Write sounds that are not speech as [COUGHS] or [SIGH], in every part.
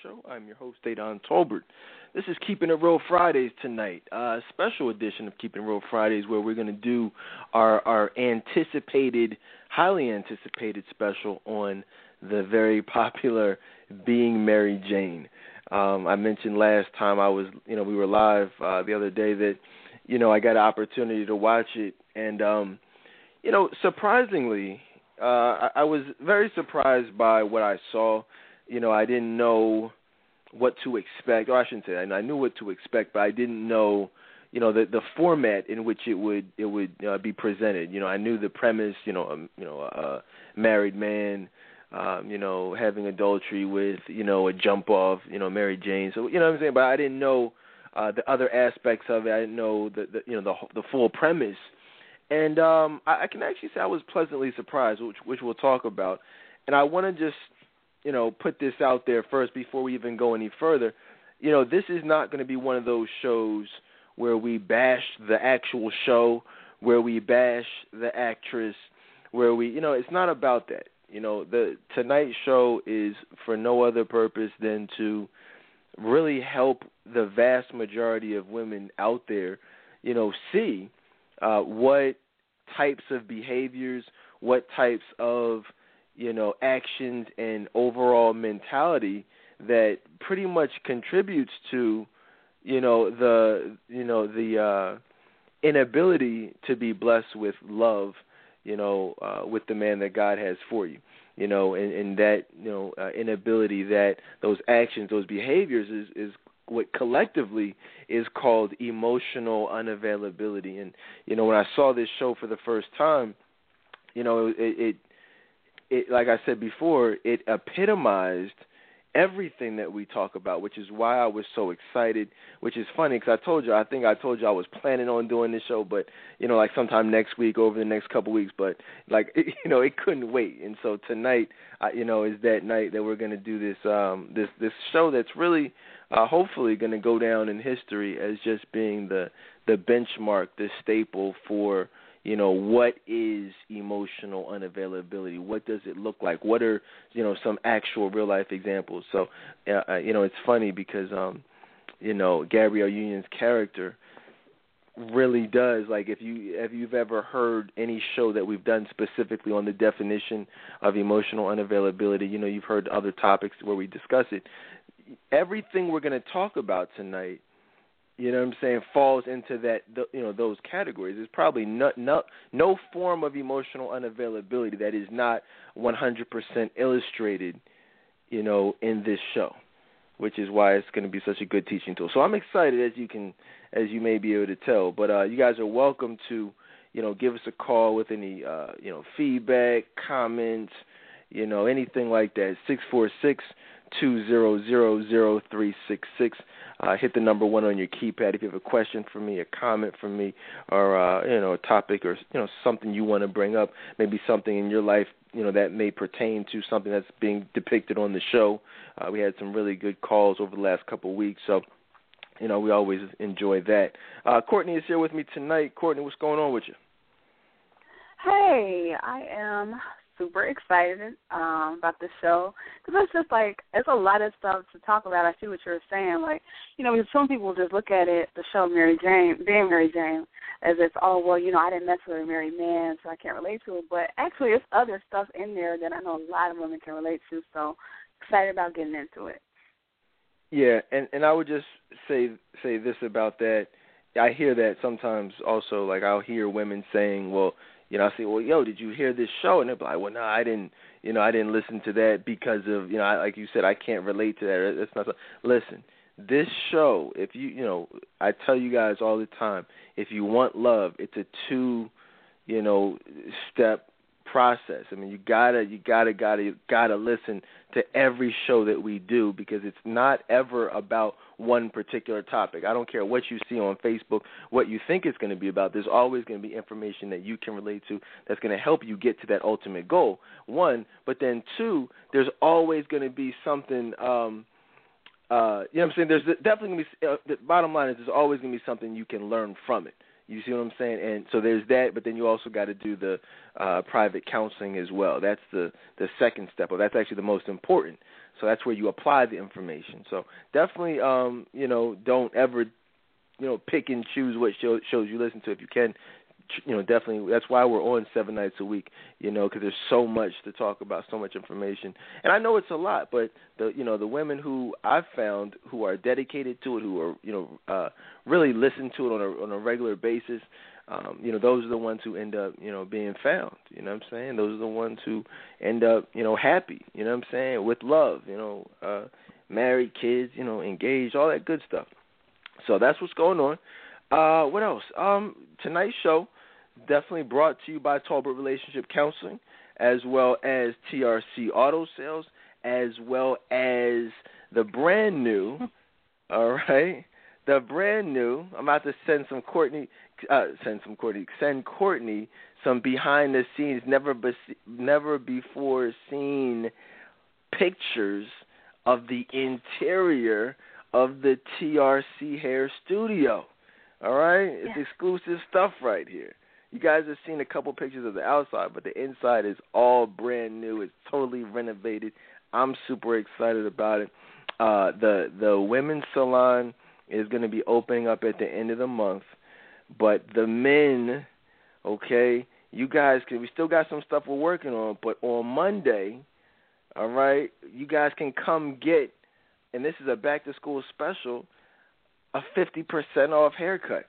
Show. I'm your host, Dedan Tolbert. This is Keeping It Real Fridays tonight, a uh, special edition of Keeping It Real Fridays where we're going to do our, our anticipated, highly anticipated special on the very popular Being Mary Jane. Um, I mentioned last time I was, you know, we were live uh, the other day that, you know, I got an opportunity to watch it, and, um, you know, surprisingly, uh, I, I was very surprised by what I saw. You know, I didn't know what to expect, or I shouldn't say. I knew what to expect, but I didn't know, you know, the the format in which it would it would uh, be presented. You know, I knew the premise. You know, um, you know, a married man, um, you know, having adultery with you know a jump off, you know, Mary Jane. So you know what I'm saying, but I didn't know uh, the other aspects of it. I didn't know the, the you know the the full premise and um, I, I can actually say I was pleasantly surprised, which, which we'll talk about. And I want to just, you know, put this out there first before we even go any further. You know, this is not going to be one of those shows where we bash the actual show, where we bash the actress, where we, you know, it's not about that. You know, the Tonight Show is for no other purpose than to really help the vast majority of women out there, you know, see uh, what types of behaviors, what types of you know actions and overall mentality that pretty much contributes to you know the you know the uh inability to be blessed with love you know uh with the man that God has for you you know and, and that you know uh, inability that those actions those behaviors is is what collectively is called emotional unavailability. And you know, when I saw this show for the first time, you know, it, it, it like I said before, it epitomized everything that we talk about, which is why I was so excited. Which is funny because I told you, I think I told you I was planning on doing this show, but you know, like sometime next week, over the next couple weeks. But like, it, [LAUGHS] you know, it couldn't wait, and so tonight, I, you know, is that night that we're going to do this um this this show that's really uh, hopefully going to go down in history as just being the the benchmark, the staple for you know what is emotional unavailability? What does it look like? What are you know some actual real life examples? So uh, you know it's funny because um you know Gabrielle Union's character really does like if you if you've ever heard any show that we've done specifically on the definition of emotional unavailability you know you've heard other topics where we discuss it. Everything we're going to talk about tonight, you know what I'm saying, falls into that you know those categories. There's probably no no no form of emotional unavailability that is not 100% illustrated, you know, in this show, which is why it's going to be such a good teaching tool. So I'm excited as you can as you may be able to tell. But uh, you guys are welcome to you know give us a call with any uh, you know feedback, comments, you know anything like that. Six four six two zero zero zero three six six. Uh, hit the number one on your keypad if you have a question for me, a comment for me, or uh, you know a topic or you know something you want to bring up. Maybe something in your life you know that may pertain to something that's being depicted on the show. Uh, we had some really good calls over the last couple of weeks, so you know we always enjoy that. Uh, Courtney is here with me tonight. Courtney, what's going on with you? Hey, I am super excited um, about the show because it's just like it's a lot of stuff to talk about. I see what you're saying, like you know, some people just look at it, the show Mary Jane, being Mary Jane, as it's oh well, you know, I didn't a married man, so I can't relate to it. But actually, there's other stuff in there that I know a lot of women can relate to. So excited about getting into it. Yeah, and and I would just say say this about that. I hear that sometimes also. Like I'll hear women saying, "Well, you know, I say, well, yo, did you hear this show? And they're like, well, no, I didn't. You know, I didn't listen to that because of, you know, I, like you said, I can't relate to that. It's not. So, listen, this show, if you, you know, I tell you guys all the time, if you want love, it's a two, you know, step process. I mean, you gotta, you gotta, gotta, you gotta listen to every show that we do because it's not ever about one particular topic. I don't care what you see on Facebook, what you think it's going to be about. There's always going to be information that you can relate to that's going to help you get to that ultimate goal. One, but then two, there's always going to be something. um uh, you know what I'm saying? There's definitely going to be. Uh, the bottom line is there's always going to be something you can learn from it. You see what I'm saying? And so there's that, but then you also got to do the uh, private counseling as well. That's the the second step. Of that's actually the most important. So that's where you apply the information. So definitely, um, you know, don't ever, you know, pick and choose what show, shows you listen to. If you can, you know, definitely that's why we're on seven nights a week. You know, because there's so much to talk about, so much information, and I know it's a lot. But the you know the women who I've found who are dedicated to it, who are you know uh, really listen to it on a on a regular basis. Um, you know, those are the ones who end up, you know, being found. You know what I'm saying? Those are the ones who end up, you know, happy. You know what I'm saying? With love. You know, uh, married, kids. You know, engaged, all that good stuff. So that's what's going on. Uh, what else? Um, tonight's show definitely brought to you by Tolbert Relationship Counseling, as well as TRC Auto Sales, as well as the brand new, [LAUGHS] all right, the brand new. I'm about to send some Courtney, uh, send some Courtney, send Courtney some behind the scenes, never be, never before seen pictures of the interior of the TRC Hair Studio. All right, it's yeah. exclusive stuff right here. You guys have seen a couple pictures of the outside, but the inside is all brand new. It's totally renovated. I'm super excited about it. Uh, the the women's salon is going to be opening up at the end of the month, but the men, okay, you guys can. We still got some stuff we're working on, but on Monday, all right, you guys can come get, and this is a back to school special, a fifty percent off haircut.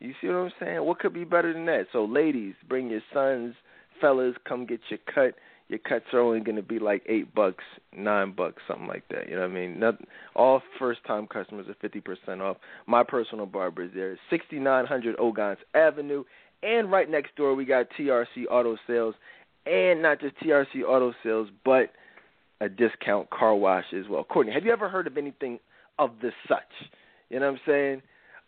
You see what I'm saying? What could be better than that? So, ladies, bring your sons, fellas, come get your cut. Your cuts are only going to be like eight bucks, nine bucks, something like that. You know what I mean? Not, all first-time customers are fifty percent off. My personal barber is there, 6900 Ogontz Avenue, and right next door we got TRC Auto Sales, and not just TRC Auto Sales, but a discount car wash as well. Courtney, have you ever heard of anything of the such? You know what I'm saying?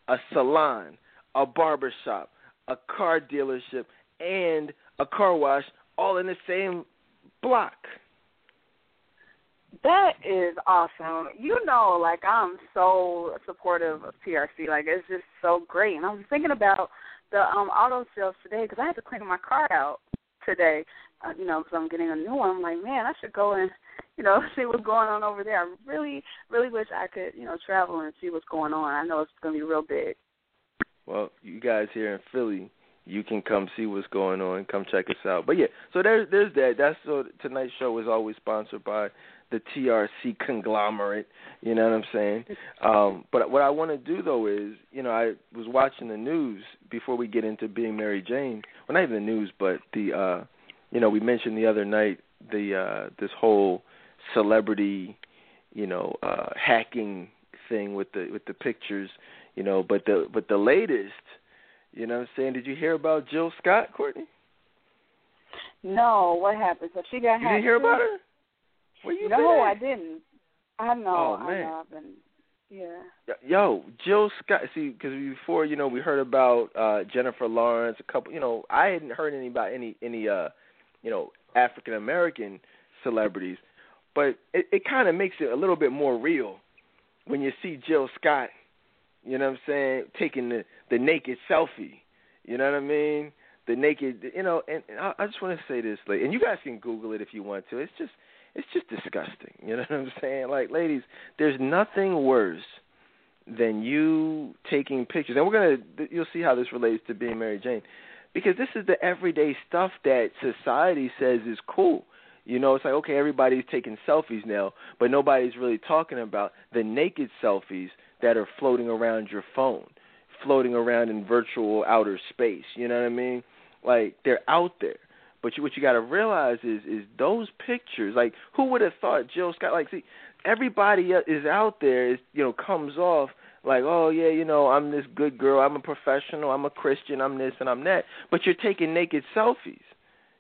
A salon a barber shop, a car dealership, and a car wash all in the same block. That is awesome. You know, like I'm so supportive of TRC. Like it's just so great. And I was thinking about the um auto sales today because I had to clean my car out today. Uh, you know, because I'm getting a new one. I'm like, man, I should go and you know [LAUGHS] see what's going on over there. I really, really wish I could you know travel and see what's going on. I know it's going to be real big. Well, you guys here in Philly, you can come see what's going on. Come check us out. But yeah, so there's there's that. That's so tonight's show is always sponsored by the TRC conglomerate. You know what I'm saying? Um, but what I want to do though is, you know, I was watching the news before we get into being Mary Jane. Well, not even the news, but the, uh, you know, we mentioned the other night the uh, this whole celebrity, you know, uh, hacking thing with the with the pictures you know, but the but the latest, you know what I'm saying? Did you hear about Jill Scott, Courtney? No, what happened? So she got You didn't hear about her? Where you No, been? I didn't. I know. Oh, man. I know. I've been yeah. Yo, Jill Scott. See, because before you know, we heard about uh Jennifer Lawrence. A couple, you know, I hadn't heard any about any any uh, you know, African American celebrities, but it, it kind of makes it a little bit more real when you see Jill Scott you know what I'm saying? Taking the the naked selfie. You know what I mean? The naked, you know, and, and I, I just want to say this, like, and you guys can Google it if you want to. It's just, it's just disgusting. You know [LAUGHS] what I'm saying? Like, ladies, there's nothing worse than you taking pictures, and we're gonna, you'll see how this relates to being Mary Jane, because this is the everyday stuff that society says is cool. You know, it's like okay, everybody's taking selfies now, but nobody's really talking about the naked selfies that are floating around your phone, floating around in virtual outer space. You know what I mean? Like they're out there. But you, what you got to realize is is those pictures. Like who would have thought Jill Scott? Like see, everybody is out there. Is you know comes off like oh yeah you know I'm this good girl. I'm a professional. I'm a Christian. I'm this and I'm that. But you're taking naked selfies.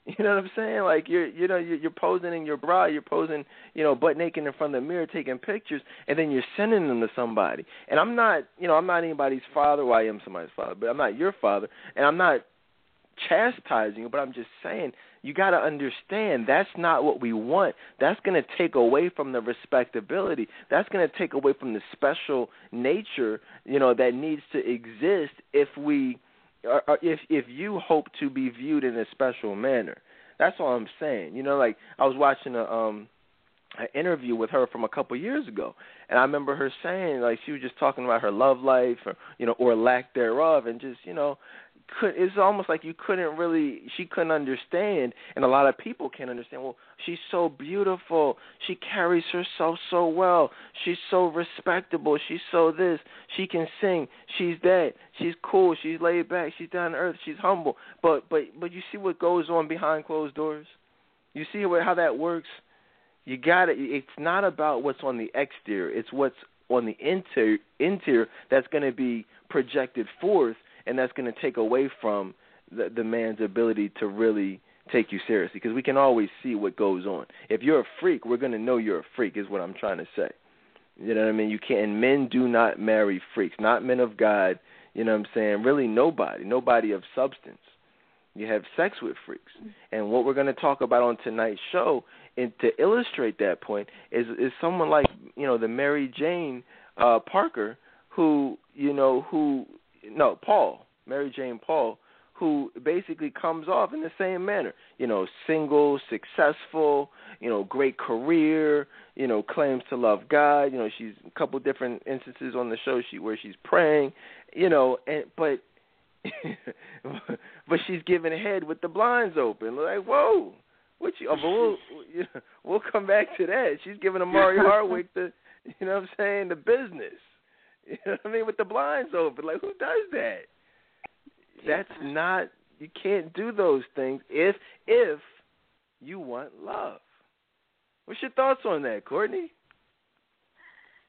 [LAUGHS] You know what I'm saying? Like you're, you know, you're, you're posing in your bra, you're posing, you know, butt naked in front of the mirror, taking pictures, and then you're sending them to somebody. And I'm not, you know, I'm not anybody's father. Well, I am somebody's father, but I'm not your father, and I'm not chastising you. But I'm just saying, you got to understand that's not what we want. That's going to take away from the respectability. That's going to take away from the special nature, you know, that needs to exist if we if if you hope to be viewed in a special manner. That's all I'm saying. You know, like I was watching a um an interview with her from a couple years ago, and I remember her saying like she was just talking about her love life, or you know, or lack thereof, and just you know, could it's almost like you couldn't really she couldn't understand and a lot of people can't understand. Well she's so beautiful. She carries herself so well. She's so respectable. She's so this. She can sing. She's that. She's cool. She's laid back. She's down to earth. She's humble. But but but you see what goes on behind closed doors? You see how that works? You got to it's not about what's on the exterior. It's what's on the interior interior that's going to be projected forth and that's going to take away from the, the man's ability to really take you seriously because we can always see what goes on. If you're a freak, we're going to know you're a freak. Is what I'm trying to say. You know what I mean? You can't. And men do not marry freaks, not men of God. You know what I'm saying? Really, nobody, nobody of substance. You have sex with freaks, and what we're going to talk about on tonight's show, and to illustrate that point, is is someone like you know the Mary Jane uh, Parker, who you know who no Paul, Mary Jane Paul, who basically comes off in the same manner. You know, single, successful, you know, great career, you know, claims to love God. You know, she's a couple different instances on the show she where she's praying, you know, and but [LAUGHS] but she's giving head with the blinds open. Like, whoa, what you? Oh, but we'll [LAUGHS] we'll come back to that. She's giving Omari [LAUGHS] Hardwick the, you know, what I'm saying the business. [LAUGHS] You know what I mean? With the blinds open. Like who does that? That's not you can't do those things if if you want love. What's your thoughts on that, Courtney?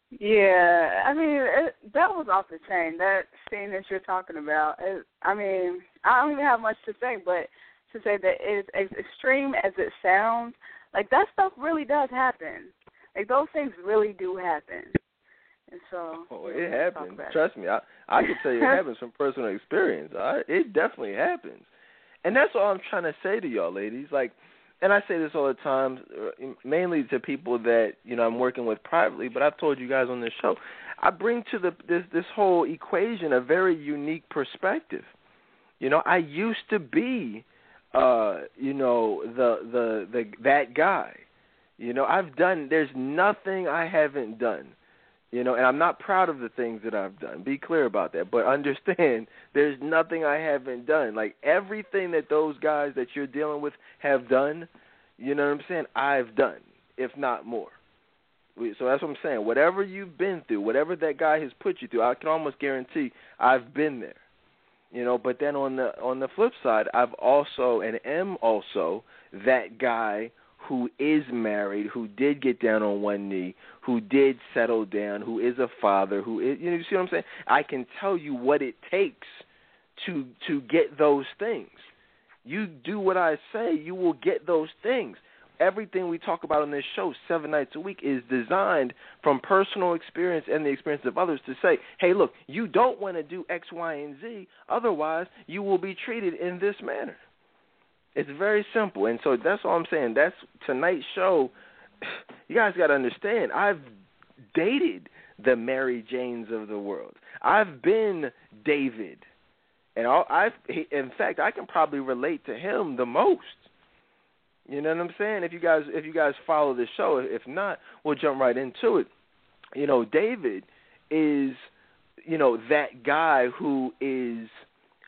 Yeah, I mean it, that was off the chain. That scene that you're talking about. It, I mean, I don't even have much to say, but to say that it's as extreme as it sounds, like that stuff really does happen. Like those things really do happen. And so oh, it happens. Trust me, I I can tell you it [LAUGHS] happens from personal experience. I, it definitely happens, and that's all I'm trying to say to y'all, ladies. Like, and I say this all the time, uh, mainly to people that you know I'm working with privately. But I've told you guys on this show, I bring to the this this whole equation a very unique perspective. You know, I used to be, uh, you know, the the the that guy. You know, I've done. There's nothing I haven't done you know, and I'm not proud of the things that I've done. Be clear about that. But [LAUGHS] understand, there's nothing I haven't done. Like everything that those guys that you're dealing with have done, you know what I'm saying? I've done, if not more. So that's what I'm saying. Whatever you've been through, whatever that guy has put you through, I can almost guarantee I've been there. You know, but then on the on the flip side, I've also and am also that guy who is married, who did get down on one knee, who did settle down, who is a father, who is you know you see what I'm saying? I can tell you what it takes to to get those things. You do what I say, you will get those things. Everything we talk about on this show seven nights a week is designed from personal experience and the experience of others to say, hey, look, you don't want to do X, Y, and Z, otherwise you will be treated in this manner. It's very simple, and so that's all I'm saying. That's tonight's show. [SIGHS] You guys got to understand. I've dated the Mary Janes of the world. I've been David, and I've in fact I can probably relate to him the most. You know what I'm saying? If you guys if you guys follow the show, if not, we'll jump right into it. You know, David is you know that guy who is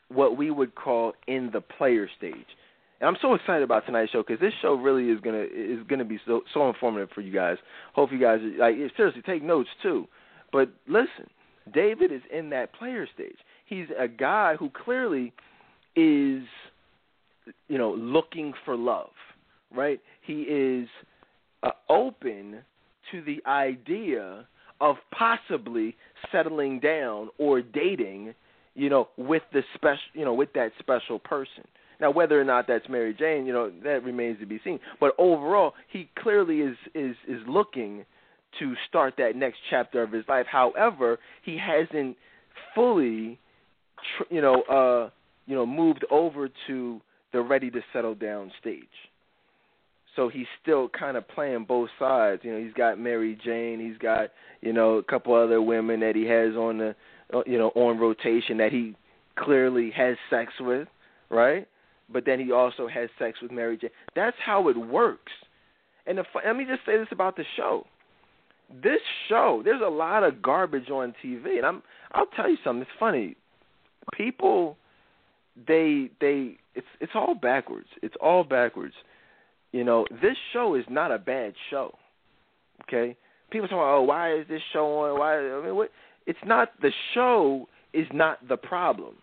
what we would call in the player stage. And I'm so excited about tonight's show because this show really is gonna is gonna be so so informative for you guys. Hope you guys like seriously take notes too. But listen, David is in that player stage. He's a guy who clearly is, you know, looking for love, right? He is uh, open to the idea of possibly settling down or dating, you know, with the special, you know, with that special person. Now, whether or not that's Mary Jane, you know, that remains to be seen. But overall, he clearly is is is looking to start that next chapter of his life. However, he hasn't fully, you know, uh, you know, moved over to the ready to settle down stage. So he's still kind of playing both sides. You know, he's got Mary Jane, he's got you know a couple other women that he has on the, uh, you know, on rotation that he clearly has sex with, right? But then he also has sex with Mary Jane. That's how it works. And the, let me just say this about the show. This show, there's a lot of garbage on TV, and I'm I'll tell you something. It's funny. People, they they it's it's all backwards. It's all backwards. You know, this show is not a bad show. Okay, people talk, oh, why is this show on? Why? I mean, what? It's not the show is not the problem.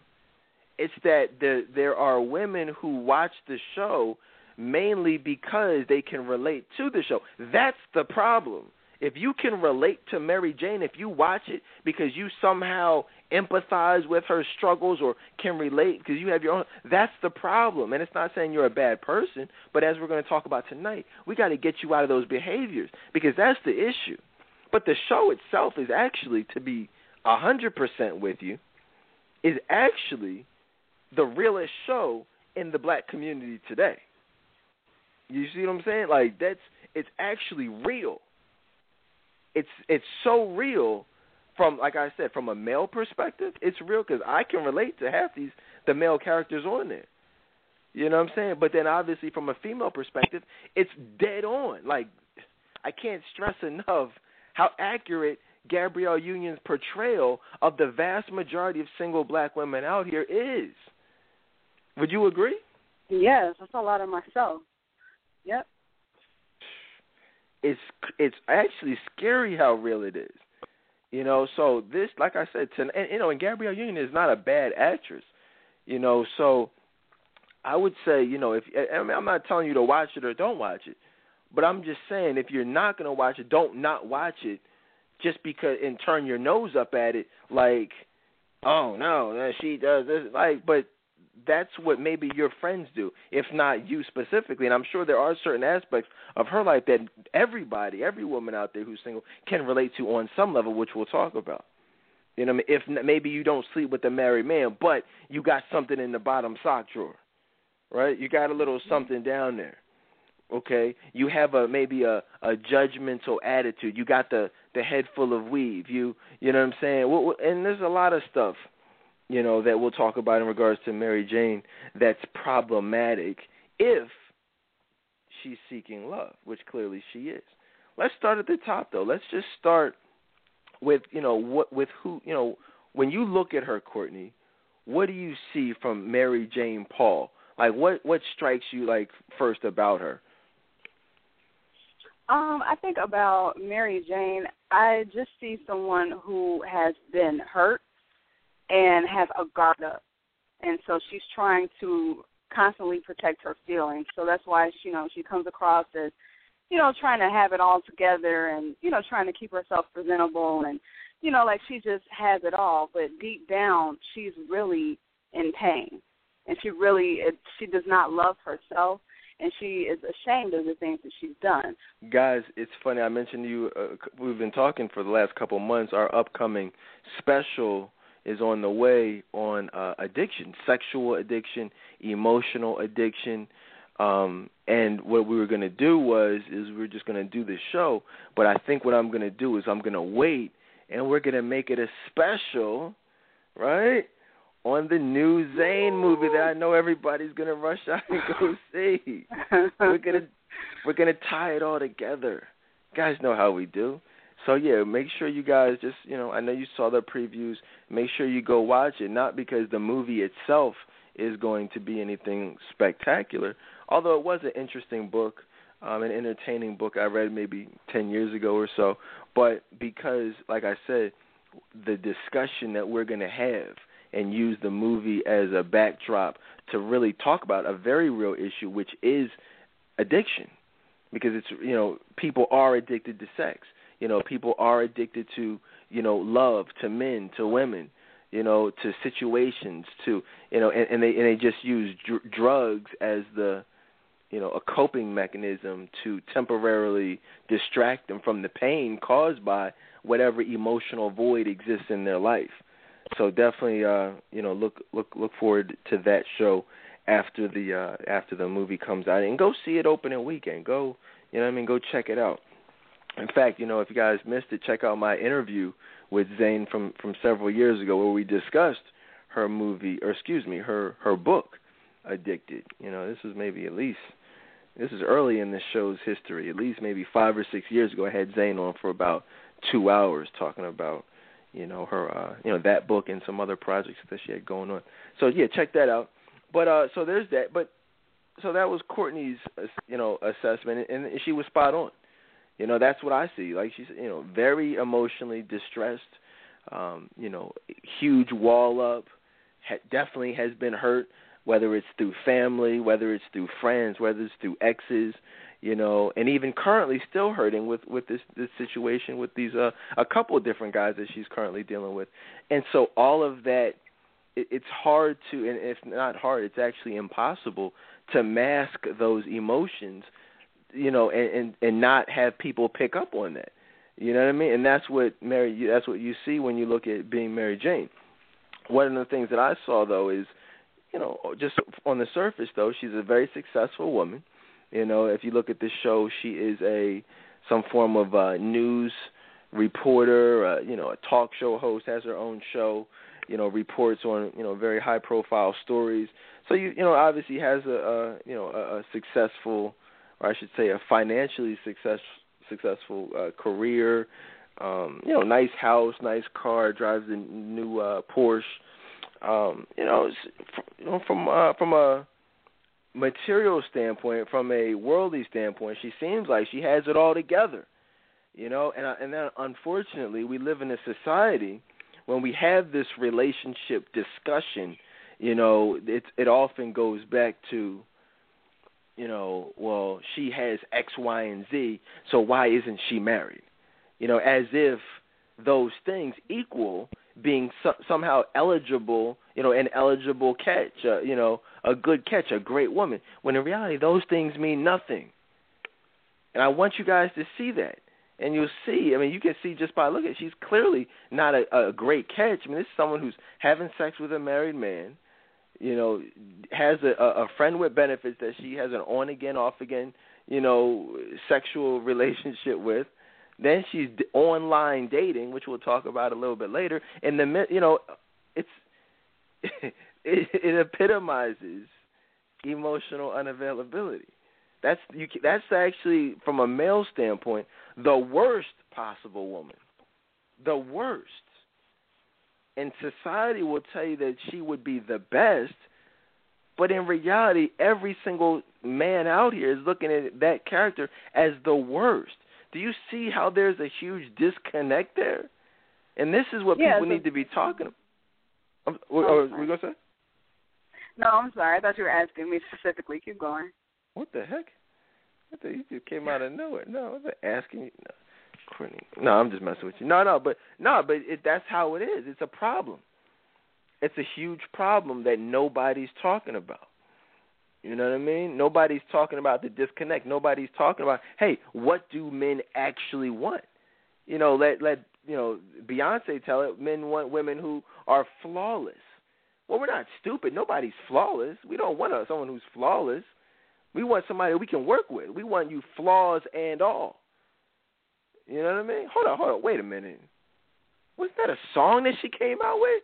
It's that the, there are women who watch the show mainly because they can relate to the show. That's the problem. If you can relate to Mary Jane, if you watch it because you somehow empathize with her struggles or can relate because you have your own, that's the problem. And it's not saying you're a bad person, but as we're going to talk about tonight, we got to get you out of those behaviors because that's the issue. But the show itself is actually, to be a 100% with you, is actually the realest show in the black community today. You see what I'm saying? Like that's it's actually real. It's it's so real from like I said from a male perspective. It's real because I can relate to half these the male characters on there. You know what I'm saying? But then obviously from a female perspective, it's dead on. Like I can't stress enough how accurate Gabrielle Union's portrayal of the vast majority of single black women out here is. Would you agree? Yes, that's a lot of myself. Yep. It's it's actually scary how real it is. You know, so this, like I said, to, and, you know, and Gabrielle Union is not a bad actress. You know, so I would say, you know, if I mean, I'm not telling you to watch it or don't watch it, but I'm just saying if you're not going to watch it, don't not watch it just because and turn your nose up at it like, oh no, she does this like, but that's what maybe your friends do, if not you specifically. And I'm sure there are certain aspects of her life that everybody, every woman out there who's single, can relate to on some level, which we'll talk about. You know, if maybe you don't sleep with a married man, but you got something in the bottom sock drawer, right? You got a little mm-hmm. something down there. Okay, you have a maybe a a judgmental attitude. You got the the head full of weave. You you know what I'm saying? And there's a lot of stuff you know, that we'll talk about in regards to Mary Jane that's problematic if she's seeking love, which clearly she is. Let's start at the top though. Let's just start with, you know, what with who, you know, when you look at her, Courtney, what do you see from Mary Jane Paul? Like what what strikes you like first about her? Um, I think about Mary Jane, I just see someone who has been hurt and has a guard up. And so she's trying to constantly protect her feelings. So that's why she, you know she comes across as, you know, trying to have it all together and you know trying to keep herself presentable and you know like she just has it all, but deep down she's really in pain, and she really it, she does not love herself. And she is ashamed of the things that she's done. Guys, it's funny. I mentioned you. Uh, we've been talking for the last couple months. Our upcoming special is on the way on uh, addiction, sexual addiction, emotional addiction. Um, and what we were going to do was is we were just going to do the show, but I think what I'm going to do is I'm going to wait and we're going to make it a special, right? On the new Zane movie that I know everybody's going to rush out and go see. [LAUGHS] we're going to we're going to tie it all together. You guys know how we do. So yeah, make sure you guys just you know I know you saw the previews. Make sure you go watch it. Not because the movie itself is going to be anything spectacular, although it was an interesting book, um, an entertaining book I read maybe ten years ago or so. But because, like I said, the discussion that we're going to have and use the movie as a backdrop to really talk about a very real issue, which is addiction, because it's you know people are addicted to sex you know, people are addicted to, you know, love, to men, to women, you know, to situations, to, you know, and, and they and they just use dr- drugs as the, you know, a coping mechanism to temporarily distract them from the pain caused by whatever emotional void exists in their life. So definitely, uh, you know, look look look forward to that show after the uh after the movie comes out and go see it opening weekend. Go, you know what I mean, go check it out. In fact, you know, if you guys missed it, check out my interview with Zane from from several years ago where we discussed her movie, or excuse me, her her book, Addicted. You know, this was maybe at least this is early in the show's history. At least maybe five or six years ago, I had Zane on for about two hours talking about you know her uh you know that book and some other projects that she had going on. So yeah, check that out. But uh so there's that. But so that was Courtney's uh, you know assessment, and she was spot on. You know that's what I see. Like she's you know very emotionally distressed. Um, you know, huge wall up. Ha- definitely has been hurt, whether it's through family, whether it's through friends, whether it's through exes. You know, and even currently still hurting with with this this situation with these uh a couple of different guys that she's currently dealing with, and so all of that it, it's hard to, and if not hard, it's actually impossible to mask those emotions, you know, and and, and not have people pick up on that. You know what I mean? And that's what Mary. That's what you see when you look at being Mary Jane. One of the things that I saw though is, you know, just on the surface though, she's a very successful woman. You know, if you look at this show, she is a some form of uh, news reporter. Uh, you know, a talk show host, has her own show you know reports on you know very high profile stories. So you you know obviously has a, a you know a, a successful, or I should say a financially success successful uh, career. Um, you know, nice house, nice car, drives a new uh, Porsche. Um, you know, you know from uh, from a material standpoint, from a worldly standpoint, she seems like she has it all together. You know, and and then unfortunately, we live in a society when we have this relationship discussion, you know, it it often goes back to you know, well, she has X, Y, and Z, so why isn't she married? You know, as if those things equal being so, somehow eligible, you know, an eligible catch, uh, you know, a good catch, a great woman. When in reality, those things mean nothing. And I want you guys to see that and you'll see. I mean, you can see just by looking. She's clearly not a, a great catch. I mean, this is someone who's having sex with a married man. You know, has a, a friend with benefits that she has an on again, off again, you know, sexual [LAUGHS] relationship with. Then she's online dating, which we'll talk about a little bit later. And the you know, it's [LAUGHS] it, it epitomizes emotional unavailability. That's you. That's actually from a male standpoint the worst possible woman, the worst. And society will tell you that she would be the best, but in reality, every single man out here is looking at that character as the worst. Do you see how there's a huge disconnect there? And this is what yeah, people so, need to be talking about. Oh, oh, we gonna say? No, I'm sorry. I thought you were asking me specifically. Keep going. What the heck? What the, you just came out of nowhere. No, I was asking you. No. Courtney. No, I'm just messing with you. No, no, but no, but it, that's how it is. It's a problem. It's a huge problem that nobody's talking about. You know what I mean? Nobody's talking about the disconnect. Nobody's talking about, hey, what do men actually want? You know, let let you know Beyonce tell it. Men want women who are flawless. Well, we're not stupid. Nobody's flawless. We don't want someone who's flawless. We want somebody we can work with. We want you flaws and all. You know what I mean? Hold on, hold on. Wait a minute. Was that a song that she came out with?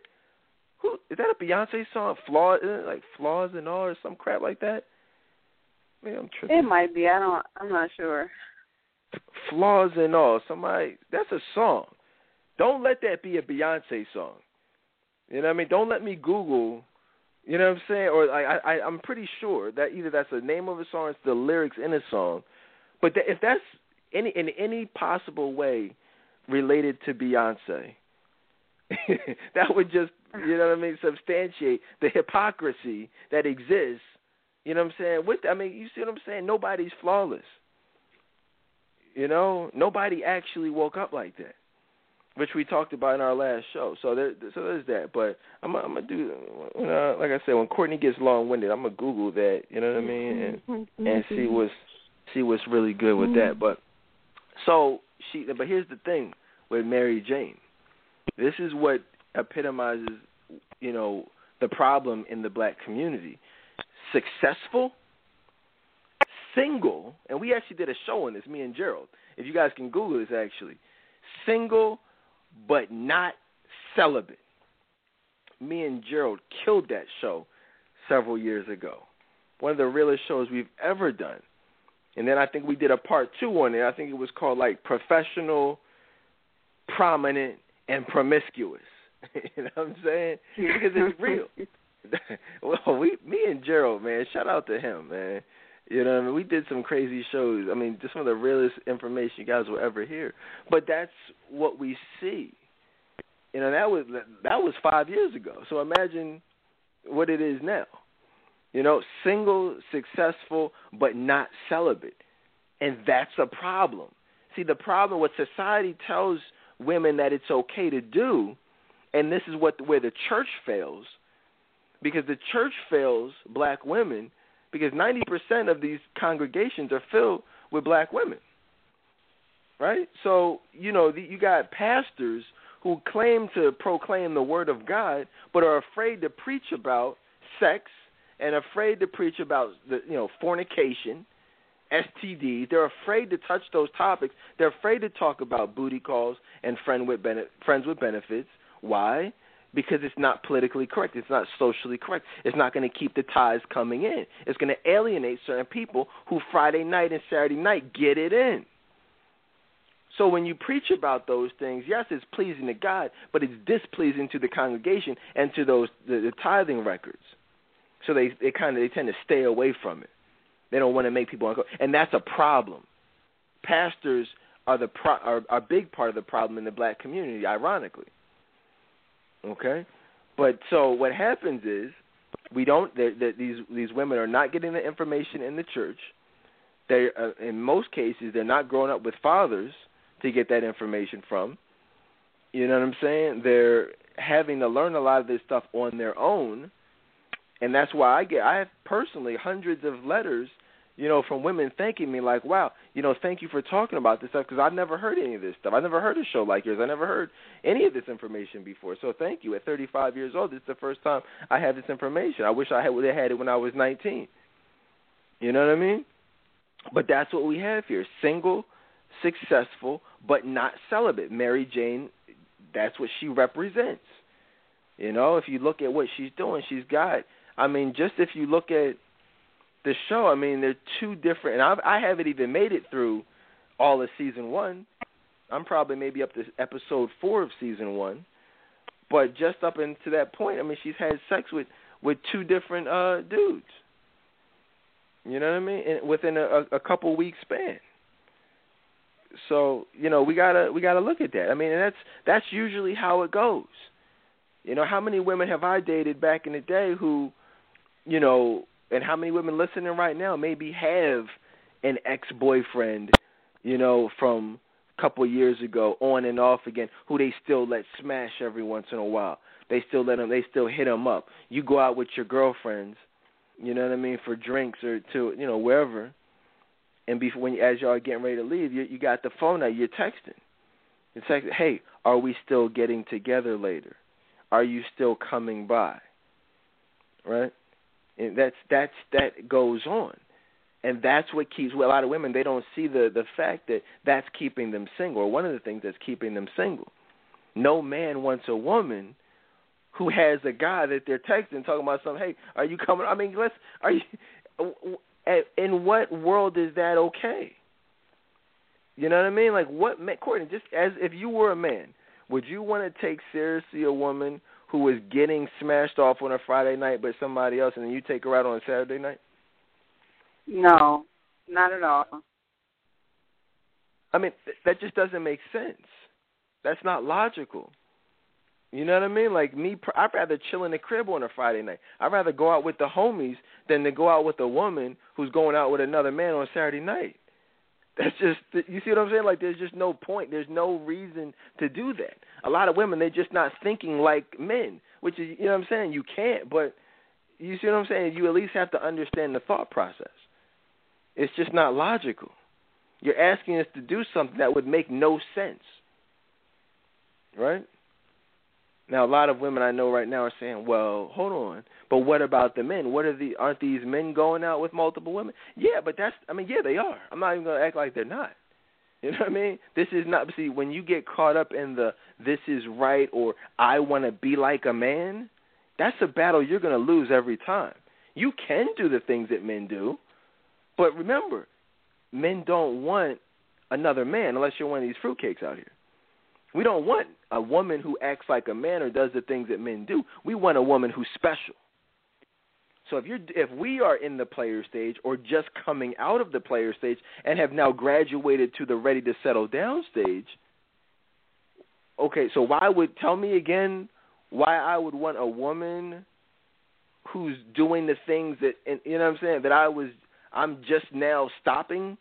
Who is that a Beyonce song? Flaws, uh, like flaws and all, or some crap like that. Maybe I'm tripping. It might be. I don't. I'm not sure. Flaws and all. Somebody. That's a song. Don't let that be a Beyonce song. You know what I mean? Don't let me Google you know what I'm saying? Or I, I I'm pretty sure that either that's the name of a song, or it's the lyrics in a song. But th- if that's any in any possible way related to Beyonce, [LAUGHS] that would just you know what I mean substantiate the hypocrisy that exists. You know what I'm saying? With I mean, you see what I'm saying? Nobody's flawless. You know, nobody actually woke up like that which we talked about in our last show. So there, so there's that. But I'm, I'm gonna do, you know, like I said, when Courtney gets long-winded, I'm gonna Google that. You know what I mean, and [LAUGHS] and see what's see what's really good with that. But so she, but here's the thing with Mary Jane. This is what epitomizes, you know, the problem in the black community. Successful, single, and we actually did a show on this, me and Gerald. If you guys can Google this, actually, single but not celibate. me and Gerald killed that show several years ago. One of the realest shows we've ever done. And then I think we did a part two on it. I think it was called like professional, prominent, and promiscuous. [LAUGHS] you know what I'm saying? Because it's real. [LAUGHS] well, we, me and Gerald, man, shout out to him, man. You know, what I mean, we did some crazy shows. I mean, just some of the realest information you guys will ever hear. But that's what we see. You know, that was that was five years ago. So imagine what it is now. You know, single, successful, but not celibate, and that's a problem. See, the problem what society tells women that it's okay to do, and this is what where the church fails, because the church fails black women because 90% of these congregations are filled with black women. Right? So, you know, the, you got pastors who claim to proclaim the word of God but are afraid to preach about sex and afraid to preach about the, you know, fornication, STDs. They're afraid to touch those topics. They're afraid to talk about booty calls and friend with bene- friends with benefits. Why? because it's not politically correct. It's not socially correct. It's not going to keep the ties coming in. It's going to alienate certain people who Friday night and Saturday night get it in. So when you preach about those things, yes, it's pleasing to God, but it's displeasing to the congregation and to those the, the tithing records. So they they kind of they tend to stay away from it. They don't want to make people uncomfortable, and that's a problem. Pastors are the pro, are, are a big part of the problem in the black community, ironically. Okay, but so what happens is we don't that these these women are not getting the information in the church. They uh, in most cases they're not growing up with fathers to get that information from. You know what I'm saying? They're having to learn a lot of this stuff on their own, and that's why I get I have personally hundreds of letters you know, from women thanking me like, "Wow, you know, thank you for talking about this stuff because I've never heard any of this stuff. I never heard a show like yours. I never heard any of this information before. So thank you. At 35 years old, this is the first time I have this information. I wish I had would have had it when I was 19. You know what I mean? But that's what we have here: single, successful, but not celibate. Mary Jane, that's what she represents. You know, if you look at what she's doing, she's got. I mean, just if you look at the show, I mean, they're two different, and I've, I haven't even made it through all of season one. I'm probably maybe up to episode four of season one, but just up into that point, I mean, she's had sex with with two different uh dudes. You know what I mean? And within a, a couple weeks span. So you know we gotta we gotta look at that. I mean, and that's that's usually how it goes. You know, how many women have I dated back in the day who, you know, and how many women listening right now maybe have an ex-boyfriend, you know, from a couple years ago, on and off again, who they still let smash every once in a while. They still let them. They still hit them up. You go out with your girlfriends, you know what I mean, for drinks or to you know wherever, and before when as y'all getting ready to leave, you you got the phone out. You're texting. You're texting. Hey, are we still getting together later? Are you still coming by? Right and that's that's that goes on, and that's what keeps well, a lot of women. They don't see the the fact that that's keeping them single, or one of the things that's keeping them single. No man wants a woman who has a guy that they're texting talking about something. Hey, are you coming? I mean, let's. Are you? In what world is that okay? You know what I mean? Like what, Courtney? Just as if you were a man, would you want to take seriously a woman who was getting smashed off on a Friday night by somebody else, and then you take her out on a Saturday night? No, not at all. I mean, th- that just doesn't make sense. That's not logical. You know what I mean? Like me, I'd rather chill in the crib on a Friday night. I'd rather go out with the homies than to go out with a woman who's going out with another man on Saturday night. That's just you see what I'm saying? Like there's just no point. There's no reason to do that. A lot of women they're just not thinking like men, which is you know what I'm saying. You can't, but you see what I'm saying? You at least have to understand the thought process. It's just not logical. You're asking us to do something that would make no sense. Right? Now, a lot of women I know right now are saying, "Well, hold on, but what about the men? What are the aren't these men going out with multiple women? Yeah, but that's I mean, yeah, they are. I'm not even going to act like they're not. [LAUGHS] You know what I mean? This is not see when you get caught up in the this is right or I want to be like a man. that's a battle you're going to lose every time. You can do the things that men do, but remember, men don't want another man unless you're one of these fruitcakes out here. We don't want a woman who acts like a man or does the things that men do. We want a woman who's special. So if you're if we are in the player stage or just coming out of the player stage and have now graduated to the ready to settle down stage, okay, so why would tell me again why I would want a woman who's doing the things that and you know what I'm saying that I was I'm just now stopping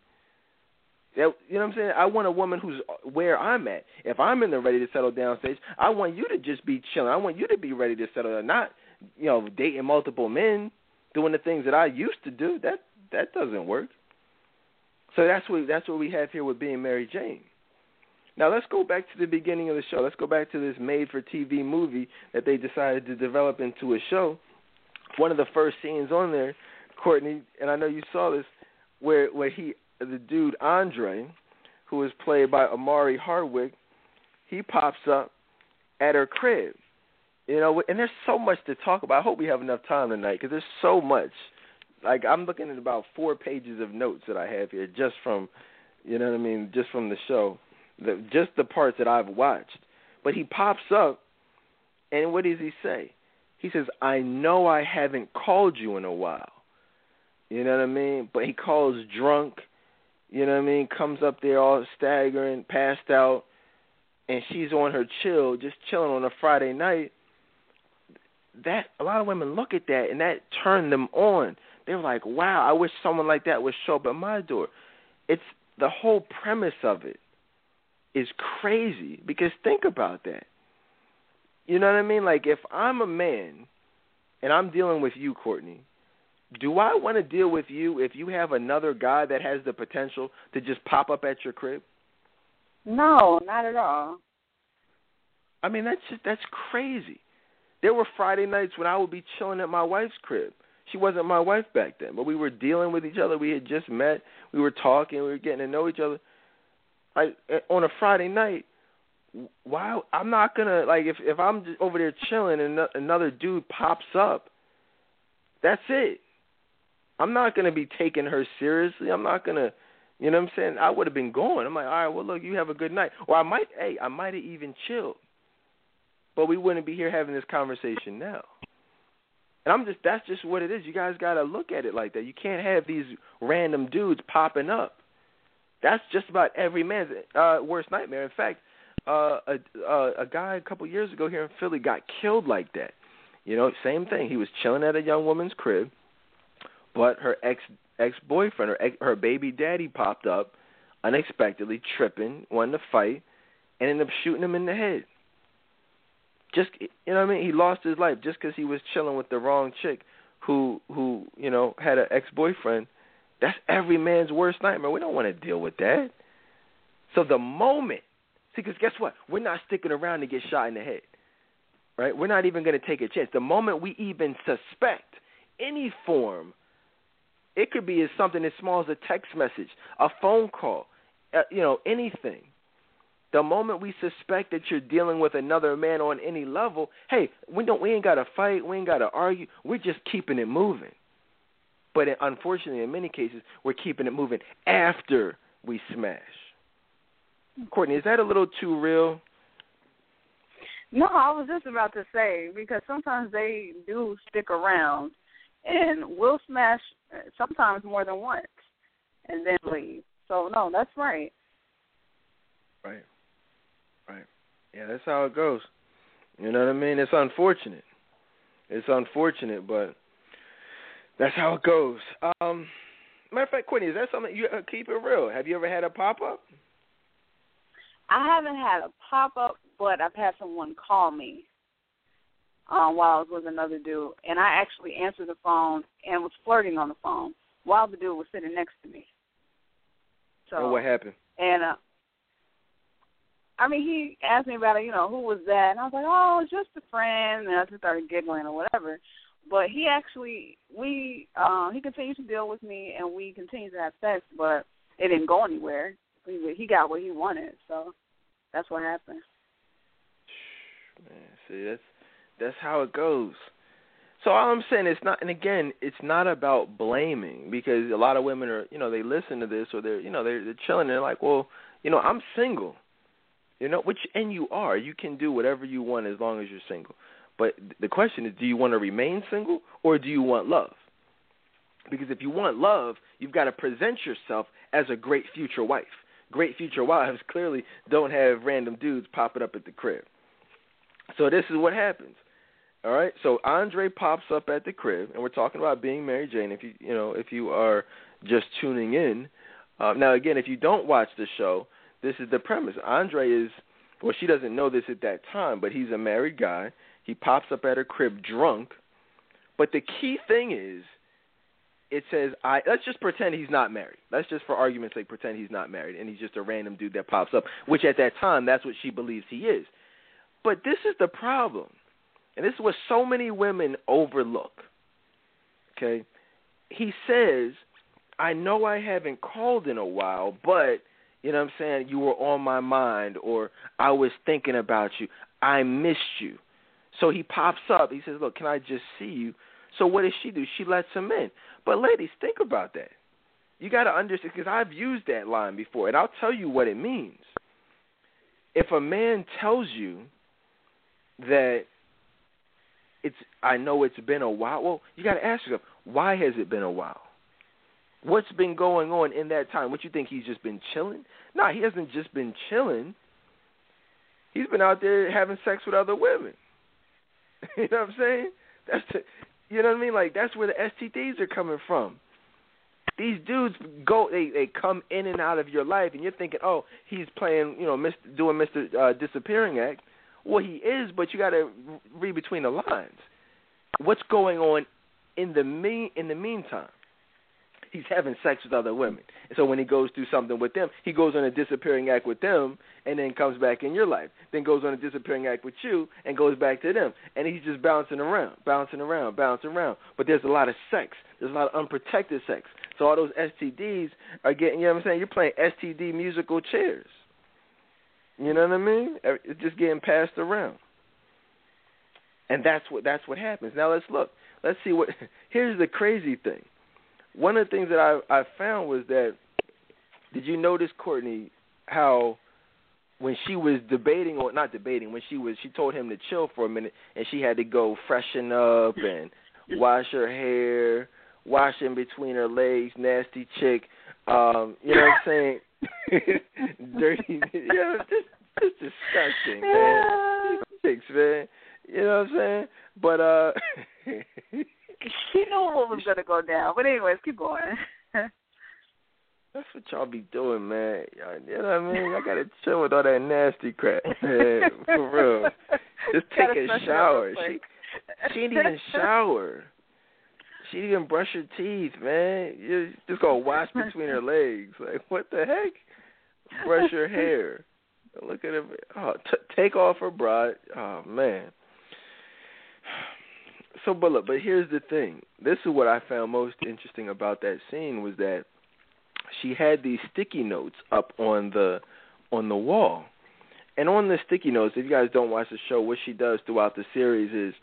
that, you know what I'm saying? I want a woman who's uh, where I'm at. If I'm in the ready to settle down stage, I want you to just be chilling. I want you to be ready to settle down, not you know dating multiple men, doing the things that I used to do. That that doesn't work. So that's what that's what we have here with being Mary Jane. Now let's go back to the beginning of the show. Let's go back to this made-for-TV movie that they decided to develop into a show. One of the first scenes on there, Courtney, and I know you saw this, where where he the dude Andre, who is played by Omari Hardwick, he pops up at her crib. You know, and there's so much to talk about. I hope we have enough time tonight because there's so much. Like I'm looking at about four pages of notes that I have here just from, you know what I mean, just from the show, the, just the parts that I've watched. But he pops up, and what does he say? He says, "I know I haven't called you in a while." You know what I mean? But he calls drunk you know what I mean, comes up there all staggering, passed out, and she's on her chill, just chilling on a Friday night. That a lot of women look at that and that turned them on. They're like, "Wow, I wish someone like that would show up at my door." It's the whole premise of it is crazy because think about that. You know what I mean? Like if I'm a man and I'm dealing with you, Courtney, do I want to deal with you if you have another guy that has the potential to just pop up at your crib? No, not at all. I mean, that's just that's crazy. There were Friday nights when I would be chilling at my wife's crib. She wasn't my wife back then, but we were dealing with each other. We had just met. We were talking. We were getting to know each other. Like eh, on a Friday night, why? I'm not gonna like if if I'm just over there chilling and another dude pops up. That's it. I'm not going to be taking her seriously. I'm not going to, you know what I'm saying? I would have been going. I'm like, all right, well, look, you have a good night. Or I might, hey, I might have even chilled. But we wouldn't be here having this conversation now. And I'm just, that's just what it is. You guys got to look at it like that. You can't have these random dudes popping up. That's just about every man's uh, worst nightmare. In fact, uh, a, uh, a guy a couple years ago here in Philly got killed like that. You know, same thing. He was chilling at a young woman's crib but her ex ex boyfriend, her her baby daddy, popped up unexpectedly, tripping, wanting to fight, and ended up shooting him in the head. Just you know what I mean? He lost his life just because he was chilling with the wrong chick, who who you know had an ex boyfriend. That's every man's worst nightmare. We don't want to deal with that. So the moment, see, because guess what? We're not sticking around to get shot in the head, right? We're not even going to take a chance. The moment we even suspect any form it could be as something as small as a text message, a phone call, uh, you know, anything. The moment we suspect that you're dealing with another man on any level, hey, we don't we ain't got to fight, we ain't got to argue. We're just keeping it moving. But unfortunately, in many cases, we're keeping it moving after we smash. Courtney, is that a little too real? No, I was just about to say because sometimes they do stick around and we'll smash sometimes more than once and then leave. So no, that's right. Right. Right. Yeah, that's how it goes. You know what I mean? It's unfortunate. It's unfortunate, but that's how it goes. Um, matter of fact, Courtney, is that something you uh, keep it real? Have you ever had a pop up? I haven't had a pop up, but I've had someone call me um, while I was with another dude, and I actually answered the phone and was flirting on the phone while the dude was sitting next to me. So and what happened? And uh, I mean, he asked me about it. You know, who was that? And I was like, oh, just a friend. And I just started giggling or whatever. But he actually, we, uh, he continued to deal with me, and we continued to have sex, but it didn't go anywhere. He, he got what he wanted, so that's what happened. Man, see, that's that's how it goes. So all I'm saying it's not, and again, it's not about blaming because a lot of women are, you know, they listen to this or they're, you know, they're, they're chilling and they're like, well, you know, I'm single, you know, which and you are, you can do whatever you want as long as you're single. But the question is, do you want to remain single or do you want love? Because if you want love, you've got to present yourself as a great future wife. Great future [LAUGHS] wives clearly don't have random dudes popping up at the crib. So this is what happens. All right. So Andre pops up at the crib, and we're talking about being Mary Jane. If you you know if you are just tuning in, uh, now again, if you don't watch the show, this is the premise. Andre is well, she doesn't know this at that time, but he's a married guy. He pops up at her crib drunk. But the key thing is it says I let's just pretend he's not married. Let's just for argument's sake pretend he's not married and he's just a random dude that pops up, which at that time that's what she believes he is. But this is the problem. And this is what so many women overlook. Okay? He says, I know I haven't called in a while, but you know what I'm saying, you were on my mind or I was thinking about you. I missed you. So he pops up. He says, "Look, can I just see you?" So what does she do? She lets him in. But ladies, think about that. You got to understand because I've used that line before, and I'll tell you what it means. If a man tells you that it's, I know it's been a while. Well, you got to ask yourself, why has it been a while? What's been going on in that time? What you think he's just been chilling? No, he hasn't just been chilling. He's been out there having sex with other women. [LAUGHS] you know what I'm saying? That's the, you know what I mean? Like that's where the STDs are coming from. These dudes go, they they come in and out of your life, and you're thinking, oh, he's playing, you know, Mr. doing Mr. Uh, Disappearing Act. Well, he is, but you got to read between the lines. What's going on in the mean in the meantime? he's having sex with other women. And so when he goes through something with them, he goes on a disappearing act with them and then comes back in your life. Then goes on a disappearing act with you and goes back to them. And he's just bouncing around, bouncing around, bouncing around. But there's a lot of sex. There's a lot of unprotected sex. So all those STDs are getting, you know what I'm saying? You're playing STD musical chairs. You know what I mean? It's just getting passed around. And that's what that's what happens. Now let's look. Let's see what [LAUGHS] here's the crazy thing one of the things that I I found was that did you notice Courtney how when she was debating or not debating when she was she told him to chill for a minute and she had to go freshen up and [LAUGHS] wash her hair, wash in between her legs, nasty chick. Um, you know what I'm saying? [LAUGHS] Dirty, [LAUGHS] you know, just just disgusting, man. Chicks, man. You know what I'm saying? But uh [LAUGHS] she knew what was gonna go down. But anyways, keep going. That's what y'all be doing, man. You know what I mean? I gotta chill with all that nasty crap, man. For real. Just take a shower. She, she didn't even shower. She even brush her teeth, man. You just gonna wash between her legs. Like what the heck? Brush her hair. Look at her. Oh, t- take off her bra. Oh man so but look, but here's the thing. This is what I found most interesting about that scene was that she had these sticky notes up on the on the wall. And on the sticky notes, if you guys don't watch the show, what she does throughout the series is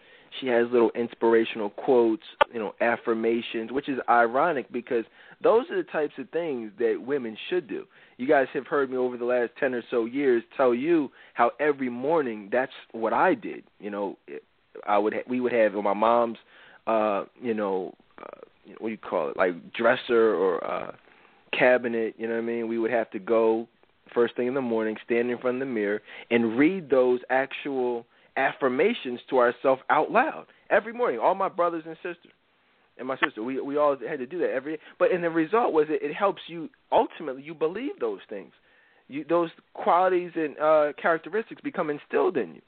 she has little inspirational quotes, you know, affirmations, which is ironic because those are the types of things that women should do. You guys have heard me over the last 10 or so years tell you how every morning that's what I did. You know, I would ha- we would have my mom's uh you know uh, what do you call it like dresser or uh cabinet you know what I mean we would have to go first thing in the morning stand in front of the mirror and read those actual affirmations to ourselves out loud every morning all my brothers and sisters and my sister we we all had to do that every but and the result was it, it helps you ultimately you believe those things you those qualities and uh characteristics become instilled in you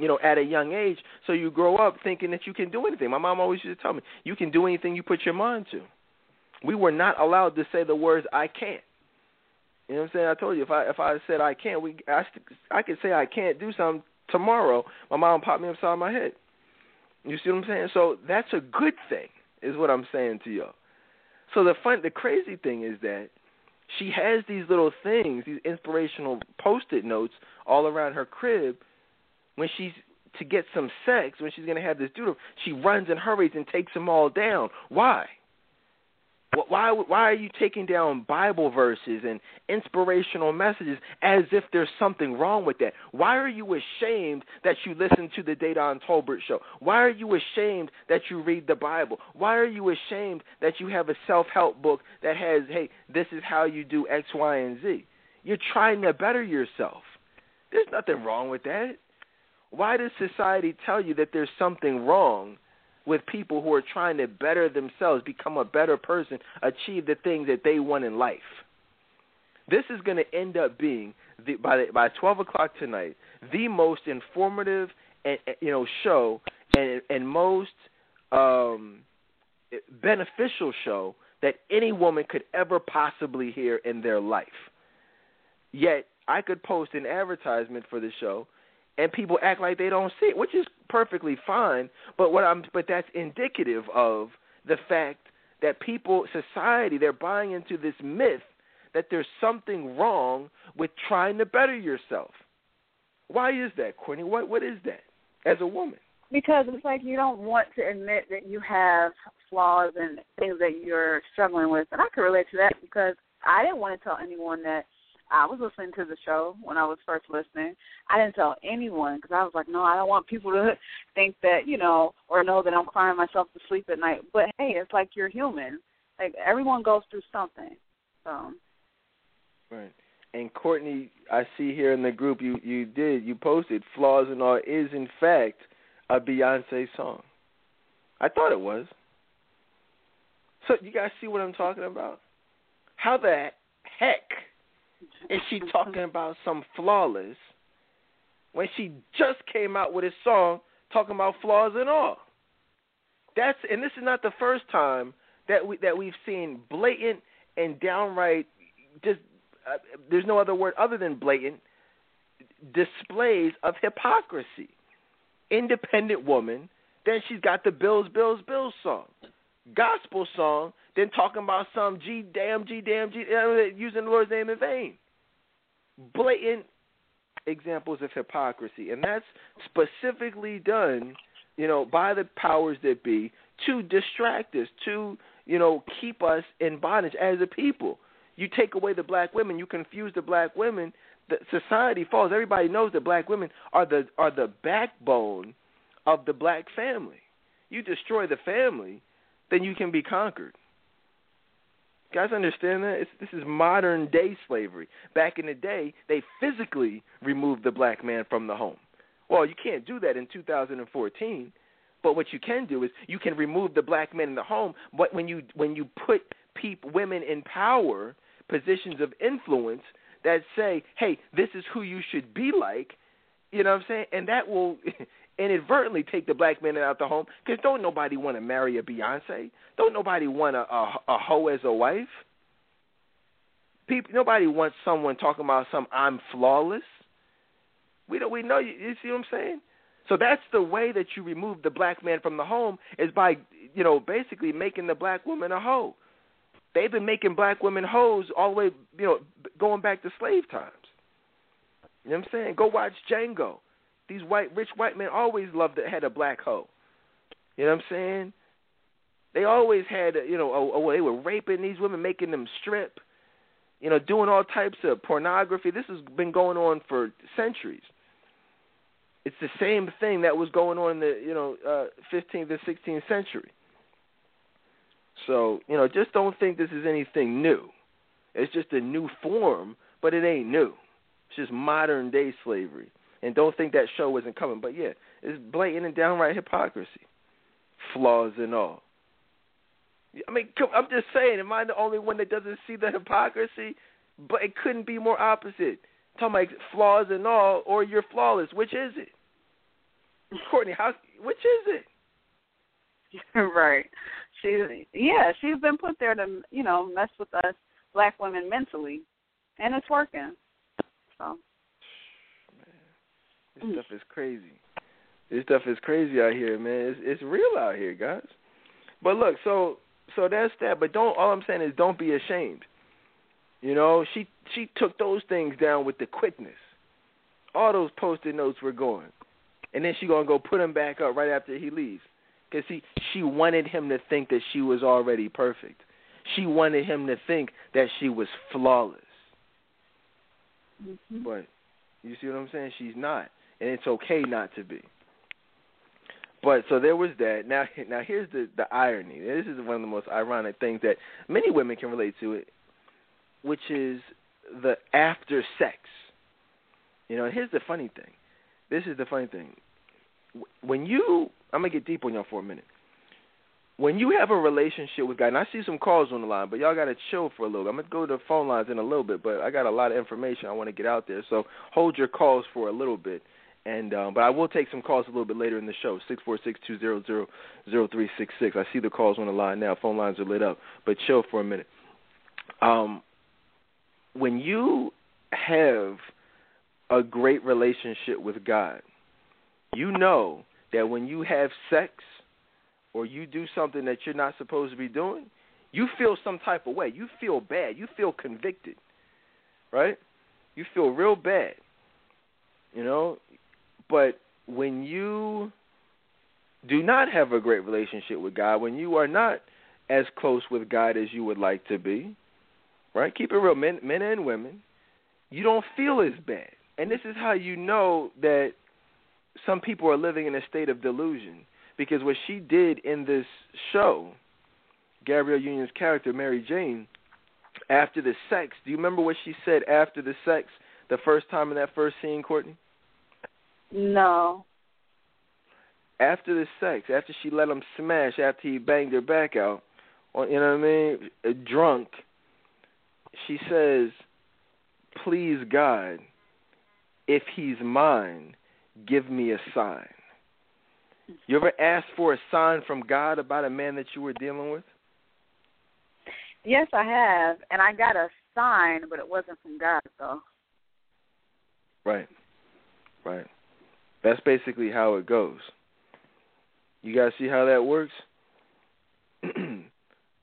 you know, at a young age, so you grow up thinking that you can do anything. My mom always used to tell me, you can do anything you put your mind to. We were not allowed to say the words I can't. You know what I'm saying? I told you if I if I said I can't, we I I could say I can't do something tomorrow. My mom popped me upside my head. You see what I'm saying? So that's a good thing, is what I'm saying to y'all. So the fun, the crazy thing is that she has these little things, these inspirational post-it notes all around her crib when she's to get some sex when she's to have this dude, she runs and hurries and takes them all down. Why? Why why are you taking down Bible verses and inspirational messages as if there's something wrong with that? Why are you ashamed that you listen to the Dedan Tolbert show? Why are you ashamed that you read the Bible? Why are you ashamed that you have a self-help book that has, "Hey, this is how you do X, Y, and Z"? You're trying to better yourself. There's nothing wrong with that. Why does society tell you that there's something wrong with people who are trying to better themselves, become a better person, achieve the things that they want in life. This is going to end up being the, by the, by twelve o'clock tonight the most informative and you know show and and most um, beneficial show that any woman could ever possibly hear in their life. Yet I could post an advertisement for the show and people act like they don't see it, which is perfectly fine. But what I'm but that's indicative of the fact that people, society, they're buying into this myth that there's something wrong with trying to better yourself. Why is that, Courtney? What what is that as a woman? Because it's like you don't want to admit that you have flaws and things that you're struggling with, and I can relate to that because I didn't want to tell anyone that I was listening to the show when I was first listening. I didn't tell anyone because I was like, no, I don't want people to [LAUGHS] think that you know or know that I'm crying myself to sleep at night. But hey, it's like you're human. Like everyone goes through something. So. Right. And Courtney, I see here in the group you you did you posted flaws and all is in fact a Beyonce song. I thought it was. So you guys see what I'm talking about? How the heck is she talking about some flawless when she just came out with a song talking about flaws and all? That's and this is not the first time that we that we've seen blatant and downright just uh, there's no other word other than blatant displays of hypocrisy. Independent woman, then she's got the Bills Bills Bills song, gospel song, then talking about some G damn G damn G using the Lord's name in vain. Blatant examples of hypocrisy, and that's specifically done, you know, by the powers that be to distract us, to you know, keep us in bondage as a people. You take away the black women, you confuse the black women. The society falls. Everybody knows that black women are the are the backbone of the black family. You destroy the family, then you can be conquered guys understand that? It's, this is modern day slavery. Back in the day, they physically removed the black man from the home. Well, you can't do that in 2014. But what you can do is you can remove the black man in the home. But when you when you put people, women in power, positions of influence that say, "Hey, this is who you should be like," you know what I'm saying? And that will [LAUGHS] inadvertently take the black man out the home because don't nobody want to marry a Beyonce. Don't nobody want a, a a hoe as a wife. People, nobody wants someone talking about some I'm flawless. We don't. We know you. You see what I'm saying? So that's the way that you remove the black man from the home is by you know basically making the black woman a hoe. They've been making black women hoes all the way you know going back to slave times. You know what I'm saying? Go watch Django. These white rich white men always loved to had a black hoe. You know what I'm saying? They always had, you know, oh, they were raping these women, making them strip, you know, doing all types of pornography. This has been going on for centuries. It's the same thing that was going on in the, you know, uh, 15th and 16th century. So, you know, just don't think this is anything new. It's just a new form, but it ain't new. It's just modern day slavery and don't think that show isn't coming. But yeah, it's blatant and downright hypocrisy, flaws and all. I mean, I'm just saying, am I the only one that doesn't see the hypocrisy? But it couldn't be more opposite. talking about flaws and all, or you're flawless. Which is it? [LAUGHS] Courtney, how? Which is it? [LAUGHS] right. She's yeah. She's been put there to you know mess with us black women mentally, and it's working. So. This mm. stuff is crazy. This stuff is crazy out here, man. It's it's real out here, guys. But look, so so that's that. But don't. All I'm saying is, don't be ashamed. You know, she she took those things down with the quickness. All those post-it notes were going. and then she gonna go put him back up right after he leaves. Cause see, she wanted him to think that she was already perfect. She wanted him to think that she was flawless. Mm-hmm. But you see what I'm saying? She's not, and it's okay not to be. But so there was that. Now, [LAUGHS] now here's the the irony. This is one of the most ironic things that many women can relate to it, which is the after sex. You know, and here's the funny thing. This is the funny thing. When you, I'm gonna get deep on y'all for a minute. When you have a relationship with God, and I see some calls on the line, but y'all gotta chill for a little. I'm gonna go to the phone lines in a little bit, but I got a lot of information I want to get out there. So hold your calls for a little bit. And um, but I will take some calls a little bit later in the show. Six four six two zero zero zero three six six. I see the calls on the line now. Phone lines are lit up. But chill for a minute. Um, when you have a great relationship with God, you know that when you have sex or you do something that you're not supposed to be doing, you feel some type of way. You feel bad. You feel convicted. Right? You feel real bad. You know, but when you do not have a great relationship with God, when you are not as close with God as you would like to be, right? Keep it real, men, men and women. You don't feel as bad, and this is how you know that some people are living in a state of delusion because what she did in this show, Gabrielle Union's character Mary Jane, after the sex. Do you remember what she said after the sex the first time in that first scene, Courtney? No. After the sex, after she let him smash, after he banged her back out, you know what I mean, uh, drunk, she says, "Please God, if he's mine, give me a sign." You ever asked for a sign from God about a man that you were dealing with? Yes, I have, and I got a sign, but it wasn't from God though. Right. Right. That's basically how it goes. You guys see how that works? [CLEARS THROAT] you,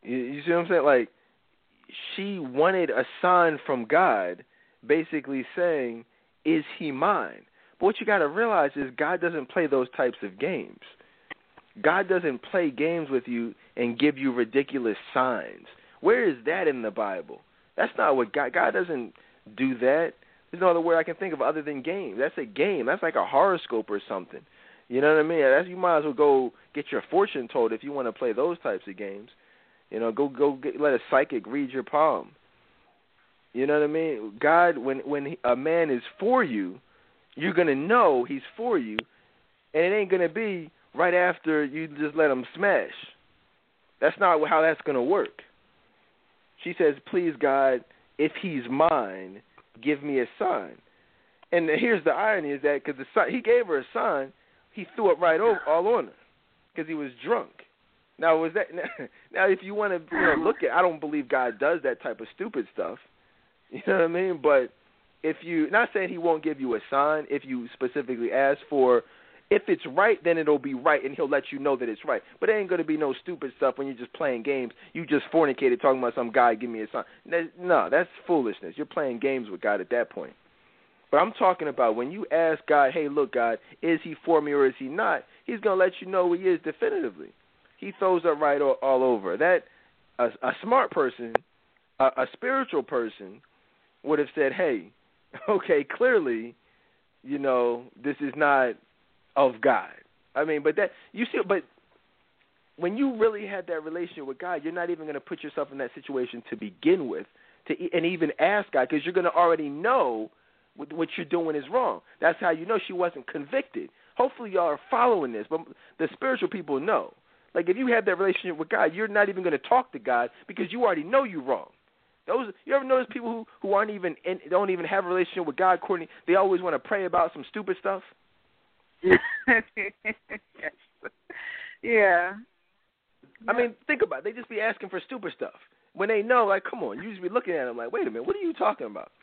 you see what I'm saying? Like she wanted a sign from God, basically saying, "Is he mine?" But what you got to realize is God doesn't play those types of games. God doesn't play games with you and give you ridiculous signs. Where is that in the Bible? That's not what God God doesn't do that. There's no other word I can think of other than game. That's a game. That's like a horoscope or something. You know what I mean? That's you might as well go get your fortune told if you want to play those types of games. You know, go go get, let a psychic read your palm. You know what I mean? God, when when a man is for you, you're gonna know he's for you, and it ain't gonna be right after you just let him smash. That's not how that's gonna work. She says, "Please, God, if he's mine, give me a sign." And here's the irony: is that because the he gave her a sign, he threw it right over all on her because he was drunk. Now was that [LAUGHS] now if you want to you know, look at I don't believe God does that type of stupid stuff. You know what I mean? But if you not saying he won't give you a sign if you specifically ask for if it's right then it'll be right and he'll let you know that it's right. But it ain't gonna be no stupid stuff when you're just playing games. You just fornicated talking about some guy give me a sign. No, that's foolishness. You're playing games with God at that point. But I'm talking about when you ask God, hey, look, God, is he for me or is he not? He's going to let you know he is definitively. He throws it right all, all over. That a, a smart person, a, a spiritual person, would have said, hey, [LAUGHS] okay, clearly, you know, this is not of God. I mean, but that you see, but when you really had that relationship with God, you're not even going to put yourself in that situation to begin with, to and even ask God because you're going to already know what you're doing is wrong. That's how you know she wasn't convicted. Hopefully, y'all are following this, but the spiritual people know. Like if you have that relationship with God, you're not even going to talk to God because you already know you're wrong. Those you ever notice people who who aren't even in, don't even have a relationship with God, Courtney? They always want to pray about some stupid stuff. [LAUGHS] yeah. I mean, think about it. They just be asking for stupid stuff when they know, like, come on, you just be looking at them like, wait a minute, what are you talking about? [LAUGHS]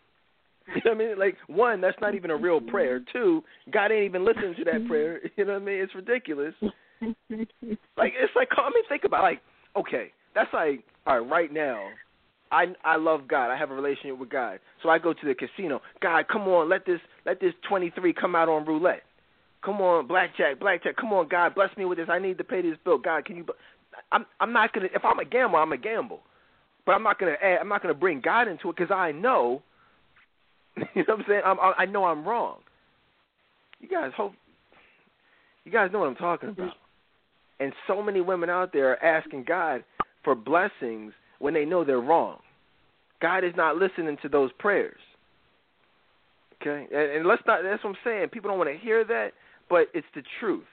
You know what I mean? Like, one, that's not even a real prayer. Two, God ain't even listening to that [LAUGHS] prayer. You know what I mean? It's ridiculous. like, it's like, I mean, think about it. like, okay, that's like, all right, right now, I I love God. I have a relationship with God. So I go to the casino. God, come on, let this let this 23 come out on roulette. Come on, blackjack, blackjack, come on, God, bless me with this. I need to pay this bill. God, can you? I'm I'm not gonna. If I'm a gambler, I'm a gamble, but I'm not gonna. Add, I'm not gonna bring God into it because I know. [LAUGHS] You know what I'm saying? I'm, I know I'm wrong. You guys hope. You guys know what I'm talking mm-hmm. about. And so many women out there are asking God for blessings when they know they're wrong. God is not listening to those prayers. Okay, and, and let's not. That's what I'm saying. People don't want to hear that, but it's the truth.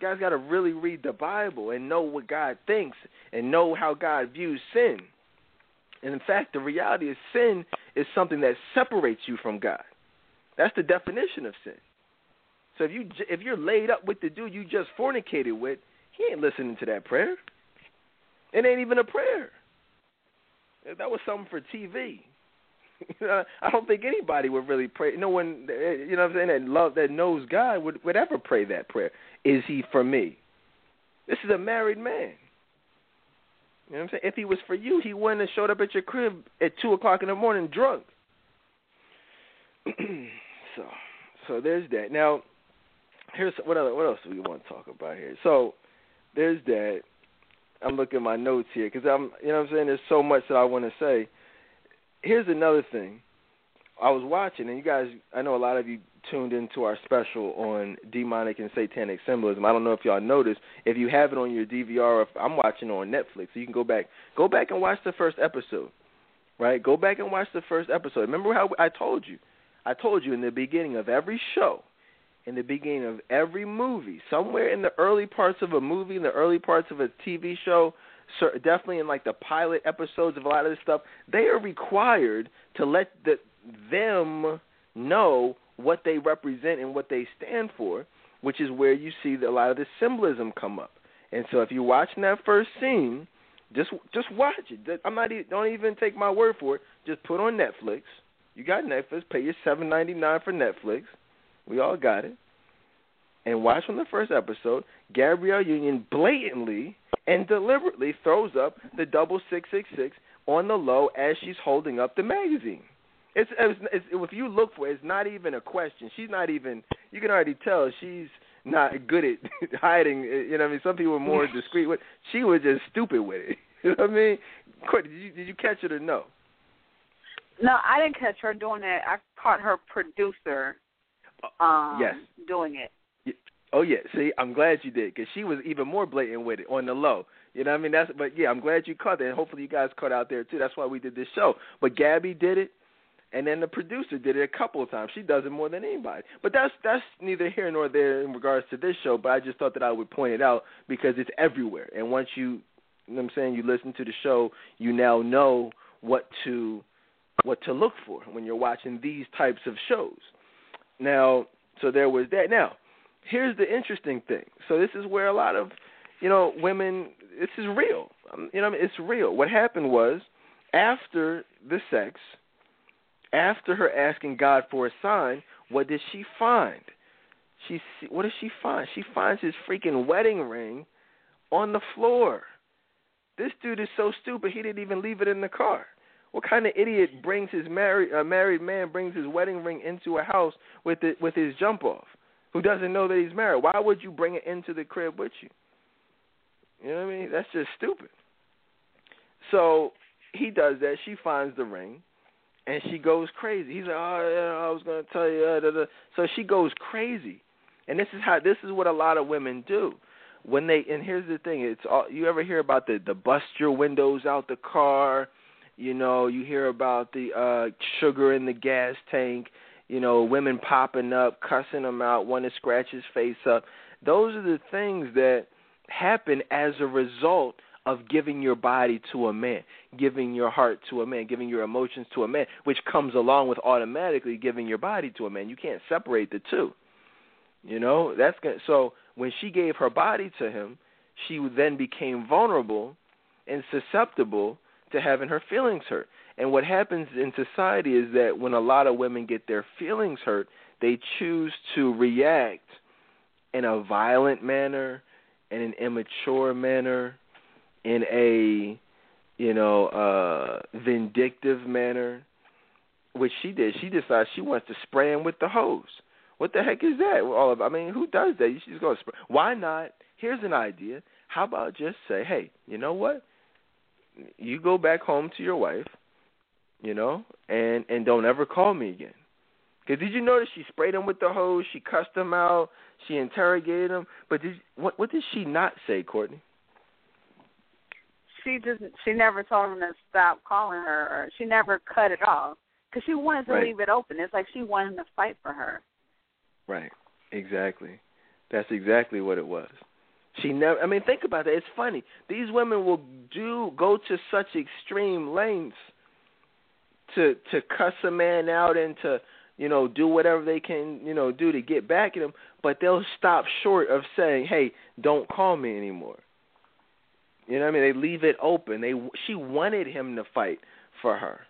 You guys got to really read the Bible and know what God thinks and know how God views sin. And in fact, the reality is sin is something that separates you from God. That's the definition of sin. So if you if you're laid up with the dude you just fornicated with, he ain't listening to that prayer. It ain't even a prayer. That was something for TV. [LAUGHS] I don't think anybody would really pray. No one, eh, you know, what I'm saying that love that knows God would would ever pray that prayer. Is he for me? This is a married man. You know what I'm saying? If he was for you, he wouldn't have showed up at your crib at two o'clock in the morning drunk. [CLEARS THROAT] so, so there's that. Now, here's what other what else do we want to talk about here? So, there's that. I'm looking at my notes here because I'm, you know, what I'm saying there's so much that I want to say here's another thing. I was watching, and you guys, I know a lot of you tuned into our special on demonic and satanic symbolism. I don't know if y'all noticed. If you have it on your DVR, if I'm watching on Netflix, so you can go back, go back and watch the first episode. Right? Go back and watch the first episode. Remember how I told you? I told you in the beginning of every show, in the beginning of every movie, somewhere in the early parts of a movie, in the early parts of a TV show, definitely in like the pilot episodes of a lot of this stuff, they are required to let the, them know what they represent and what they stand for, which is where you see a lot of the symbolism come up. And so if you're watching that first scene, just just watch it. I'm not even, don't even take my word for it. Just put on Netflix. You got Netflix. Pay your seven ninety nine for Netflix. We all got it. And watch from the first episode. Gabrielle Union blatantly and deliberately throws up the double six six six on the low as she's holding up the magazine. It's, it's, it's if you look for it, it's not even a question. She's not even. You can already tell she's not good at [LAUGHS] hiding. You know, what I mean, some people are more discreet. With she was just stupid with it. [LAUGHS] You know what I mean? Did you did you catch it or no? No, I didn't catch her doing that. I caught her producer uh, um, yes. doing it. Oh yeah, see, I'm glad you did because she was even more blatant with it on the low. You know what I mean? That's but yeah, I'm glad you caught that, and hopefully you guys caught out there too. That's why we did this show. But Gabby did it, and then the producer did it a couple of times. She does it more than anybody. But that's that's neither here nor there in regards to this show. But I just thought that I would point it out because it's everywhere. And once you, you know what I'm saying, you listen to the show, you now know what to what to look for when you're watching these types of shows. Now, so there was that. Now here's the interesting thing. So this is where a lot of, you know, women. This is real. Um, you know, it's real. What happened was after the sex, after her asking God for a sign, what did she find? She what does she find? She finds his freaking wedding ring on the floor. This dude is so stupid he didn't even leave it in the car. What kind of idiot brings his married a married man brings his wedding ring into a house with it with his jump off? Who doesn't know that he's married. Why would you bring it into the crib with you? You know what I mean? That's just stupid. So he does that. She finds the ring, and she goes crazy. He's like, "Oh, yeah, I was gonna tell you." Uh, da, da. So she goes crazy, and this is how this is what a lot of women do when they. And here's the thing: it's all you ever hear about the the bust your windows out the car. You know, you hear about the uh sugar in the gas tank you know, women popping up, cussing him out, wanting to scratch his face up. Those are the things that happen as a result of giving your body to a man, giving your heart to a man, giving your emotions to a man, which comes along with automatically giving your body to a man. You can't separate the two. You know, that's good. So when she gave her body to him, she then became vulnerable and susceptible to having her feelings hurt. And what happens in society is that when a lot of women get their feelings hurt, they choose to react in a violent manner, in an immature manner, in a you know uh vindictive manner, which she did. She decides she wants to spray him with the hose. What the heck is that? All of I mean, who does that? You should just go. Why not? Here's an idea. How about just say, hey, you know what? You go back home to your wife, you know, and and don't ever call me again. Because did you notice she sprayed him with the hose? She cussed him out. She interrogated him. But did, what what did she not say, Courtney? She just she never told him to stop calling her, or she never cut it off because she wanted to right. leave it open. It's like she wanted to fight for her. Right. Exactly. That's exactly what it was. She never. I mean, think about that. It's funny. These women will do go to such extreme lengths to to cuss a man out and to you know do whatever they can you know do to get back at him, but they'll stop short of saying, "Hey, don't call me anymore." You know what I mean? They leave it open. They she wanted him to fight for her.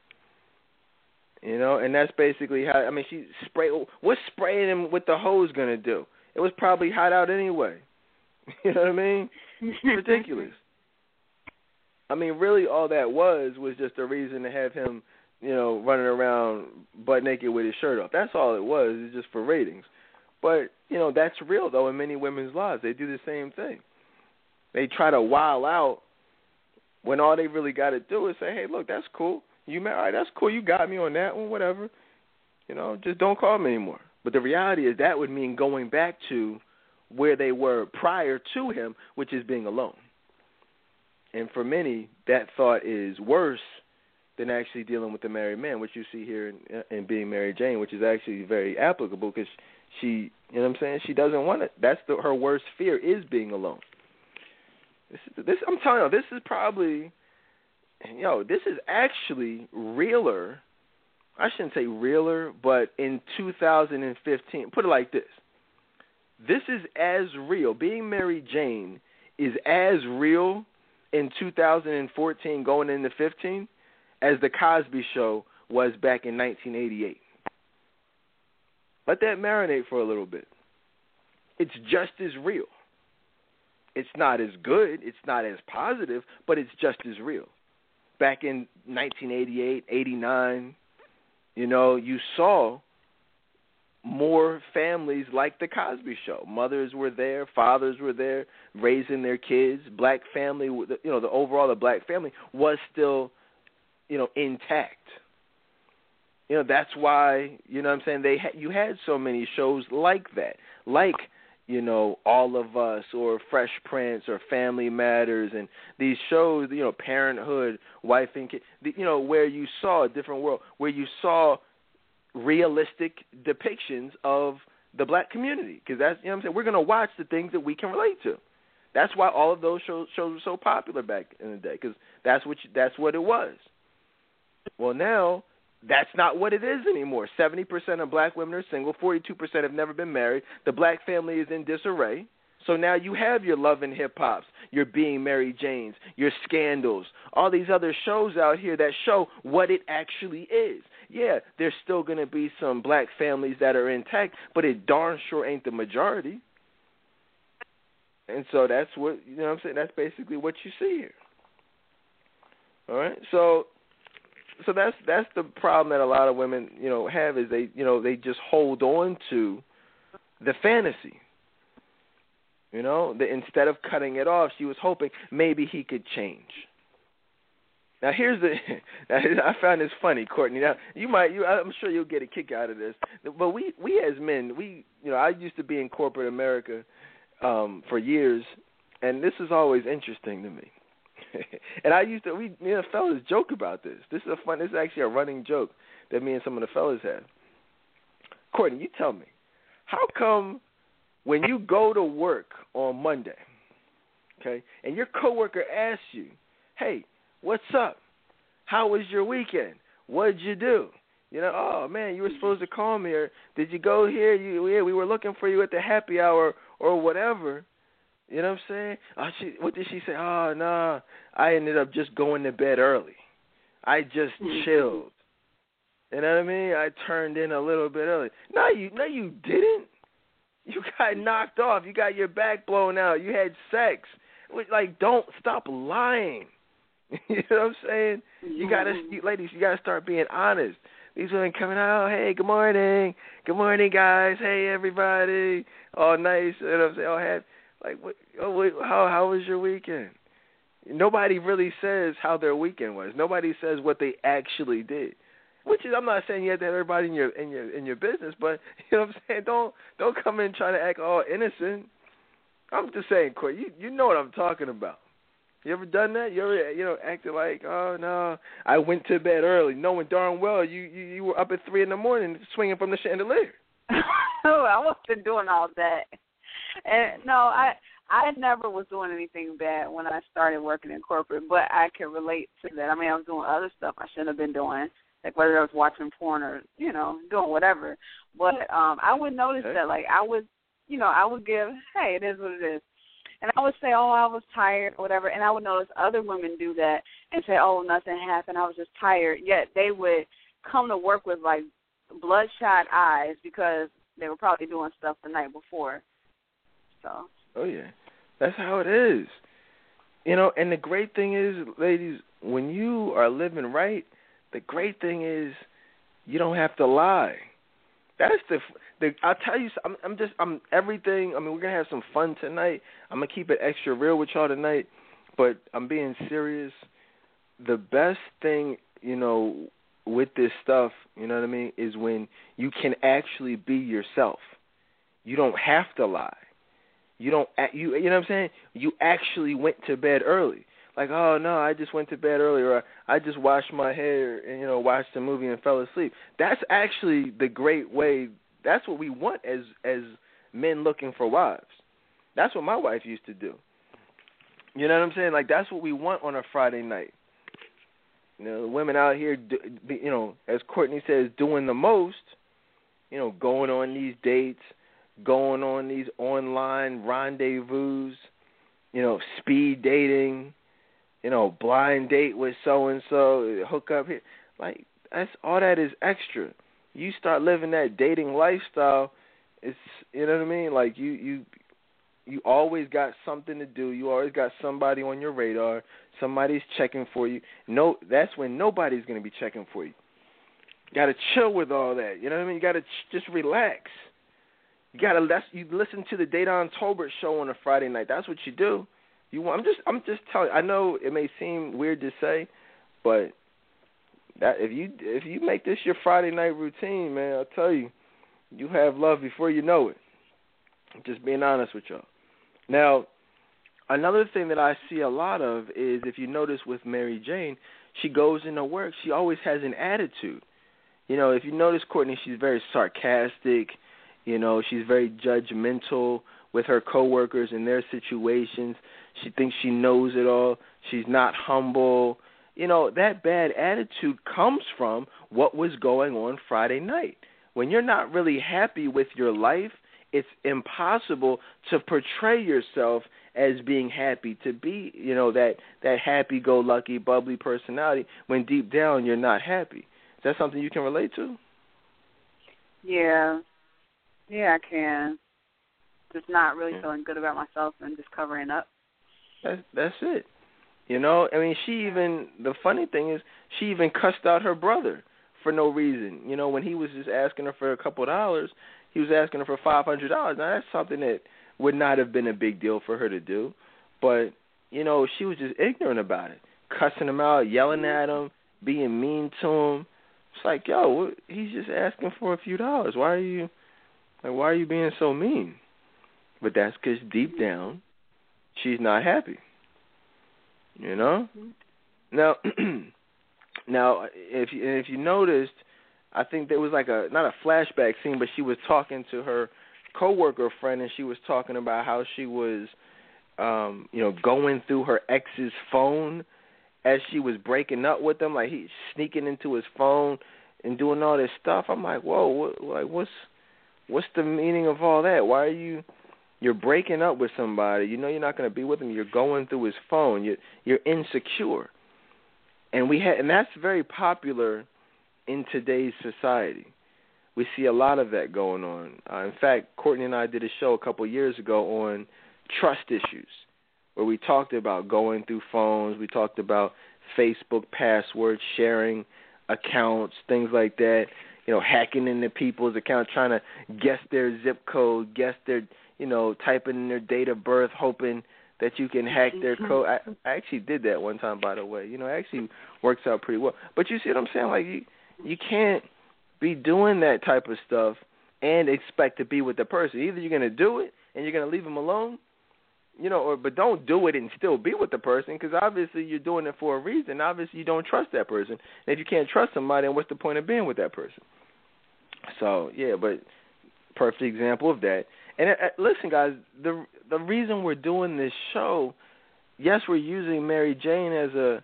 You know, and that's basically how. I mean, she spray. What's spraying him with the hose gonna do? It was probably hot out anyway. [LAUGHS] You know what I mean? It's ridiculous. I mean, really, all that was was just a reason to have him, you know, running around butt naked with his shirt off. That's all it was. It's just for ratings. But you know, that's real though in many women's lives. They do the same thing. They try to while out when all they really got to do is say, "Hey, look, that's cool. You all right? That's cool. You got me on that one. Whatever. You know, just don't call me anymore." But the reality is that would mean going back to where they were prior to him, which is being alone. And for many, that thought is worse than actually dealing with a married man, which you see here in, in being Mary Jane, which is actually very applicable because she, you know what I'm saying? She doesn't want it. That's the, her worst fear is being alone. This, is, this I'm telling you, this is probably, you know, this is actually realer. I shouldn't say realer, but in 2015, put it like this: this is as real. Being Mary Jane is as real in 2014 going into 15 as the Cosby Show was back in 1988. Let that marinate for a little bit. It's just as real. It's not as good, it's not as positive, but it's just as real. Back in 1988, 89, you know, you saw more families like the Cosby Show. Mothers were there, fathers were there, raising their kids. Black family, you know, the overall the black family was still, you know, intact. You know, that's why you know what I'm saying they ha- you had so many shows like that, like you know All of Us or Fresh Prince or Family Matters and these shows, you know, Parenthood, Wife and Kid, you know, where you saw a different world, where you saw realistic depictions of the black community because that's you know what I'm saying we're going to watch the things that we can relate to. That's why all of those shows shows were so popular back in the day because that's what you, that's what it was. Well, now that's not what it is anymore. Seventy percent of black women are single. Forty-two percent have never been married. The black family is in disarray. So now you have your love and hip hops, your being Mary Janes, your scandals, all these other shows out here that show what it actually is yeah, there's still going to be some black families that are intact, but it darn sure ain't the majority. And so that's what you know. what I'm saying that's basically what you see here. All right, so so that's that's the problem that a lot of women you know have is they you know they just hold on to the fantasy. You know, the, instead of cutting it off, she was hoping maybe he could change. Now here's the [LAUGHS] I found this funny, Courtney. Now you might you I'm sure you'll get a kick out of this. But we we as men, we you know, I used to be in corporate America um for years and this is always interesting to me. [LAUGHS] and I used to we me and the fellas joke about this. This is a fun this is actually a running joke that me and some of the fellas had. Courtney, you tell me, how come when you go to work on Monday, okay, and your coworker asks you, Hey, What's up? How was your weekend? What'd you do? You know, oh man, you were mm-hmm. supposed to call me, or did you go here? You yeah, we were looking for you at the happy hour or whatever. You know what I'm saying? Oh, she, what did she say? Oh no, nah, I ended up just going to bed early. I just mm-hmm. chilled. You know what I mean? I turned in a little bit early. No, you no, you didn't. You [LAUGHS] got knocked off. You got your back blown out. You had sex. Like, don't stop lying. [LAUGHS] you know what I'm saying? You gotta, mm-hmm. you, ladies, you gotta start being honest. these women coming out. Hey, good morning, good morning, guys. Hey, everybody. All nice. You know what I'm saying? All happy. Like, what? Oh, how how was your weekend? Nobody really says how their weekend was. Nobody says what they actually did. Which is, I'm not saying you have to have everybody in your in your in your business, but [LAUGHS] you know what I'm saying. Don't don't come in trying to act all innocent. I'm just saying, Court. You you know what I'm talking about. You ever done that? You ever you know acted like, oh no, I went to bed early, knowing darn well you you, you were up at three in the morning swinging from the chandelier. [LAUGHS] oh, I wasn't doing all that. And no, I I never was doing anything bad when I started working in corporate, but I can relate to that. I mean, I was doing other stuff I shouldn't have been doing, like whether I was watching porn or you know doing whatever. But um I would notice that, like I would, you know, I would give, hey, it is what it is. And I would say, oh, I was tired, or whatever. And I would notice other women do that and say, oh, nothing happened. I was just tired. Yet they would come to work with like bloodshot eyes because they were probably doing stuff the night before. So. Oh yeah. That's how it is. You know, and the great thing is, ladies, when you are living right, the great thing is you don't have to lie. That's the the I'll tell you I'm I'm just I'm everything. I mean, we're to have some fun tonight. I'm to keep it extra real with y'all tonight, but I'm being serious. The best thing, you know, with this stuff, you know what I mean, is when you can actually be yourself. You don't have to lie. You don't you you know what I'm saying? You actually went to bed early. Like, oh no, I just went to bed early or I just washed my hair and you know, watched a movie and fell asleep. That's actually the great way that's what we want as as men looking for wives. That's what my wife used to do. You know what I'm saying? Like that's what we want on a Friday night. You know, the women out here, do, you know, as Courtney says, doing the most. You know, going on these dates, going on these online rendezvous, you know, speed dating, you know, blind date with so and so, hook up here. Like that's all that is extra. You start living that dating lifestyle, it's you know what I mean? Like you you you always got something to do. You always got somebody on your radar. Somebody's checking for you. No, that's when nobody's going to be checking for you. You got to chill with all that. You know what I mean? You got to ch- just relax. You gotta that's you listen to the Dedan Tolbert show on a Friday night. That's what you do. You I'm just I'm just telling. I know it may seem weird to say, but that if you if you make this your Friday night routine, man, I'll tell you, you have love before you know it. Just being honest with y'all. Now, another thing that I see a lot of is if you notice with Mary Jane, she goes into work, she always has an attitude. You know, if you notice Courtney, she's very sarcastic you know, she's very judgmental with her coworkers and their situations. She thinks she knows it all. She's not humble. You know, that bad attitude comes from what was going on Friday night. When you're not really happy with your life, it's impossible to portray yourself as being happy, to be, you know, that that happy go lucky, bubbly personality when deep down you're not happy. Is that something you can relate to? Yeah, yeah, I can. Just not really feeling good about myself and just covering up. That's that's it. You know, I mean, she even the funny thing is she even cussed out her brother for no reason. You know, when he was just asking her for a couple of dollars, he was asking her for five hundred dollars. Now that's something that would not have been a big deal for her to do, but you know, she was just ignorant about it, cussing him out, yelling at him, being mean to him. It's like, yo, he's just asking for a few dollars. Why are you? Like, why are you being so mean? But that's because deep down, she's not happy. You know. Mm-hmm. Now, [CLEARS THROAT] now, if you if you noticed, I think there was like a not a flashback scene, but she was talking to her coworker friend, and she was talking about how she was, um, you know, going through her ex's phone as she was breaking up with him, like he's sneaking into his phone and doing all this stuff. I'm like, whoa, what, like what's what's the meaning of all that? Why are you you're breaking up with somebody? You know you're not going to be with him. You're going through his phone. You you're insecure, and we had and that's very popular in today's society. We see a lot of that going on. Uh, in fact, Courtney and I did a show a couple years ago on trust issues, where we talked about going through phones. We talked about Facebook passwords, sharing accounts, things like that. You know, hacking into people's accounts, trying to guess their zip code, guess their, you know, typing in their date of birth, hoping that you can hack their Mm-hmm. code. I, I actually did that one time, by the way. You know, it actually works out pretty well. But you see what I'm saying? Like you, you can't be doing that type of stuff and expect to be with the person. Either you're gonna do it and you're gonna leave them alone, you know, or but don't do it and still be with the person because obviously you're doing it for a reason. Obviously you don't trust that person. And if you can't trust somebody, then what's the point of being with that person? So yeah, but perfect example of that. And uh, listen, guys, the the reason we're doing this show, yes, we're using Mary Jane as a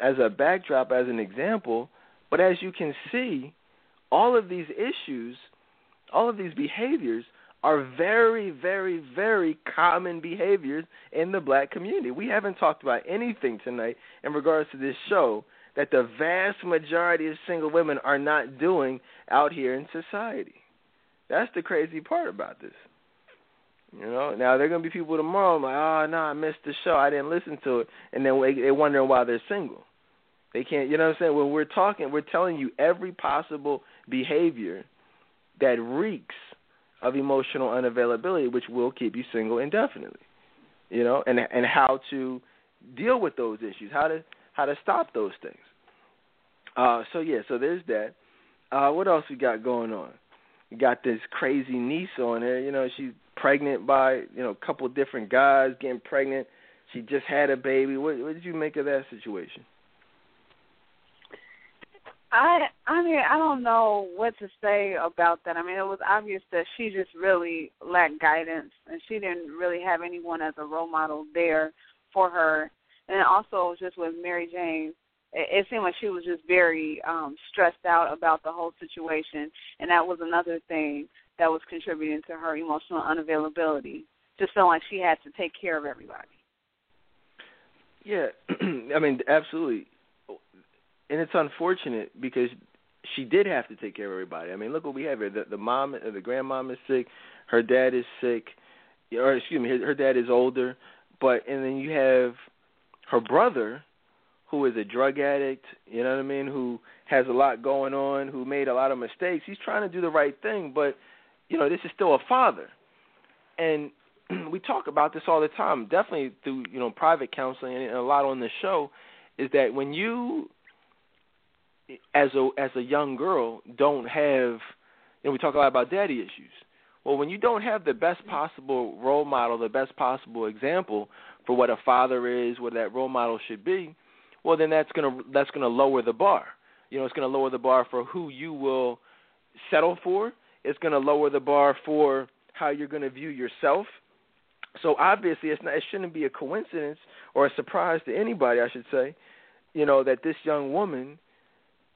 as a backdrop, as an example, but as you can see, all of these issues, all of these behaviors are very, very, very common behaviors in the black community. We haven't talked about anything tonight in regards to this show that the vast majority of single women are not doing out here in society. That's the crazy part about this. You know, now there gonna be people tomorrow like, oh no, I missed the show, I didn't listen to it, and then they- wondering why they're single. They can't, you know what I'm saying? When we're talking, we're telling you every possible behavior that reeks of emotional unavailability, which will keep you single indefinitely. You know, and and how to deal with those issues, how to how to stop those things. Uh, so yeah, so there's that. Uh, what else we got going on? We got this crazy niece on there. You know, she's pregnant by you know a couple of different guys, getting pregnant. She just had a baby. What, what did you make of that situation? I I mean I don't know what to say about that. I mean it was obvious that she just really lacked guidance and she didn't really have anyone as a role model there for her. And also just with Mary Jane, it, it seemed like she was just very um stressed out about the whole situation and that was another thing that was contributing to her emotional unavailability. Just feeling like she had to take care of everybody. Yeah, [CLEARS THROAT] I mean, absolutely. And it's unfortunate because she did have to take care of everybody. I mean, look what we have here. The, the mom, uh, the grandmom is sick. Her dad is sick, or excuse me, her, her dad is older. But and then you have her brother, who is a drug addict. You know what I mean? Who has a lot going on. Who made a lot of mistakes. He's trying to do the right thing, but you know, this is still a father. And [CLEARS THROAT] we talk about this all the time, definitely through you know private counseling and a lot on the show, is that when you as a as a young girl don't have know we talk a lot about daddy issues. Well, when you don't have the best possible role model, the best possible example for what a father is, what that role model should be, well then that's going to that's going to lower the bar. You know, it's going to lower the bar for who you will settle for. It's going to lower the bar for how you're going to view yourself. So obviously, it's not. It shouldn't be a coincidence or a surprise to anybody, I should say. You know that this young woman,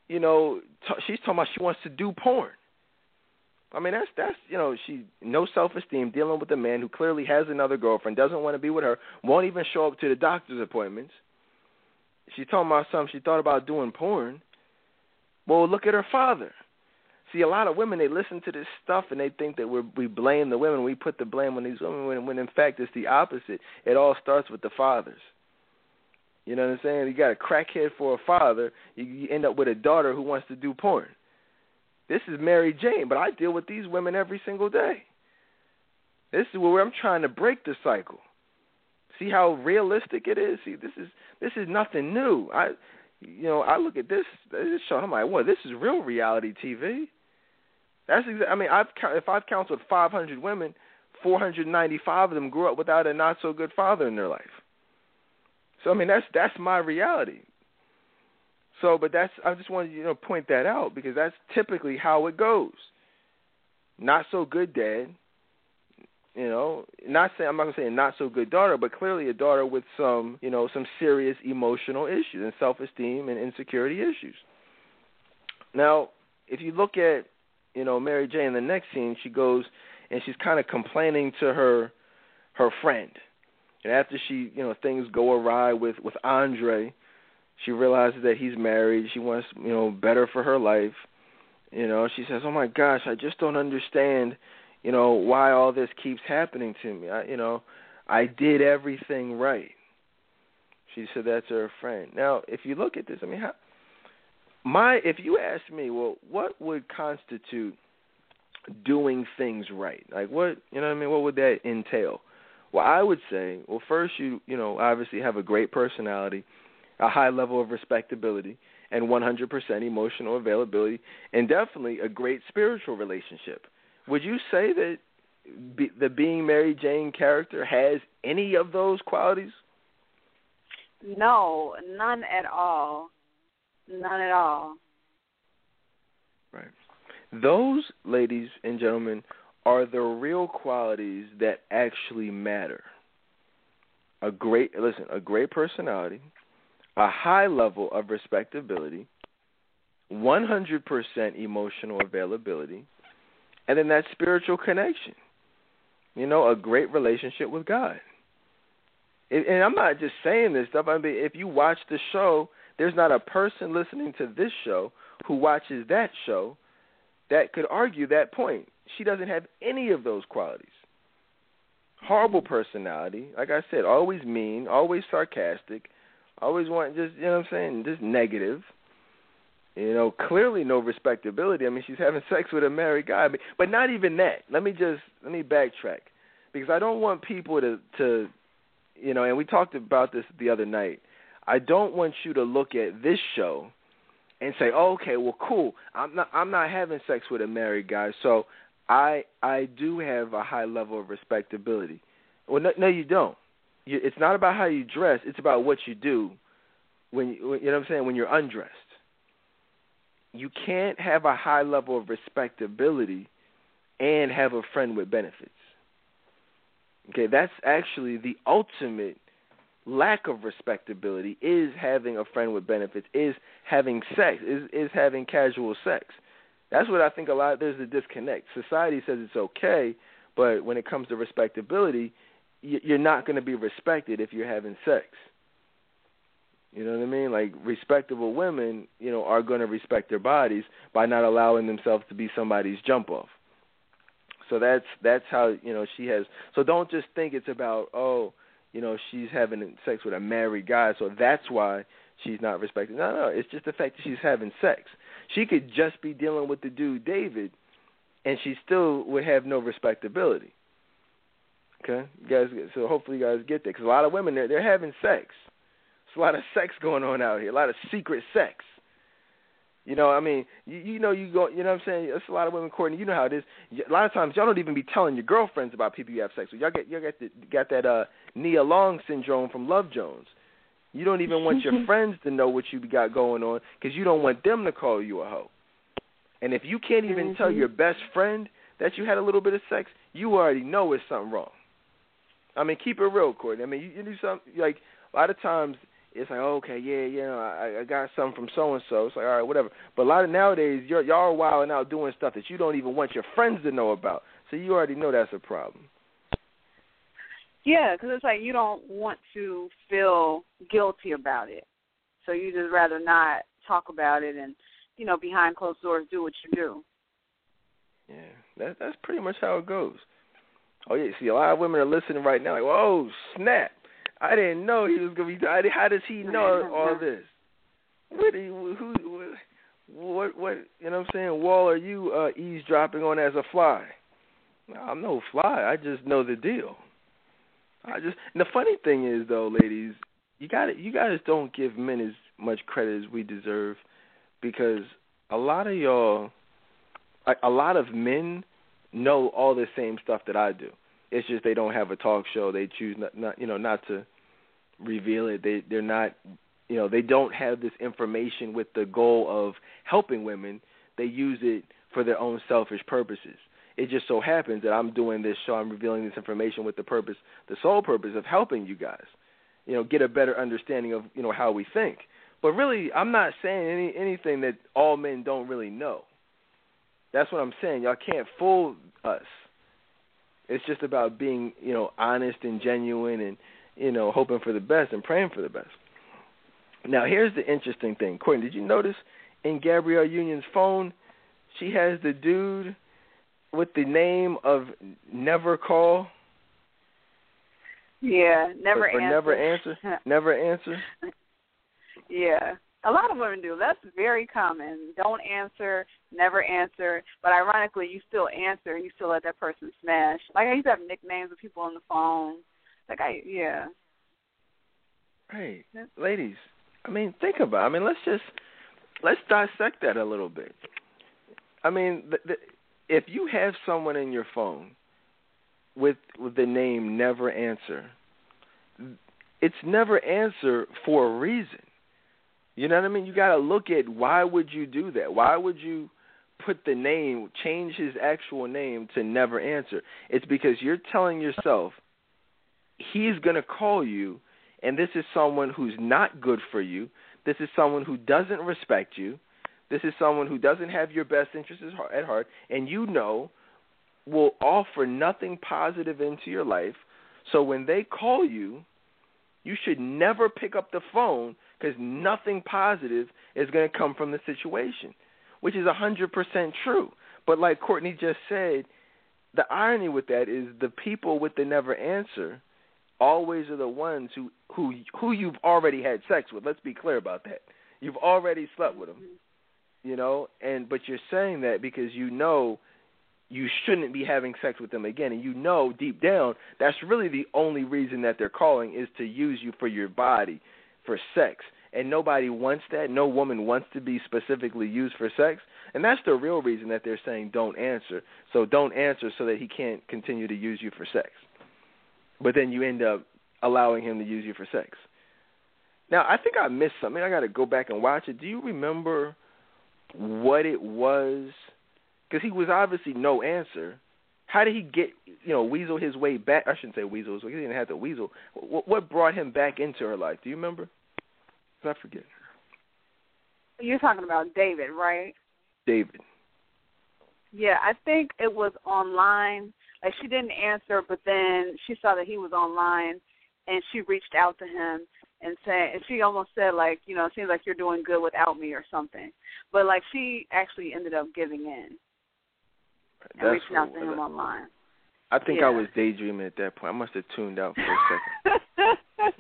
you know, t- she's talking about she wants to do porn. I mean, that's that's you know, she no self esteem, dealing with a man who clearly has another girlfriend, doesn't want to be with her, won't even show up to the doctor's appointments. She's talking about something she thought about doing porn. Well, look at her father. See, a lot of women they listen to this stuff and they think that we we blame the women. We put the blame on these women when, when in fact it's the opposite. It all starts with the fathers. You know what I'm saying? You got a crackhead for a father, you, you end up with a daughter who wants to do porn. This is Mary Jane, but I deal with these women every single day. This is where I'm trying to break the cycle. See how realistic it is. See, this is this is nothing new. I, you know, I look at this this show. I'm like, what? This is real reality TV. That's exa- I mean, I've if I've counseled 500 women, 495 of them grew up without a not so good father in their life. So I mean, that's that's my reality. So, but that's I just wanted to you know point that out because that's typically how it goes. Not so good dad, you know. Not saying I'm not gonna say not so good daughter, but clearly a daughter with some you know some serious emotional issues and self esteem and insecurity issues. Now, if you look at you know Mary Jane in the next scene, she goes and she's kind of complaining to her her friend. And after she, you know, things go awry with with Andre, she realizes that he's married. She wants, you know, better for her life. You know, she says, "Oh my gosh, I just don't understand, you know, why all this keeps happening to me. I, you know, I did everything right." She said that to her friend. Now, if you look at this, I mean, how my if you ask me, well, what would constitute doing things right? Like what you know what I mean? What would that entail? Well, I would say, well, first you you know obviously have a great personality, a high level of respectability, and 100% emotional availability, and definitely a great spiritual relationship. Would you say that be, the being Mary Jane character has any of those qualities? No, none at all. None at all. Right. Those, ladies and gentlemen, are the real qualities that actually matter. A great listen, a great personality, a high level of respectability, 100% emotional availability, and then that spiritual connection. You know, a great relationship with God. And I'm not just saying this stuff. I mean, if you watch the show, there's not a person listening to this show who watches that show that could argue that point. She doesn't have any of those qualities. Horrible personality, like I said, always mean, always sarcastic, always want just you know what I'm saying, just negative. You know, clearly no respectability. I mean, she's having sex with a married guy, but not even that. Let me just let me backtrack because I don't want people to to you know, and we talked about this the other night. I don't want you to look at this show and say, oh, "Okay, well, cool. I'm not I'm not having sex with a married guy, so I I do have a high level of respectability." Well, no, no you don't. You, it's not about how you dress; it's about what you do when you, you know what I'm saying when you're undressed. You can't have a high level of respectability and have a friend with benefits. Okay, that's actually the ultimate lack of respectability is having a friend with benefits, is having sex, is is having casual sex. That's what I think a lot there's a disconnect. Society says it's okay, but when it comes to respectability, you're not going to be respected if you're having sex. You know what I mean? Like respectable women, you know, are going to respect their bodies by not allowing themselves to be somebody's jump off. So that's that's how you know she has. So don't just think it's about oh, you know, she's having sex with a married guy, so that's why she's not respected. No, no, it's just the fact that she's having sex. She could just be dealing with the dude David, and she still would have no respectability. Okay, you guys. So hopefully you guys get that because a lot of women they're they're having sex. There's a lot of sex going on out here. A lot of secret sex. You know, I mean, you, you know, you go, you know what I'm saying? There's a lot of women, Courtney. You know how it is. A lot of times, y'all don't even be telling your girlfriends about people you have sex with. Y'all get, y'all got, the, got that uh, Nia Long syndrome from Love Jones. You don't even want your [LAUGHS] friends to know what you got going on because you don't want them to call you a hoe. And if you can't even mm-hmm. tell your best friend that you had a little bit of sex, you already know it's something wrong. I mean, keep it real, Courtney. I mean, you, you do something like a lot of times it's like okay, yeah, yeah, I, I got something from so and so. It's like all right, whatever. But a lot of nowadays, you're, y'all are wilding out doing stuff that you don't even want your friends to know about. So you already know that's a problem. Yeah, because it's like you don't want to feel guilty about it, so you just rather not talk about it and you know behind closed doors do what you do. Yeah, that that's pretty much how it goes. Oh yeah, see a lot of women are listening right now like, whoa, snap. I didn't know he was gonna be. How does he know all this? What? Who? who what? What? You know what I'm saying? Wall, are you uh, eavesdropping on as a fly? I'm no fly. I just know the deal. I just. And the funny thing is, though, ladies, you got. You guys don't give men as much credit as we deserve, because a lot of y'all, a, a lot of men, know all the same stuff that I do. It's just they don't have a talk show. They choose not, not you know, not to reveal it. They they're not you know they don't have this information with the goal of helping women. They use it for their own selfish purposes. It just so happens that I'm doing this show. I'm revealing this information with the purpose, the sole purpose of helping you guys, you know, get a better understanding of you know how we think. But really, I'm not saying any anything that all men don't really know. That's what I'm saying. Y'all can't fool us. It's just about being, you know, honest and genuine and you know, hoping for the best and praying for the best. Now, here's the interesting thing. Courtney, did you notice in Gabrielle Union's phone, she has the dude with the name of Never Call? Yeah, never or, or answer. Never answer. [LAUGHS] never answer. Yeah. A lot of women do. That's very common. Don't answer, never answer. But ironically, you still answer and you still let that person smash. Like I used to have nicknames of people on the phone. Like I, yeah. Hey, ladies. I mean, think about. It. I mean, let's just let's dissect that a little bit. I mean, the, the, if you have someone in your phone with with the name Never Answer, it's Never Answer for a reason. You know what I mean? You got to look at why would you do that? Why would you put the name, change his actual name to Never Answer? It's because you're telling yourself he's going to call you and this is someone who's not good for you. This is someone who doesn't respect you. This is someone who doesn't have your best interests at heart, and you know will offer nothing positive into your life. So when they call you, you should never pick up the phone because nothing positive is going to come from the situation, which is 100% true. But like Courtney just said, the irony with that is the people with the never answer always are the ones who who who you've already had sex with. Let's be clear about that. You've already slept with them, you know, and but you're saying that because you know you shouldn't be having sex with them again, and you know deep down that's really the only reason that they're calling is to use you for your body, for sex. And nobody wants that. No woman wants to be specifically used for sex. And that's the real reason that they're saying don't answer. So don't answer so that he can't continue to use you for sex but then you end up allowing him to use you for sex. Now, I think I missed something. I got to go back and watch it. Do you remember what it was? Because he was obviously no answer. How did he get, you know, weasel his way back? I shouldn't say weasel his. He didn't have to weasel. What, what brought him back into her life? Do you remember? I forget. You're talking about David, right? David. Yeah, I think it was online like she didn't answer, but then she saw that he was online, and she reached out to him and said, and she almost said like, you know, it seems like you're doing good without me or something. But like she actually ended up giving in and That's reaching out to him online. I think yeah. I was daydreaming at that point. I must have tuned out for a second.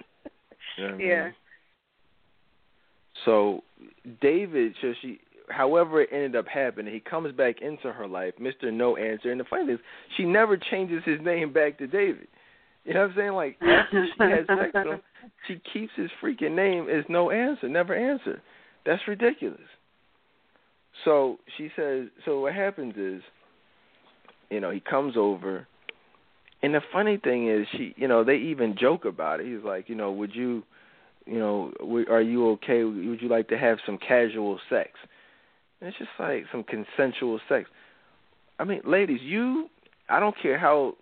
[LAUGHS] you know yeah. mean? So David, so she however it ended up happening, he comes back into her life, Mr. No Answer. And the funny thing is, she never changes his name back to David. You know what I'm saying? Like after she has sex with him, [LAUGHS] she keeps his freaking name as No Answer, never answer. That's ridiculous. So she says. So what happens is, you know, he comes over, and the funny thing is, she, you know, they even joke about it. He's like, you know, would you, you know, are you okay? Would you like to have some casual sex? And it's just like some consensual sex. I mean, ladies, you I don't care how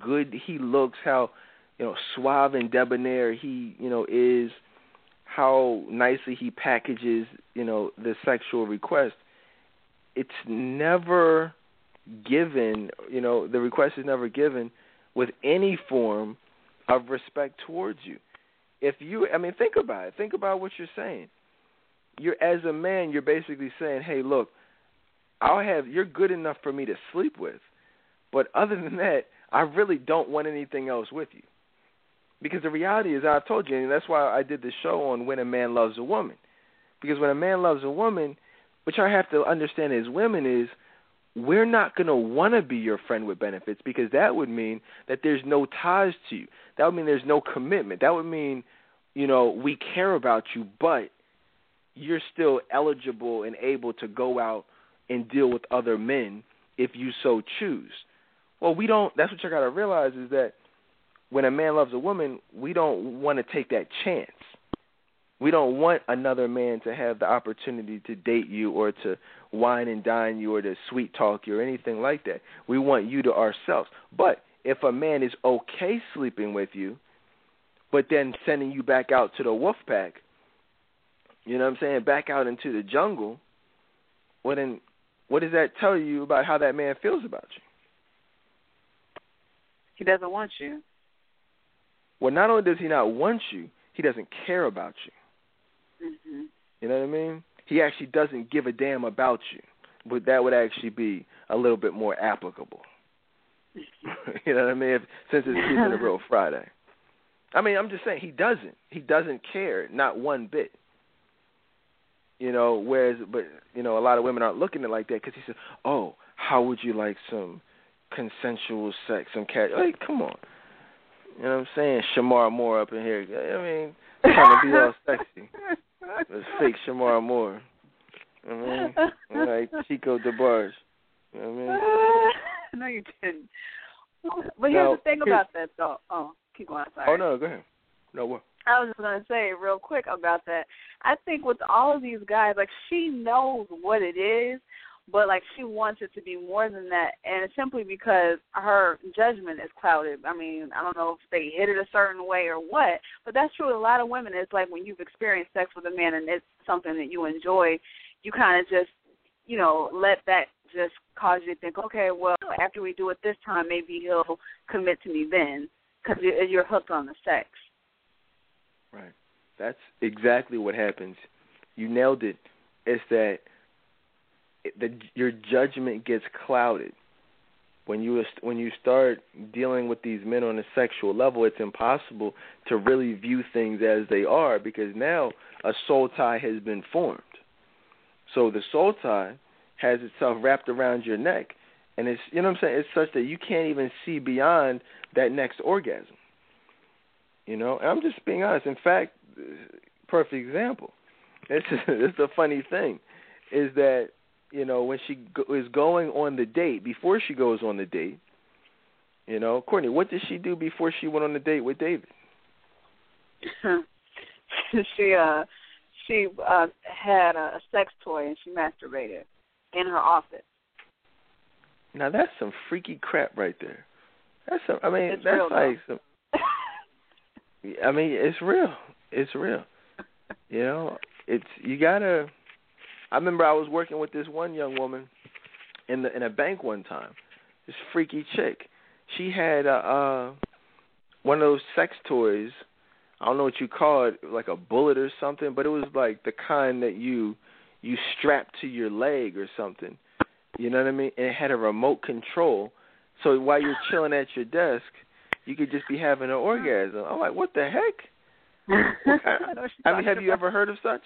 good he looks, how you know suave and debonair he you know is, how nicely he packages you know the sexual request. It's never given. You know the request is never given with any form of respect towards you. If you, I mean, think about it. Think about what you're saying you're as a man, you're basically saying, "Hey, look, I'll have you're good enough for me to sleep with, but other than that, I really don't want anything else with you." Because the reality is, I've told you, and that's why I did the show on when a man loves a woman. Because when a man loves a woman, which I have to understand as women is, we're not going to want to be your friend with benefits because that would mean that there's no ties to you. That would mean there's no commitment. That would mean, you know, we care about you, but you're still eligible and able to go out and deal with other men if you so choose. Well, we don't. That's what you got to realize is that when a man loves a woman, we don't want to take that chance. We don't want another man to have the opportunity to date you or to wine and dine you or to sweet talk you or anything like that. We want you to ourselves. But if a man is okay sleeping with you, but then sending you back out to the wolf pack, you know what I'm saying, back out into the jungle, well then what does that tell you about how that man feels about you? He doesn't want you. Well, not only does he not want you, he doesn't care about you. Mm-hmm. You know what I mean? He actually doesn't give a damn about you. But that would actually be a little bit more applicable. [LAUGHS] you know what I mean? If, since it's keeping a real [LAUGHS] Friday. I mean, I'm just saying he doesn't. He doesn't care, not one bit. You know, whereas, but you know, a lot of women aren't looking at it like that because he said, "Oh, how would you like some consensual sex, some cat?" Like, come on. You know what I'm saying? Shemar Moore up in here. I mean, trying to be all sexy. It's fake Shemar Moore. You know what I mean? Like Chico DeBarge. You know what I mean? [LAUGHS] no, you didn't. But here's now, the thing about that, though. Oh, keep going. Sorry. Oh no, go ahead. No what? I was just gonna say real quick about that. I think with all of these guys, like she knows what it is, but like she wants it to be more than that, and it's simply because her judgment is clouded. I mean, I don't know if they hit it a certain way or what, but that's true with a lot of women. It's like when you've experienced sex with a man and it's something that you enjoy, you kind of just, you know, let that just cause you to think, okay, well, after we do it this time, maybe he'll commit to me then, because you're hooked on the sex. Right. That's exactly what happens. You nailed it. It's that the your judgment gets clouded when you when you start dealing with these men on a sexual level. It's impossible to really view things as they are because now a soul tie has been formed. So the soul tie has itself wrapped around your neck, and it's you know what I'm saying. It's such that you can't even see beyond that next orgasm. You know, and I'm just being honest. In fact, perfect example. [LAUGHS] This is this is the funny thing, is that you know when she go, is going on the date before she goes on the date. You know, Courtney, what did she do before she went on the date with David? [LAUGHS] she uh she uh had a sex toy and she masturbated in her office. Now that's some freaky crap right there. That's some, I mean it's that's like some I mean, it's real. It's real. You know, it's you gotta. I remember I was working with this one young woman in the in a bank one time. This freaky chick. She had a uh one of those sex toys. I don't know what you call it, like a bullet or something, but it was like the kind that you you strap to your leg or something. You know what I mean? And it had a remote control. So while you're chilling at your desk, you could just be having an orgasm. I'm like, what the heck? [LAUGHS] I, I mean, have you ever heard of such?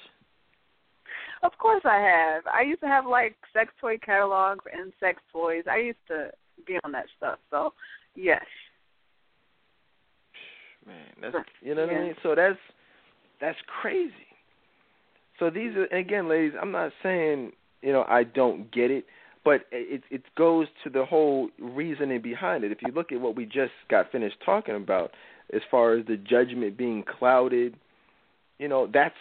Of course I have. I used to have like sex toy catalogs and sex toys. I used to be on that stuff. So, yes. Man, that's you know what I mean. So that's that's crazy. So these are again, ladies. I'm not saying you know I don't get it but it it goes to the whole reasoning behind it. If you look at what we just got finished talking about, as far as the judgment being clouded, you know that's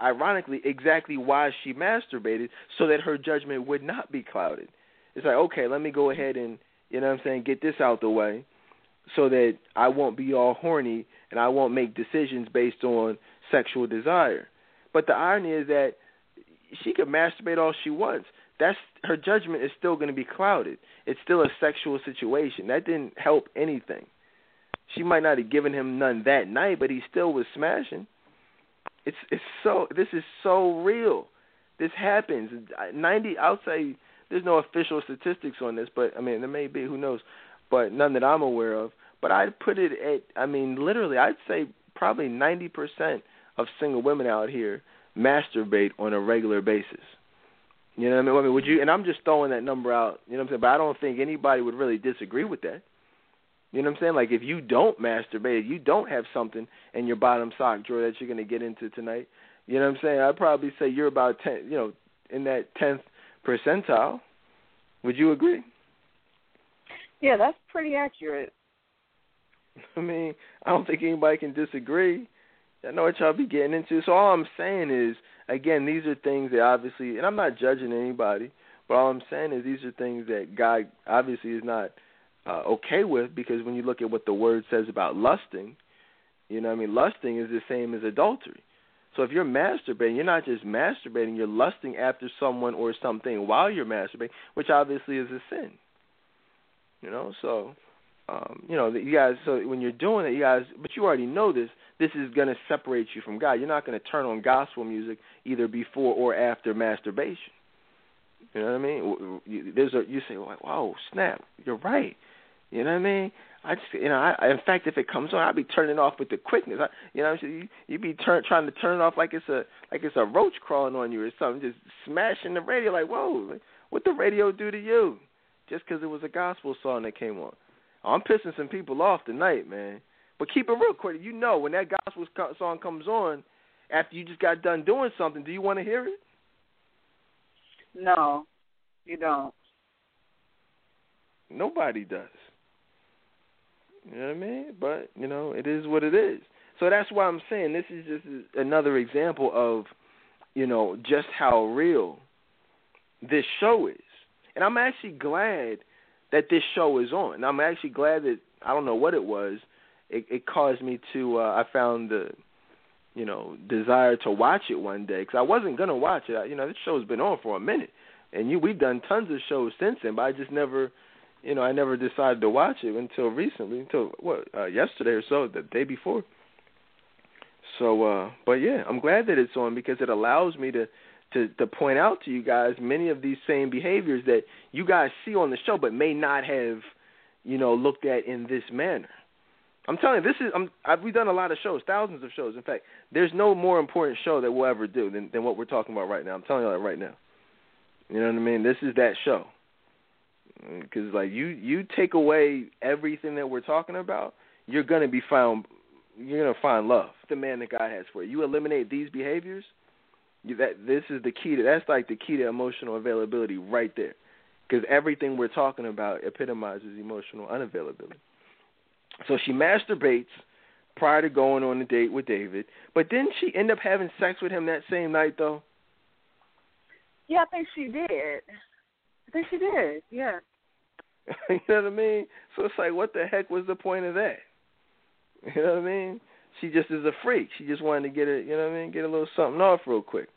ironically exactly why she masturbated so that her judgment would not be clouded. It's like okay, let me go ahead and you know what I'm saying get this out the way so that I won't be all horny and I won't make decisions based on sexual desire. But the irony is that she could masturbate all she wants that's her judgment is still going to be clouded. It's still a sexual situation. That didn't help anything. She might not have given him none that night, but he still was smashing. It's it's so this is so real. This happens. Ninety. I'll say there's no official statistics on this, but I mean there may be. Who knows? But none that I'm aware of. But I'd put it at. I mean, literally, I'd say probably ninety percent of single women out here masturbate on a regular basis. You know what I mean? I mean, would you? And I'm just throwing that number out. You know what I'm saying? But I don't think anybody would really disagree with that. You know what I'm saying? Like if you don't masturbate, if you don't have something in your bottom sock drawer that you're going to get into tonight, you know what I'm saying? I'd probably say you're about ten, you know, in that tenth percentile. Would you agree? Yeah, that's pretty accurate. [LAUGHS] I mean, I don't think anybody can disagree. I know what y'all be getting into. So all I'm saying is again, these are things that obviously, and I'm not judging anybody, but all I'm saying is these are things that God obviously is not uh, okay with because when you look at what the word says about lusting, you know, I mean, lusting is the same as adultery. So if you're masturbating, you're not just masturbating, you're lusting after someone or something while you're masturbating, which obviously is a sin. You know, so um, you know, you guys. So when you're doing it, you guys, but you already know this. This is going to separate you from God. You're not going to turn on gospel music either before or after masturbation. You know what I mean? There's a you say, "Wow, snap! You're right." You know what I mean? I just, you know, I, in fact, if it comes on, I'll be turning it off with the quickness. I, you know, you you be turn, trying to turn it off like it's a like it's a roach crawling on you or something, just smashing the radio. Like, whoa, what the radio do to you? Just because it was a gospel song that came on. I'm pissing some people off tonight, man. But keep it real quick. You know, when that gospel song comes on, after you just got done doing something, do you want to hear it? No, you don't. Nobody does. You know what I mean? But you know, it is what it is. So that's why I'm saying this is just another example of, you know, just how real this show is. And I'm actually glad that this show is on. And I'm actually glad that I don't know what it was. It, it caused me to. Uh, I found the, you know, desire to watch it one day because I wasn't gonna watch it. I, you know, this show's been on for a minute, and you we've done tons of shows since then, but I just never you know, I never decided to watch it until recently, until what uh, yesterday or so, the day before. So, uh, but yeah, I'm glad that it's on because it allows me to to to point out to you guys many of these same behaviors that you guys see on the show, but may not have, you know, looked at in this manner. I'm telling you, this is I'm I've, we've done a lot of shows, thousands of shows. In fact, there's no more important show that we'll ever do than than what we're talking about right now. I'm telling you that right now. You know what I mean? This is that show because like you you take away everything that we're talking about, you're gonna be found. You're gonna find love, the man that God has for you. You eliminate these behaviors. That this is the key to that's like the key to emotional availability right there, because everything we're talking about epitomizes emotional unavailability. So she masturbates prior to going on a date with David, but didn't she end up having sex with him that same night though? Yeah, I think she did. I think she did. Yeah. [LAUGHS] you know what I mean? So it's like, what the heck was the point of that? You know what I mean? She just is a freak. She just wanted to get it, you know what I mean? Get a little something off real quick.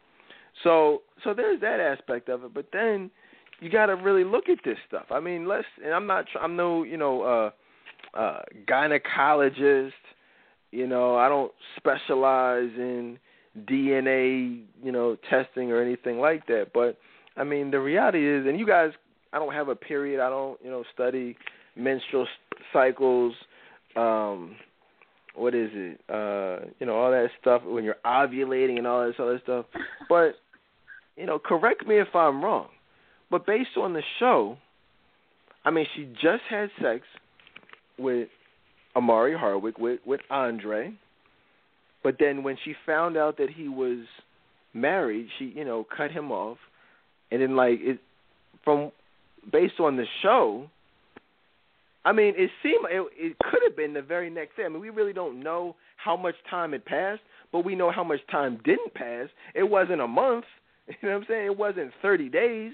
So, so there's that aspect of it. But then you got to really look at this stuff. I mean, let's. And I'm not. I'm no, you know, uh, uh, gynecologist. You know, I don't specialize in DNA, you know, testing or anything like that. But I mean, the reality is, and you guys I don't have a period. I don't, you know, study menstrual cycles. Um, what is it? Uh, you know, all that stuff when you're ovulating and all this other stuff. But, you know, correct me if I'm wrong. But based on the show, I mean, she just had sex with Omari Hardwick with with Andre, but then when she found out that he was married, she you know cut him off, and then like it from based on the show, I mean, it seemed it, it could have been the very next day. I mean, we really don't know how much time had passed, but we know how much time didn't pass. It wasn't a month. [LAUGHS] You know what I'm saying? It wasn't 30 days.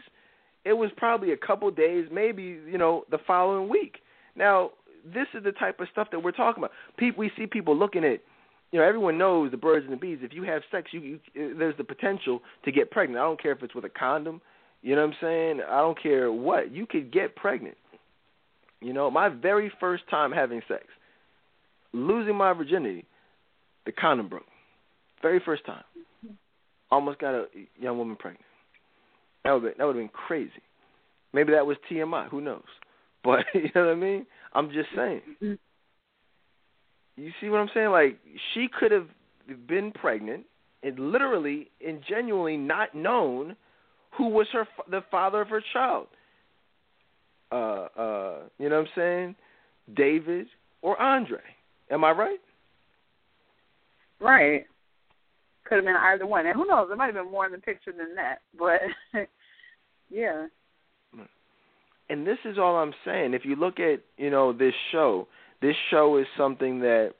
It was probably a couple days, maybe you know, the following week. Now, this is the type of stuff that we're talking about. People, we see people looking at you know, everyone knows the birds and the bees. If you have sex, you, you uh, there's the potential to get pregnant. I don't care if it's with a condom. You know what I'm saying? I don't care what. You could get pregnant. You know, my very first time having sex, losing my virginity, the condom broke. Very first time. Almost got a young woman pregnant. That would that would have been crazy. Maybe that was TMI. Who knows? [LAUGHS] But you know what I mean? I'm just saying. You see what I'm saying? Like she could have been pregnant and literally and genuinely not known who was her the father of her child. Uh, uh, you know what I'm saying? David or Andre. Am I right? Right. Could have been either one. And who knows, it might have been more in the picture than that. But [LAUGHS] yeah. And this is all I'm saying. If you look at, you know, this show, this show is something that,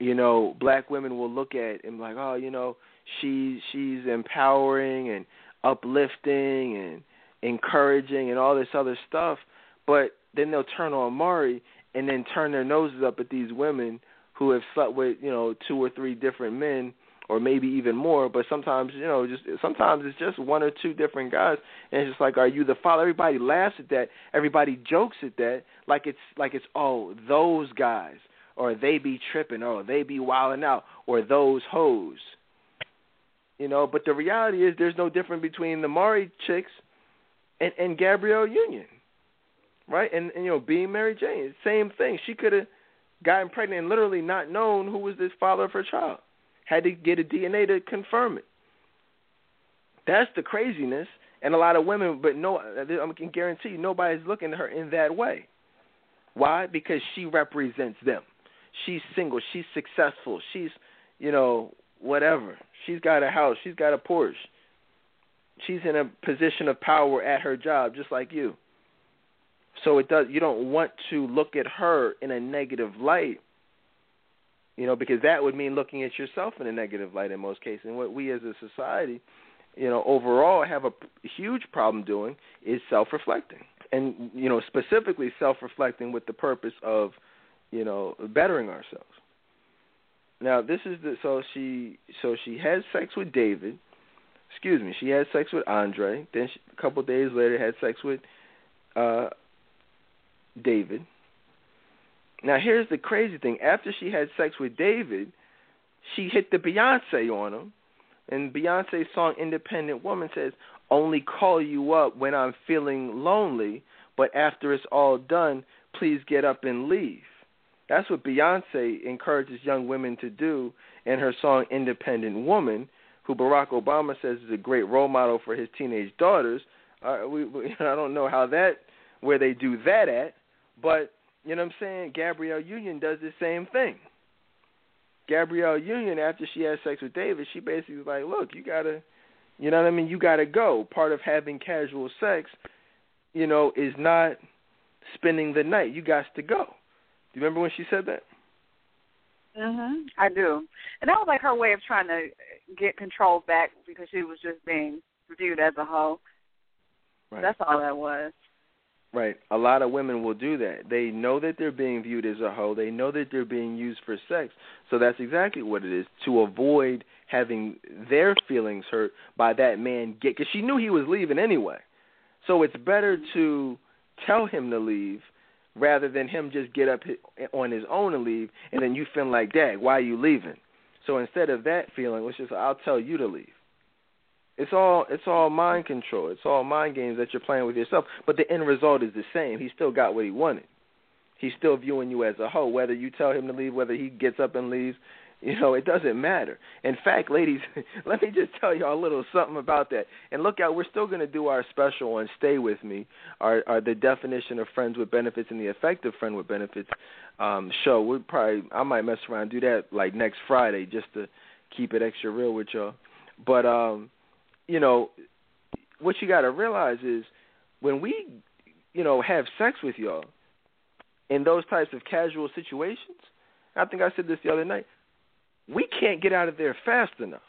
you know, black women will look at and like, oh, you know, she she's empowering and uplifting and encouraging and all this other stuff, but then they'll turn on Maury and then turn their noses up at these women who have slept with, you know, two or three different men or maybe even more, but sometimes, you know, just sometimes it's just one or two different guys and it's just like are you the father? Everybody laughs at that. Everybody jokes at that like it's like it's oh, those guys or they be tripping or they be wilding out or those hoes. You know, but the reality is there's no difference between the Maury chicks and, and Gabrielle Union. right? And, and you know, being Mary Jane, same thing. She could have gotten pregnant and literally not known who was this father of her child. Had to get a DNA to confirm it. That's the craziness. And a lot of women, but no, I can guarantee you, nobody's looking at her in that way. Why? Because she represents them. She's single. She's successful. She's, you know, whatever. She's got a house. She's got a Porsche. She's in a position of power at her job, just like you. So it does. You don't want to look at her in a negative light, you know, because that would mean looking at yourself in a negative light in most cases. And what we as a society, you know, overall have a huge problem doing is self-reflecting, and you know, specifically self-reflecting with the purpose of, you know, bettering ourselves. Now, this is the so she so she has sex with David. Excuse me, she had sex with Andre. Then she, a couple days later, had sex with uh, David. Now here's the crazy thing. After she had sex with David, she hit the Beyonce on him. And Beyonce's song Independent Woman says, Only call you up when I'm feeling lonely, but after it's all done, please get up and leave. That's what Beyonce encourages young women to do in her song Independent Woman, who Barack Obama says is a great role model for his teenage daughters. Uh, we, we, [LAUGHS] I don't know how that, where they do that at, but you know what I'm saying? Gabrielle Union does the same thing. Gabrielle Union, after she has sex with David, she basically was like, "Look, you gotta, you know what I mean? You gotta go. Part of having casual sex, you know, is not spending the night. You got to go." Do you remember when she said that? Mhm. I do. And that was like her way of trying to get control back because she was just being viewed as a hoe. Right. That's all that was. Right. A lot of women will do that. They know that they're being viewed as a hoe. They know that they're being used for sex. So that's exactly what it is to avoid having their feelings hurt by that man get cuz she knew he was leaving anyway. So it's better to tell him to leave rather than him just get up on his own and leave and then you feel like, "Dad, why are you leaving?" So instead of that feeling, let's just I'll tell you to leave. It's all it's all mind control. It's all mind games that you're playing with yourself. But the end result is the same. He still got what he wanted. He's still viewing you as a hoe. Whether you tell him to leave, whether he gets up and leaves, you know, it doesn't matter. In fact, ladies, [LAUGHS] let me just tell y'all a little something about that. And look out, we're still going to do our special on Stay With Me, our, our the definition of friends with benefits and the effective friend with benefits um, show. We probably I might mess around and do that like next Friday just to keep it extra real with y'all. But um you know, what you got to realize is when we, you know, have sex with y'all in those types of casual situations, I think I said this the other night, we can't get out of there fast enough.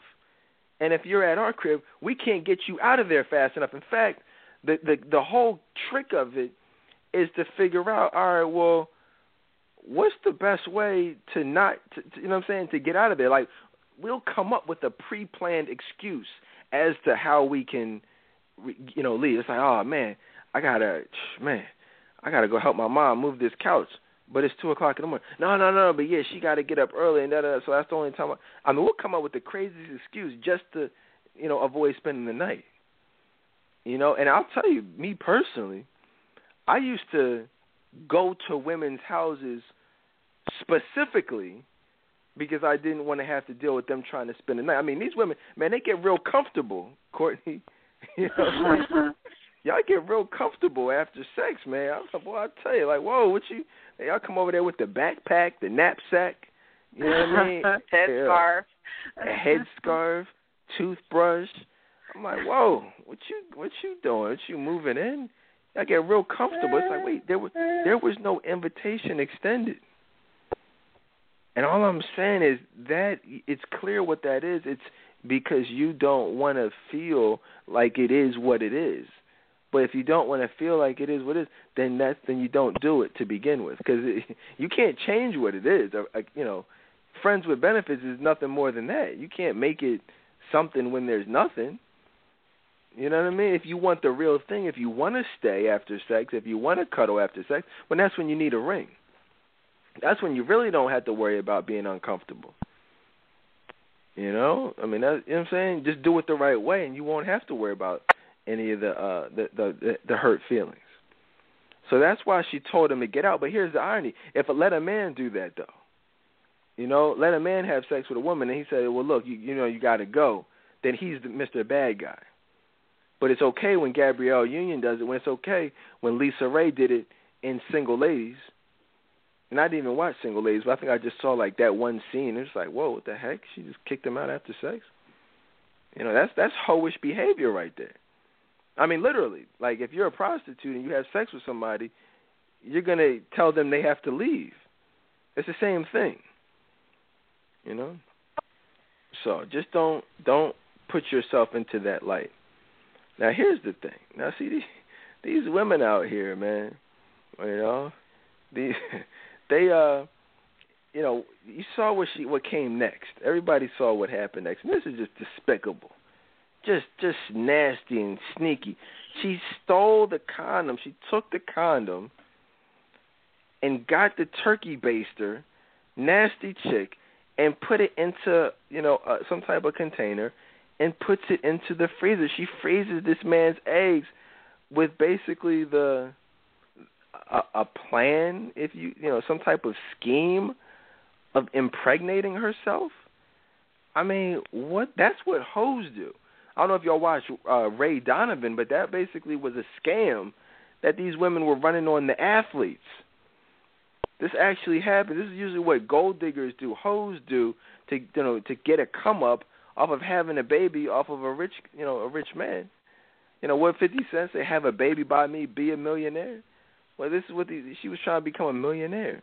And if you're at our crib, we can't get you out of there fast enough. In fact, the the the whole trick of it is to figure out, all right, well, what's the best way to not, to, to, you know what I'm saying, to get out of there? Like, we'll come up with a pre-planned excuse as to how we can, you know, leave. It's like, oh man, I gotta, man, I gotta go help my mom move this couch. But it's two o'clock in the morning. No, no, no. But yeah, she got to get up early, and da, da, da. so that's the only time. I, I mean, we'll come up with the craziest excuse just to, you know, avoid spending the night. You know, and I'll tell you, me personally, I used to go to women's houses specifically because I didn't want to have to deal with them trying to spend the night. I mean, these women, man, they get real comfortable, [LAUGHS] Courtney. you know, [LAUGHS] y'all get real comfortable after sex, man. I was like, boy, I tell you, like, whoa, what you? Y'all come over there with the backpack, the knapsack, you know what I mean? [LAUGHS] headscarf, a headscarf, toothbrush. I'm like, whoa, what you, what you doing? What you moving in? I get real comfortable. It's like, wait, there was there was no invitation extended. And all I'm saying is that it's clear what that is. It's because you don't want to feel like it is what it is. But if you don't want to feel like it is what it is, then that's then you don't do it to begin with because [LAUGHS] you can't change what it is. Uh, you know, friends with benefits is nothing more than that. You can't make it something when there's nothing. You know what I mean? If you want the real thing, if you want to stay after sex, if you want to cuddle after sex, well, that's when you need a ring. That's when you really don't have to worry about being uncomfortable. You know, I mean, that, you know what I'm saying. Just do it the right way, and you won't have to worry about any of the uh, the, the the hurt feelings. So that's why she told him to get out. But here's the irony: if it let a man do that, though, you know, let a man have sex with a woman, and he said, "Well, look, you you know, you got to go," then he's the Mr. Bad Guy. But it's okay when Gabrielle Union does it. When it's okay when LisaRaye did it in Single Ladies. And I didn't even watch Single Ladies, but I think I just saw like that one scene. It's like, whoa, what the heck? She just kicked him out after sex. You know, that's that's hoish behavior right there. I mean, literally. Like if you're a prostitute and you have sex with somebody, you're gonna tell them they have to leave. It's the same thing. You know. So just don't don't put yourself into that light. Now here's the thing. Now see these these women out here, man. You know, these [LAUGHS] they uh you know, you saw what she what came next. Everybody saw what happened next. And this is just despicable. Just just nasty and sneaky. She stole the condom. She took the condom and got the turkey baster, nasty chick, and put it into, you know, uh, some type of container and puts it into the freezer. She freezes this man's eggs with basically the a, a plan, if you you know, some type of scheme of impregnating herself. I mean, what? That's what hoes do. I don't know if y'all watch uh, Ray Donovan, but that basically was a scam that these women were running on the athletes. This actually happened. This is usually what gold diggers do, hoes do to you know to get a come up off of having a baby off of a rich you know a rich man. You know what? Fifty Cent's. They have a baby by me, be a millionaire. Well, this is what the, she was trying to become a millionaire.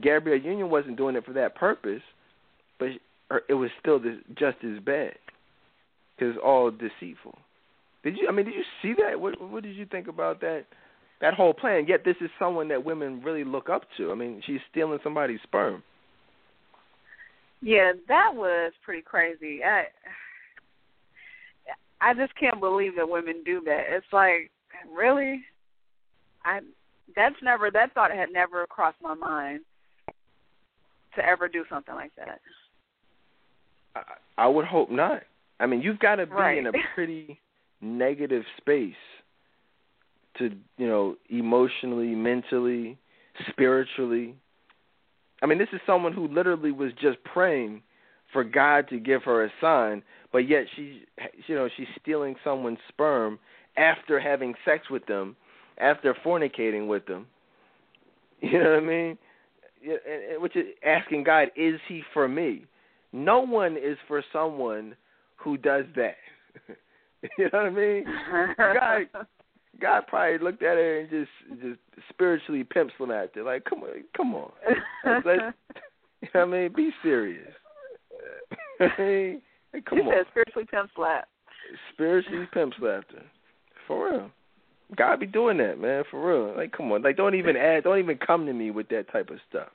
Gabrielle Union wasn't doing it for that purpose, but it was still just as bad because all deceitful. Did you? I mean, did you see that? What, what did you think about that? That whole plan. Yet this is someone that women really look up to. I mean, she's stealing somebody's sperm. Yeah, that was pretty crazy. I I just can't believe that women do that. It's like, really? I that's never that thought had never crossed my mind to ever do something like that. I, I would hope not. I mean, you've got to be right. in a [LAUGHS] pretty negative space to, you know, emotionally, mentally, spiritually. I mean, this is someone who literally was just praying for God to give her a sign, but yet she, you know, she's stealing someone's sperm after having sex with them, after fornicating with them. [LAUGHS] You know what I mean? Which is asking God, is he for me? No one is for someone who does that. [LAUGHS] you know what I mean? God, [LAUGHS] God probably looked at her and just just spiritually pimp slapped her. Like, come on, come on. Like, you know what I mean? Be serious. hey, come you on. said spiritually pimp slap. Spiritually pimp slapped her. For real. God be doing that, man, for real. Like, come on, like, don't even add, don't even come to me with that type of stuff.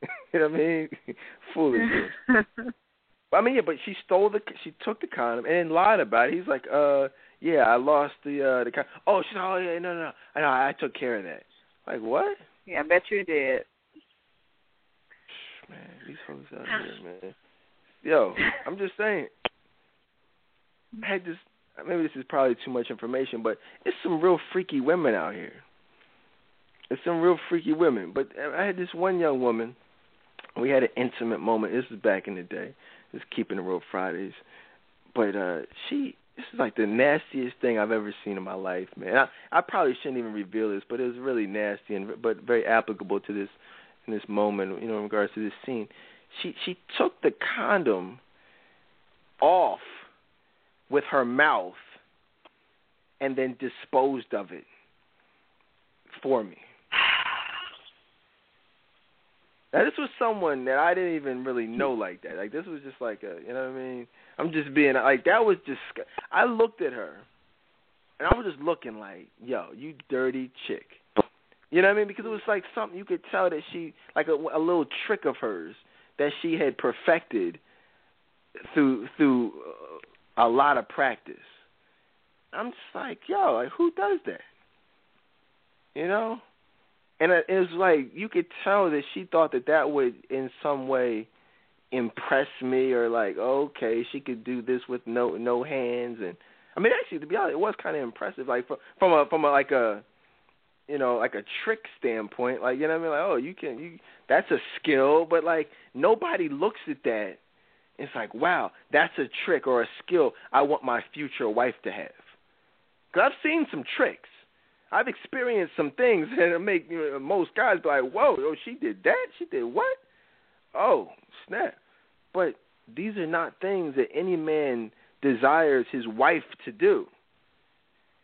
[LAUGHS] you know what I mean? [LAUGHS] Foolishness. [LAUGHS] I mean, yeah, but she stole the, she took the condom and then lied about it. He's like, uh, yeah, I lost the, uh, the condom. Oh, she's, oh yeah, no, no, no, I know, I took care of that. Like what? Yeah, I bet you did. Man, these folks out here, man. Yo, I'm just saying. I had this maybe this is probably too much information, but it's some real freaky women out here. It's some real freaky women. But I had this one young woman. We had an intimate moment. This was back in the day. Just keeping the real Fridays. But uh she this is like the nastiest thing I've ever seen in my life, man. I, I probably shouldn't even reveal this, but it was really nasty and but very applicable to this in this moment, you know, in regards to this scene. She she took the condom off with her mouth and then disposed of it for me. [SIGHS] Now this was someone that I didn't even really know like that. Like this was just like a, you know what I mean? I'm just being like that was just. I looked at her, and I was just looking like, yo, you dirty chick. You know what I mean? Because it was like something you could tell that she, like a, a little trick of hers that she had perfected through through a lot of practice. I'm just like, yo, like who does that? You know, and it was like you could tell that she thought that that would in some way impress me, or like, okay, she could do this with no no hands, and I mean, actually, to be honest, it was kind of impressive, like from from a from a like a you know, like a trick standpoint, like you know what I mean, like oh, you can you that's a skill, but like nobody looks at that. It's like wow, that's a trick or a skill I want my future wife to have. Cause I've seen some tricks. I've experienced some things [LAUGHS] that make you know, most guys be like, "Whoa, oh, she did that? She did what? Oh, snap!" But these are not things that any man desires his wife to do.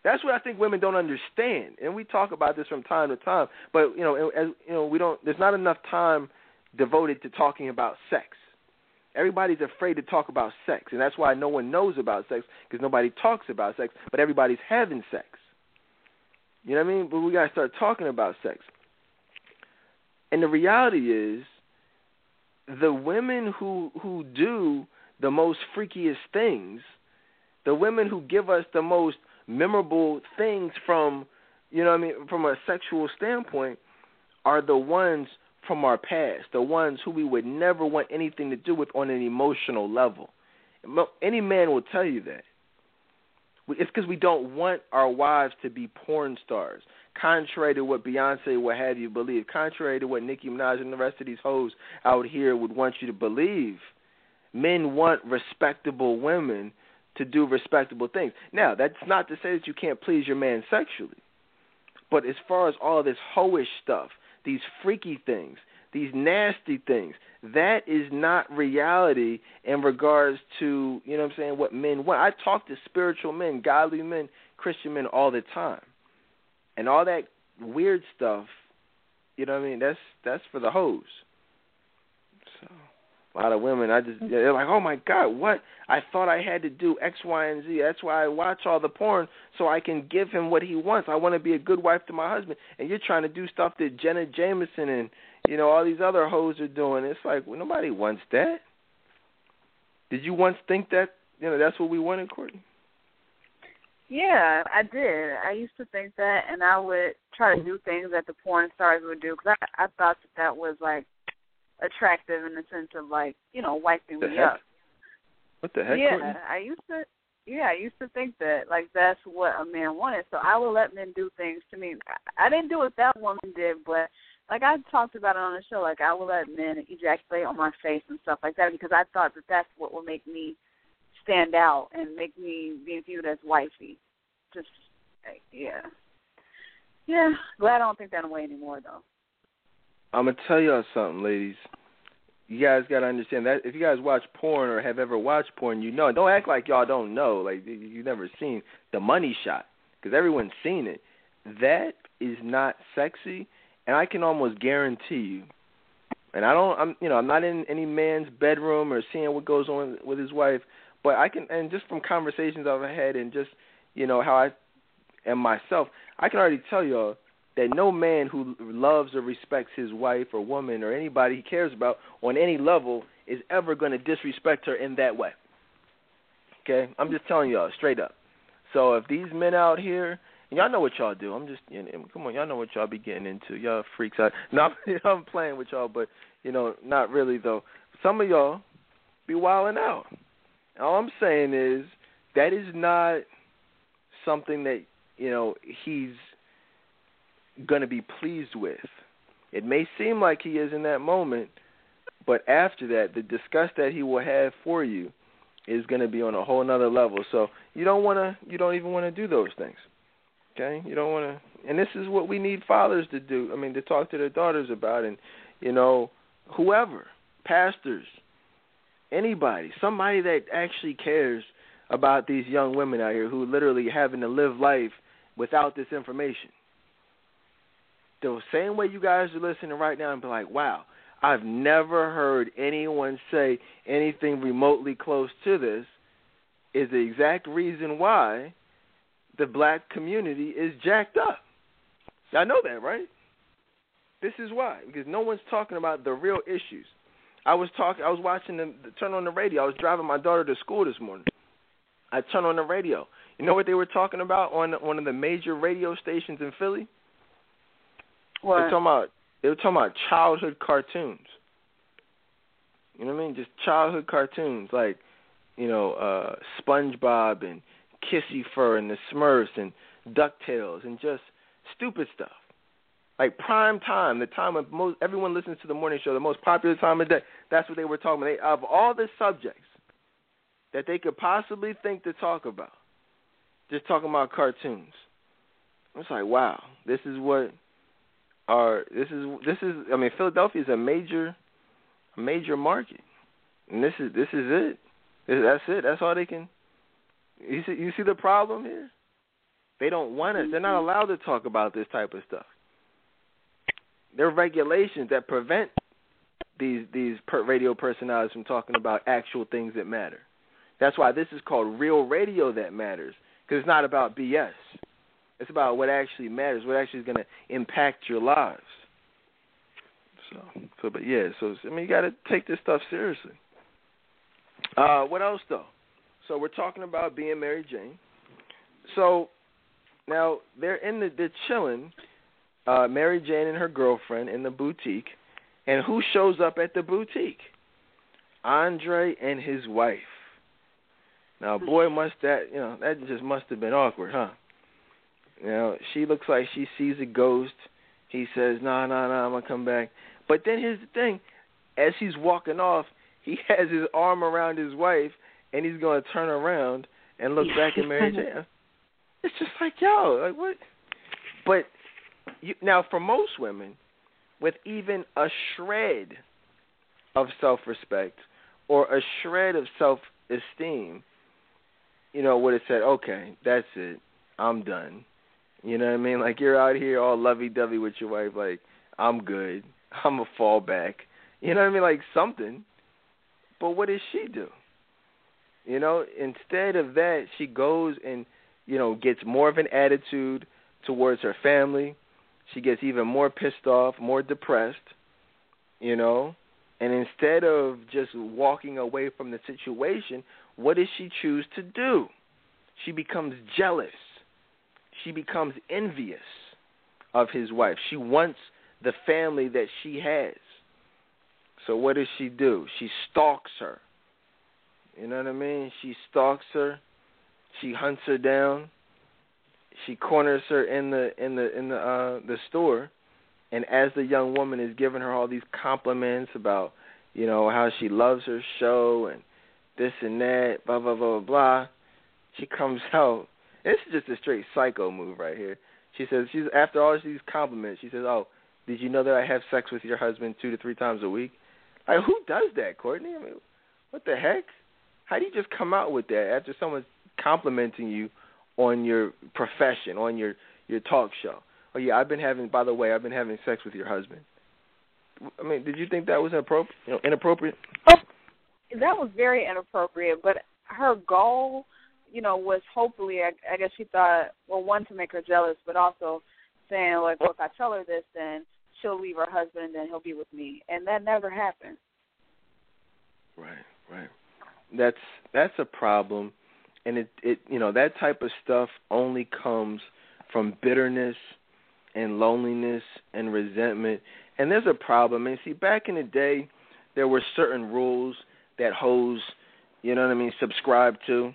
That's what I think women don't understand, and we talk about this from time to time. But you know, as you know, we don't. There's not enough time devoted to talking about sex. Everybody's afraid to talk about sex, and that's why no one knows about sex because nobody talks about sex. But everybody's having sex. You know what I mean? But we gotta start talking about sex. And the reality is, the women who who do the most freakiest things, the women who give us the most memorable things from you know what I mean from a sexual standpoint are the ones from our past, the ones who we would never want anything to do with on an emotional level. Any man will tell you that. It's because we don't want our wives to be porn stars, contrary to what Beyonce would have you believe, contrary to what Nicki Minaj and the rest of these hoes out here would want you to believe. Men want respectable women to do respectable things. Now, that's not to say that you can't please your man sexually. But as far as all this hoish stuff, these freaky things, these nasty things, that is not reality in regards to, you know what I'm saying, what men want. I talk to spiritual men, godly men, Christian men all the time. And all that weird stuff, you know what I mean, that's that's for the hoes. A lot of women, I just mm-hmm. they're like, oh my god, what? I thought I had to do X, Y, and Z. That's why I watch all the porn so I can give him what he wants. I want to be a good wife to my husband, and you're trying to do stuff that Jenna Jameson and you know all these other hoes are doing. It's like well, nobody wants that. Did you once think that you know that's what we wanted, Courtney? Yeah, I did. I used to think that, and I would try to do things that the porn stars would do because I I thought that that was like attractive in the sense of like you know wiping the me heck? up. What the heck? yeah, Courtney? I used to. Yeah, I used to think that like that's what a man wanted. So I would let men do things to me. I, I didn't do what that woman did, but like I talked about it on the show. Like I would let men ejaculate on my face and stuff like that because I thought that that's what would make me stand out and make me be viewed as wifey. Just yeah, yeah. Glad I don't think that way anymore though. I'm gonna tell y'all something, ladies. You guys gotta understand that if you guys watch porn or have ever watched porn, you know. Don't act like y'all don't know, like you- you've never seen the money shot, because everyone's seen it. That is not sexy, and I can almost guarantee you. And I don't, I'm, you know, I'm not in any man's bedroom or seeing what goes on with his wife, but I can, and just from conversations I've had and just, you know, how I am myself, I can already tell y'all that no man who loves or respects his wife or woman or anybody he cares about on any level is ever going to disrespect her in that way. Okay, I'm just telling y'all straight up. So if these men out here, and y'all know what y'all do. I'm just, come on, y'all know what y'all be getting into. Y'all freaks out. [LAUGHS] No, I'm, I'm playing with y'all, but you know, not really though. Some of y'all be wilding out. All I'm saying is that is not something that you know he's going to be pleased with. It may seem like he is in that moment, but after that, the disgust that he will have for you is going to be on a whole nother level. So you don't want to, you don't even want to do those things. Okay, you don't want to, and this is what we need fathers to do. I mean, to talk to their daughters about, and you know, whoever, pastors, anybody, somebody that actually cares about these young women out here who literally having to live life without this information the same way you guys are listening right now and be like, wow, I've never heard anyone say anything remotely close to this, is the exact reason why the black community is jacked up. Y'all know that, right? This is why, because no one's talking about the real issues. I was talking, I was watching the, the turn on the radio. I was driving my daughter to school this morning. I turned on the radio. You know what they were talking about on one of the major radio stations in Philly? What? They're talking about they were talking about childhood cartoons. You know what I mean? Just childhood cartoons like, you know, uh SpongeBob and Kissy Fur and the Smurfs and DuckTales and just stupid stuff. Like prime time, the time when most everyone listens to the morning show, the most popular time of day. That's what they were talking about. They, of all the subjects that they could possibly think to talk about, just talking about cartoons. It's like, wow, this is what our this is this is. I mean, Philadelphia is a major, a major market, and this is this is it. That's it. That's all they can. You see, you see the problem here. They don't want it. They're not mm-hmm. allowed to talk about this type of stuff. There are regulations that prevent these these radio personalities from talking about actual things that matter. That's why this is called real radio that matters because it's not about BS. It's about what actually matters, what actually is going to impact your lives. So, so, but yeah, so I mean, you got to take this stuff seriously. Uh, what else though? So we're talking about being Mary Jane. So now they're in the they're chilling, uh, Mary Jane and her girlfriend in the boutique, and who shows up at the boutique? Andre and his wife. Now, boy, must that you know that just must have been awkward, huh? You know, she looks like she sees a ghost. He says, "No, no, no, I'm gonna come back." But then here's the thing: as he's walking off, he [LAUGHS] has his arm around his wife, and he's gonna turn around and look back at Mary Jane. It's just like, yo, like what? But you, now, for most women, with even a shred of self-respect or a shred of self-esteem, you know, would have said, okay, that's it, I'm done. You know what I mean? Like you're out here all lovey-dovey with your wife, like I'm good, [LAUGHS] I'm a fallback. You know what I mean? Like something. But what does she do? You know, instead of that, she goes and you know, gets more of an attitude towards her family. She gets even more pissed off, more depressed, you know. And instead of just walking away from the situation, what does she choose to do? She becomes jealous. She becomes envious of his wife. She wants the family that she has. So what does she do? She stalks her. You know what I mean? She stalks her she hunts her down. She corners her in the in the in the uh the store, and as the young woman is giving her all these compliments about, you know, how she loves her show and this and that, blah blah blah blah blah, she comes [LAUGHS] out. This is just a straight psycho move right here. She says she's after all these compliments, she says, "Oh, did you know that I have sex with your husband two to three times a week?" Like who does that, Courtney? I mean, what the heck? How do you just come out with that after someone's complimenting you on your profession, on your your talk show. Oh yeah, I've been having. By the way, I've been having sex with your husband. I mean, did you think that was inappropriate? You know, inappropriate? Oh, that was very inappropriate. But her goal, you know, was hopefully, I, I guess she thought, well, one to make her jealous, but also saying like, well, if I tell her this, then she'll leave her husband and then he'll be with me, and that never happened. Right, right. That's that's a problem. And it it you know that type of stuff only comes from bitterness and loneliness and resentment. And there's a problem. And see back in the day there were certain rules that hoes you know what i mean subscribe to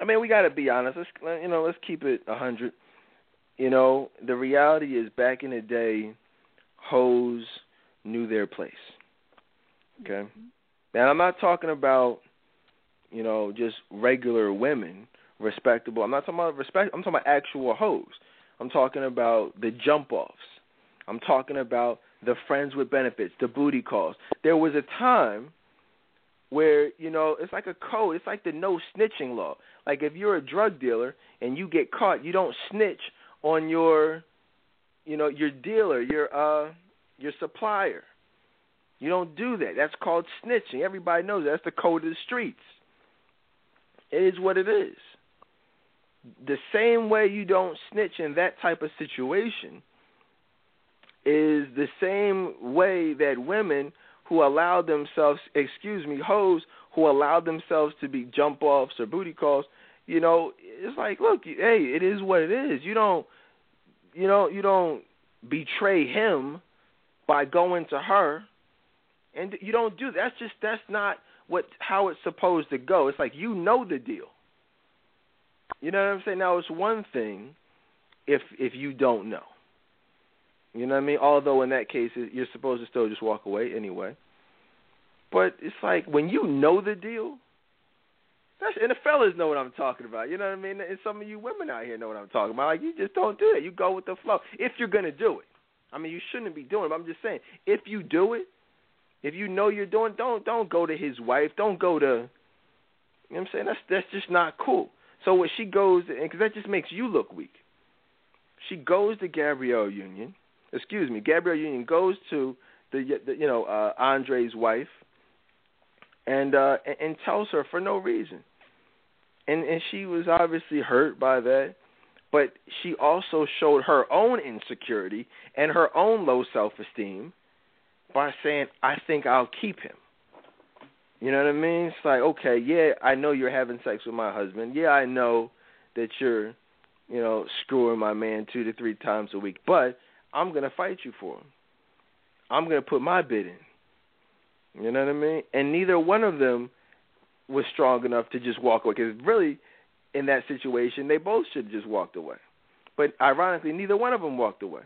i mean we got to be honest let's you know let's keep it a hundred you know the reality is back in the day hoes knew their place okay mm-hmm. now i'm not talking about you know, just regular women, respectable. I'm not talking about respect. I'm talking about actual hoes. I'm talking about the jump offs. I'm talking about the friends with benefits, the booty calls. There was a time where you know it's like a code. It's like the no snitching law. Like if you're a drug dealer and you get caught, you don't snitch on your, you know, your dealer, your uh, your supplier. You don't do that. That's called snitching. Everybody knows that. that's the code of the streets. It is what it is. The same way you don't snitch in that type of situation is the same way that women who allow themselves, excuse me, hoes who allow themselves to be jump offs or booty calls, you know, it's like, look, hey, it is what it is. You don't, you know, you don't betray him by going to her, and you don't do that's just that's not what how it's supposed to go. It's like you know the deal. You know what I'm saying? Now it's one thing if if you don't know. You know what I mean? Although in that case, you're supposed to still just walk away anyway. But it's like when you know the deal, that's, and the fellas know what I'm talking about. You know what I mean? And some of you women out here know what I'm talking about. Like you just don't do that. You go with the flow if you're gonna do it. I mean, you shouldn't be doing it. I'm just saying, if you do it, if you know you're doing, don't don't go to his wife. Don't go to. You know what I'm saying? That's that's just not cool. So when she goes, and because that just makes you look weak. She goes to Gabrielle Union. Excuse me, Gabrielle Union goes to the, the you know uh, Andre's wife, and uh, and, and tells her for no reason. And and she was obviously hurt by that, but she also showed her own insecurity and her own low self esteem by saying, "I think I'll keep him." You know what I mean? It's like, okay, yeah, I know you're having sex with my husband. Yeah, I know that you're, you know, screwing my man two to three times a week, but I'm gonna fight you for. I'm gonna put my bid in. You know what I mean? And neither one of them was strong enough to just walk away. Because really, in that situation, they both should have just walked away. But ironically, neither one of them walked away.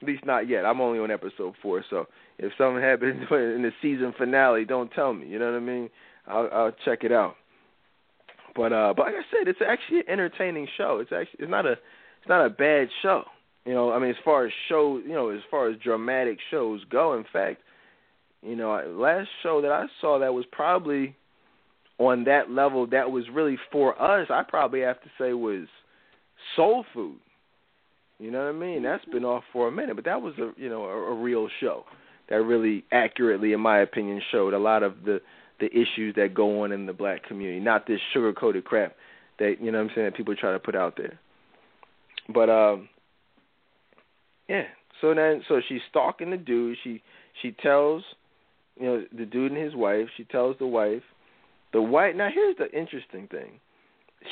At least not yet. I'm only on episode four, so if something [LAUGHS] happens in the season finale, don't tell me. You know what I mean? I'll, I'll check it out. But uh, but like I said, it's actually an entertaining show. It's actually it's not a it's not a bad show. You know, I mean, as far as show, you know, as far as dramatic shows go, in fact, you know, last show that I saw that was probably on that level that was really for us, I probably have to say was Soul Food. You know what I mean? That's been off for a minute, but that was a you know a, a real show that really accurately, in my opinion, showed a lot of the the issues that go on in the black community, not this sugar coated crap that you know what I'm saying that people try to put out there. But um, yeah. So then, so she's stalking the dude. She she tells you know the dude and his wife. She tells the wife. The wife. Now here's the interesting thing.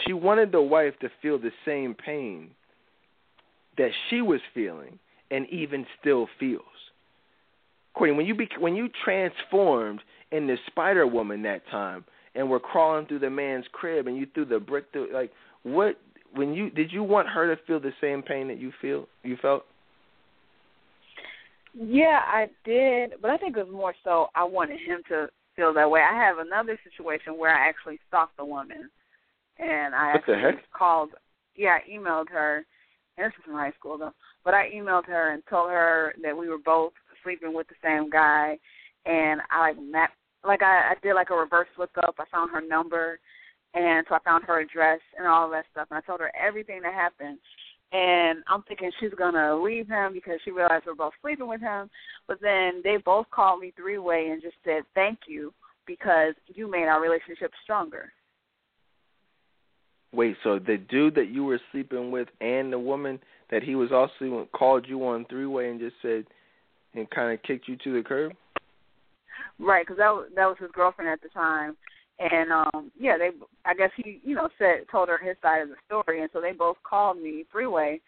She wanted the wife to feel the same pain that she was feeling, and even still feels. Courtney, when you be, when you transformed into Spider Woman that time, and were crawling through the man's crib, and you threw the brick through, like what? When you did you want her to feel the same pain that you feel you felt? Yeah, I did, but I think it was more so I wanted him to feel that way. I have another situation where I actually stalked a woman, and I what actually called. Yeah, I emailed her. And this was from high school though, but I emailed her and told her that we were both sleeping with the same guy, and I like met, like I, I did like a reverse lookup. I found her number, and so I found her address and all of that stuff, and I told her everything that happened and I'm thinking she's gonna leave him because she realized we're both sleeping with him. But then they both called me three way and just said thank you because you made our relationship stronger. Wait, so the dude that you were sleeping with and the woman that he was also called you on three way and just said and kind of kicked you to the curb? Right, because that was, that was his girlfriend at the time, and um yeah they i guess he you know said told her his side of the story and so they both called me three way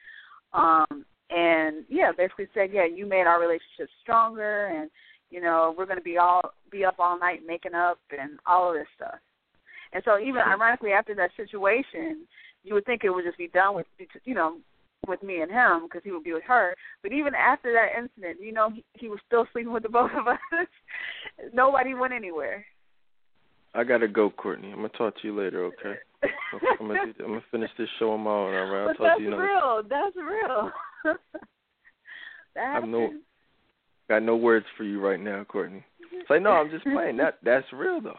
um and yeah basically said yeah you made our relationship stronger and you know we're going to be all be up all night making up and all of this stuff. And so even ironically after that situation you would think it would just be done with you know with me and him because he would be with her. But even after that incident you know he, he was still sleeping with the both of us. [LAUGHS] Nobody went anywhere I gotta go, Courtney. I'm gonna talk to you later, okay? I'm gonna I'm gonna finish this show on my own. All right, I'll but talk to you another. real. That's real. [LAUGHS] that I've no got no words for you right now, Courtney. Say like, no, I'm just playing. That that's real though.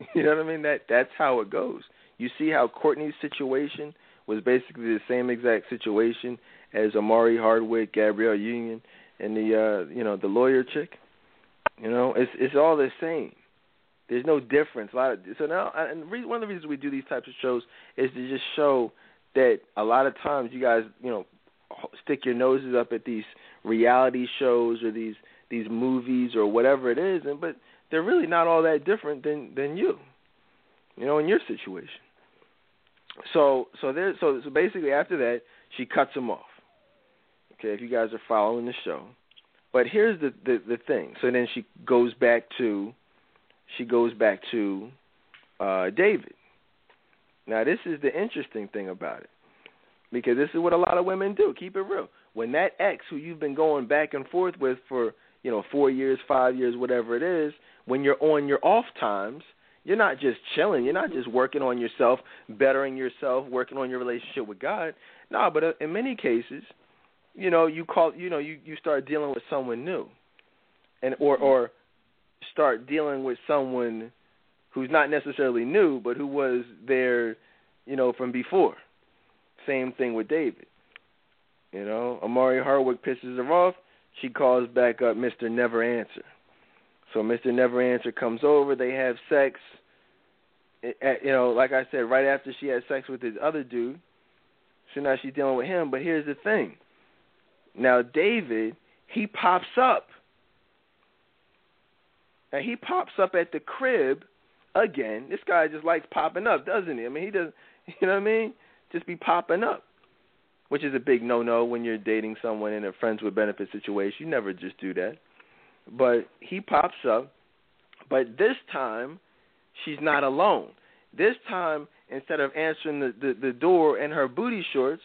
[LAUGHS] You know what I mean? That that's how it goes. You see how Courtney's situation was basically the same exact situation as Omari Hardwick, Gabrielle Union, and the uh, you know the lawyer chick. You know, it's it's all the same. There's no difference. A lot of, so now, and one of the reasons we do these types of shows is to just show that a lot of times you guys, you know, stick your noses up at these reality shows or these these movies or whatever it is, and but they're really not all that different than than you, you know, in your situation. So so there so so basically after that she cuts him off. Okay, if you guys are following the show. But here's the the, the thing. So then she goes back to she goes back to uh, David. Now, this is the interesting thing about it, because this is what a lot of women do. Keep it real. when that ex who you've been going back and forth with for you know four years, five years, whatever it is, when you're on your off times, you're not just chilling. You're not just working on yourself, bettering yourself, working on your relationship with God. No, but uh, in many cases, you know, you call, you know, you you start dealing with someone new, and or or start dealing with someone who's not necessarily new, but who was there, you know, from before. Same thing with David. You know, Omari Hardwick pisses her off. She calls back up Mr. Never Answer. So Mr. Never Answer comes over. They have sex. You know, like I said, right after she had sex with this other dude. So now she's dealing with him. But here's the thing. Now David, he pops up. And he pops up at the crib again. This guy just likes popping up, doesn't he? I mean, he does. [LAUGHS] You know what I mean? Just be popping up, which is a big no-no when you're dating someone in a friends with benefit situation. You never just do that. But he pops up, but this time she's not alone. This time, instead of answering the, the, the door in her booty shorts,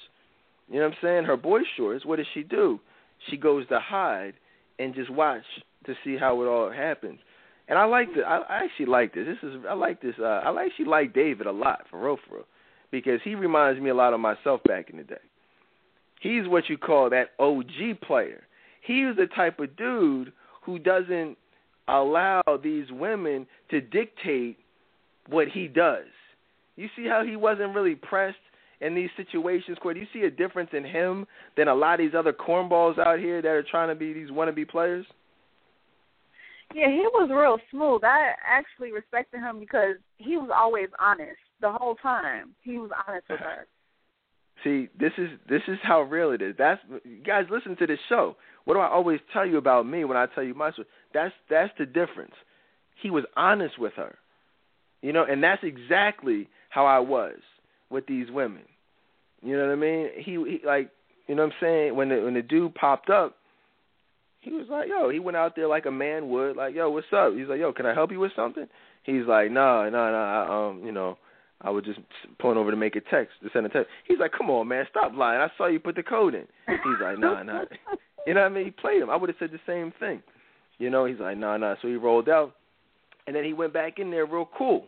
you know what I'm saying, her boy shorts, what does she do? She goes to hide and just watch to see how it all happens. And I like this. I, I actually like this. This is I like this. Uh, I actually like David a lot for real, for real, because he reminds me a lot of myself back in the day. He's what you call that OG player. He He's the type of dude who doesn't allow these women to dictate what he does. You see how he wasn't really pressed in these situations? Do you see a difference in him than a lot of these other cornballs out here that are trying to be these wannabe players? Yeah, he was real smooth. I actually respected him because he was always honest the whole time. He was honest with her. [LAUGHS] See, this is this is how real it is. That's you guys listen to this show. What do I always tell you about me when I tell you my story? That's that's the difference. He was honest with her. You know, and that's exactly how I was with these women. You know what I mean? He, he like, you know what I'm saying? When the when the dude popped up, he was like, yo, he went out there like a man would, like, yo, what's up? He's like, yo, can I help you with something? He's like, no, no, I, um, you know, I was just pulling over to make a text, to send a text. He's like, come on, man, stop lying. I saw you put the code in. He's like, nah, nah. you know what I mean? He played him. I would have said the same thing. You know, he's like, nah, nah. So he rolled out, and then he went back in there real cool.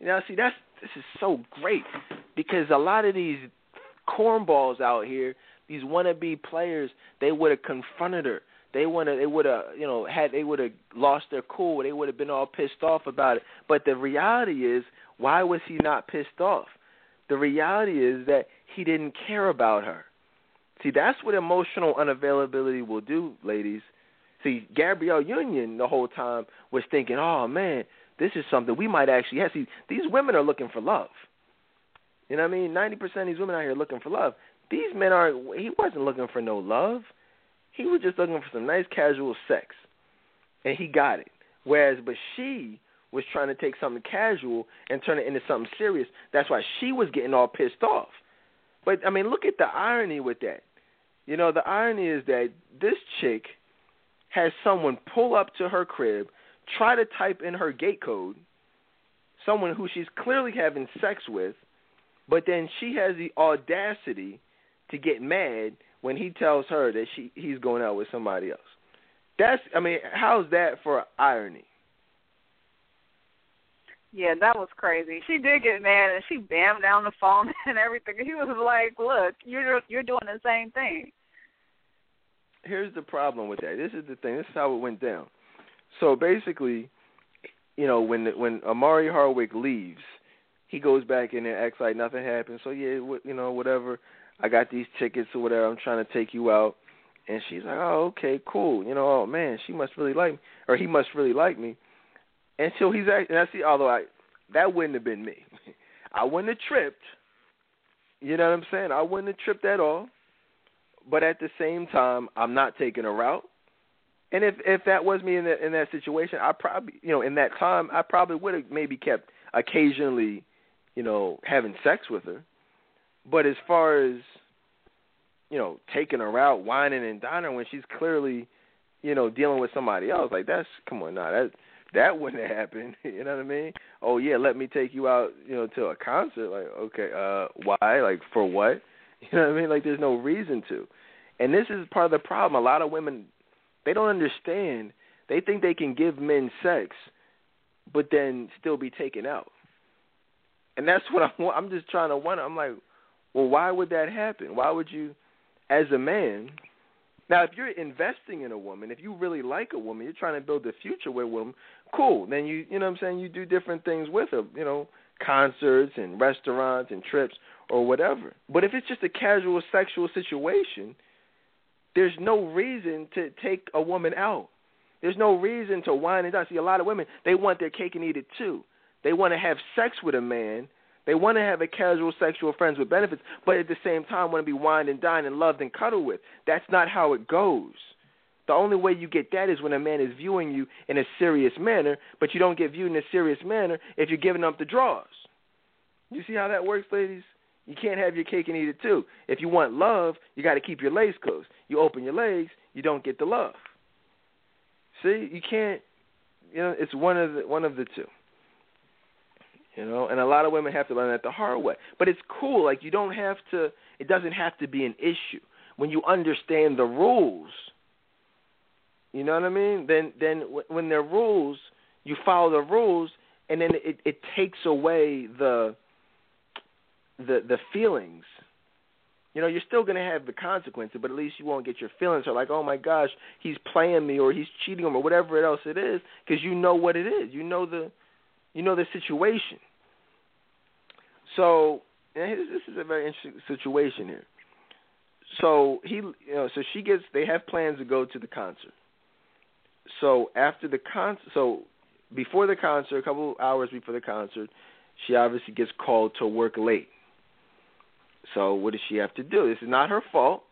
Know, see, that's this is so great because a lot of these cornballs out here, these wannabe players, they would have confronted her they would have they would have you know had they would have lost their cool they would have been all pissed off about it. But the reality is why was he not pissed off? The reality is that he didn't care about her. See that's what emotional unavailability will do ladies. See gabrielle union the whole time was thinking oh man this is something we might actually have. See these women are looking for love. You know what i mean? Ninety percent of these women out here looking for love. These men aren't he wasn't looking for no love he was just looking for some nice casual sex, and he got it. Whereas, but she was trying to take something casual and turn it into something serious. That's why she was getting all pissed off. But I mean, look at the irony with that. You know, the irony is that this chick has someone pull up to her crib, try to type in her gate code, someone who she's clearly having sex with, but then she has the audacity to get mad when he tells her that she he's going out with somebody else. That's I mean, how's that for irony? Yeah, that was crazy. She did get mad and she bammed down the phone [LAUGHS] and everything. He was like, "Look, you're you're doing the same thing." Here's the problem with that. This is the thing. This is how it went down. So basically, you know, when when Omari Hardwick leaves, he goes back in and acts like nothing happened. So yeah, you know, whatever. I got these tickets or whatever. I'm trying to take you out." And she's like, "Oh, okay, cool. You know, oh man, she must really like me, or he must really like me." And so he's actually, and I see, although I, that wouldn't have been me. [LAUGHS] I wouldn't have tripped. You know what I'm saying? I wouldn't have tripped at all. But at the same time, I'm not taking a route. And if if that was me in that in that situation, I probably you know in that time I probably would have maybe kept occasionally, you know, having sex with her. But as far as you know, taking her out, wining and dining when she's clearly, you know, dealing with somebody else, like that's come on now, that that wouldn't have happened. [LAUGHS] You know what I mean? Oh yeah, let me take you out, you know, to a concert. Like, okay, uh, why? Like for what? [LAUGHS] You know what I mean? Like there's no reason to. And this is part of the problem. A lot of women they don't understand. They think they can give men sex but then still be taken out. And that's [LAUGHS] what I'm I'm just trying to wonder. I'm like, well, why would that happen? Why would you as a man now, if you're investing in a woman, if you really like a woman, you're trying to build a future with a woman, cool. Then you, you know what I'm saying, you do different things with her, you know, concerts and restaurants and trips or whatever. But if it's just a casual sexual situation, there's no reason to take a woman out. There's no reason to wine and dine. See, a lot of women, they want their cake and eat it too. They want to have sex with a man they want to have a casual sexual friends with benefits, but at the same time want to be wined and dined and loved and cuddled with. That's not how it goes. The only way you get that is when a man is viewing you in a serious manner, but you don't get viewed in a serious manner if you're giving up the draws. You see how that works, ladies? You can't have your cake and eat it too. If you want love, you got to keep your legs closed. You open your legs, you don't get the love. See, you can't. You know, it's one of the one of the two. You know, and a lot of women have to learn that the hard way. But it's cool. Like you don't have to. It doesn't have to be an issue when you understand the rules. You know what I mean? Then, then when there are rules, you follow the rules, and then it it takes away the the the feelings. You know, you're still going to have the consequences, but at least you won't get your feelings hurt. Like, oh my gosh, he's playing me, or he's cheating on me, or whatever else it is, because you know what it is. You know the you know the situation. So this is a very interesting situation here. So he, you know, so she gets. They have plans to go to the concert. So after the concert, so before the concert, a couple hours before the concert, she obviously gets called to work late. So what does she have to do? This is not her fault.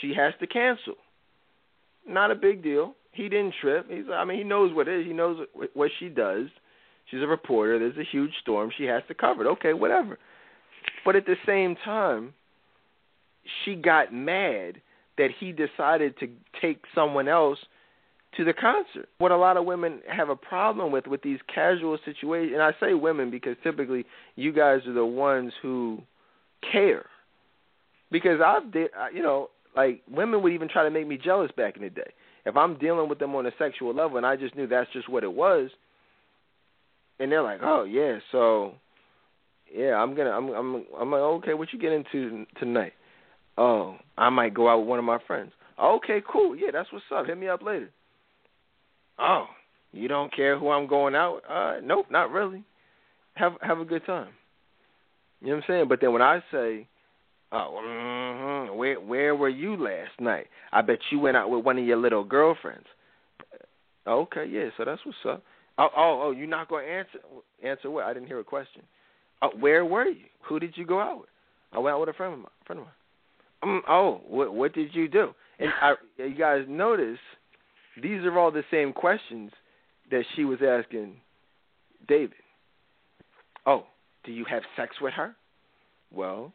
She has to cancel. Not a big deal. He didn't trip. He's, I mean, he knows what it is. He knows what she does. She's a reporter. There's a huge storm. She has to cover it. Okay, whatever. But at the same time, she got mad that he decided to take someone else to the concert. What a lot of women have a problem with with these casual situations, and I say women because typically you guys are the ones who care. Because I've, you know, like women would even try to make me jealous back in the day. If I'm dealing with them on a sexual level and I just knew that's just what it was, and they're like, "Oh yeah, so yeah, I'm gonna, I'm, I'm, I'm like, okay, what you get into tonight? Oh, I might go out with one of my friends. Okay, cool, yeah, that's what's up. Hit me up later. Oh, you don't care who I'm going out? Uh, nope, not really. Have have a good time. You know what I'm saying? But then when I say, oh, mm-hmm, where where were you last night? I bet you went out with one of your little girlfriends. Okay, yeah, so that's what's up. Oh, oh, oh! You're not going to answer answer what? I didn't hear a question. Oh, where were you? Who did you go out with? I went out with a friend of mine. Friend of mine. Um, oh, what what did you do? And I, you guys notice these are all the same questions that she was asking David. Oh, do you have sex with her? Well,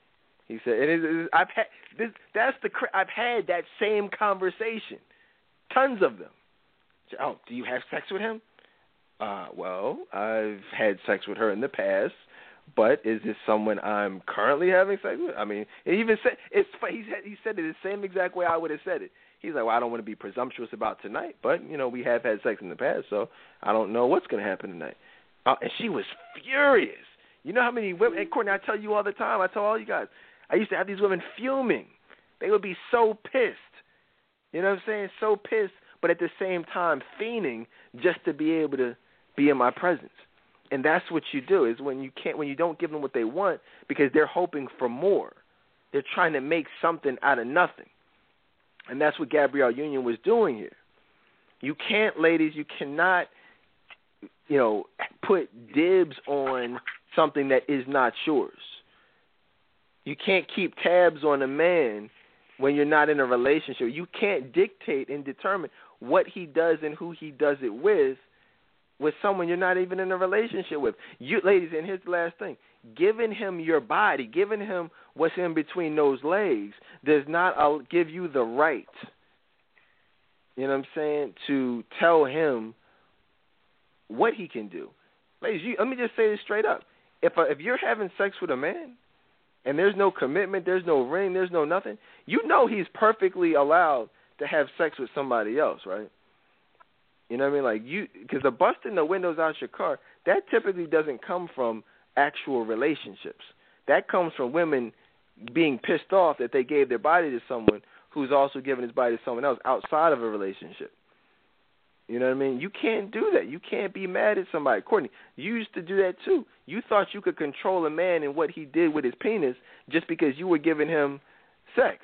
he said, and it is, I've had this. That's the I've had that same conversation, tons of them. Oh, do you have sex with him? Uh, well, I've had sex with her in the past, but is this someone I'm currently having sex with? I mean, even said it's he said he said it the same exact way I would have said it. He's like, well, I don't want to be presumptuous about tonight, but you know, we have had sex in the past, so I don't know what's going to happen tonight. Uh, and she was furious. You know how many women? And Courtney, I tell you all the time. I tell all you guys. I used to have these women fuming. They would be so pissed. You know what I'm saying? So pissed, but at the same time fiending just to be able to be in my presence. And that's what you do is when you can't when you don't give them what they want because they're hoping for more. They're trying to make something out of nothing. And that's what Gabrielle Union was doing here. You can't, ladies, you cannot, you know, put dibs on something that is not yours. You can't keep tabs on a man when you're not in a relationship. You can't dictate and determine what he does and who he does it with with someone you're not even in a relationship with. You ladies, and here's the last thing. Giving him your body, giving him what's in between those legs does not give you the right you know what I'm saying, to tell him what he can do. Ladies, you, let me just say this straight up. If uh, if you're having sex with a man and there's no commitment, there's no ring, there's no nothing, you know he's perfectly allowed to have sex with somebody else, right? You know what I mean? Like you, because the busting the windows out your car, that typically doesn't come from actual relationships. That comes from women being pissed off that they gave their body to someone who's also giving his body to someone else outside of a relationship. You know what I mean? You can't do that. You can't be mad at somebody. Courtney, you used to do that too. You thought you could control a man and what he did with his penis just because you were giving him sex.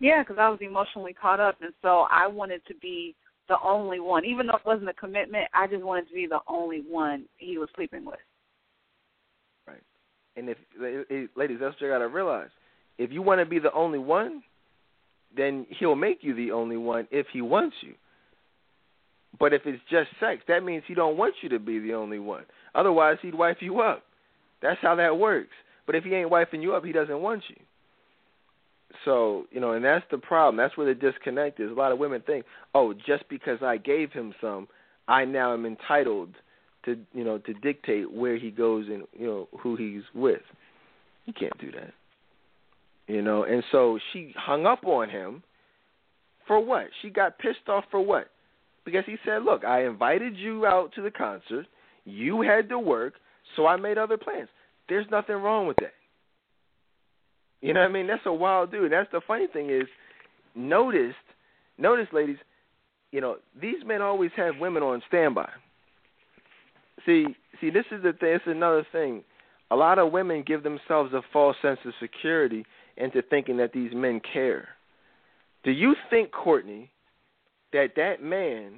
Yeah, because I was emotionally caught up, and so I wanted to be the only one. Even though it wasn't a commitment, I just wanted to be the only one he was sleeping with. Right. And if, eh, ladies, that's what you got to realize. If you want to be the only one, then he'll make you the only one if he wants you. But if it's just sex, that means he don't want you to be the only one. Otherwise, he'd wife you up. That's how that works. But if he ain't wifing you up, he doesn't want you. So, you know, and that's the problem. That's where the disconnect is. A lot of women think, "Oh, just because I gave him some, I now am entitled to, you know, to dictate where he goes and, you know, who he's with." You can't do that. You know, and so she hung up on him for what? She got pissed off for what? Because he said, "Look, I invited you out to the concert. You had to work, so I made other plans." There's nothing wrong with that. You know what I mean? That's a wild dude. That's the funny thing is, noticed, notice, ladies, you know these men always have women on standby. See, see, this is the thing. It's another thing. A lot of women give themselves a false sense of security into thinking that these men care. Do you think, Courtney, that that man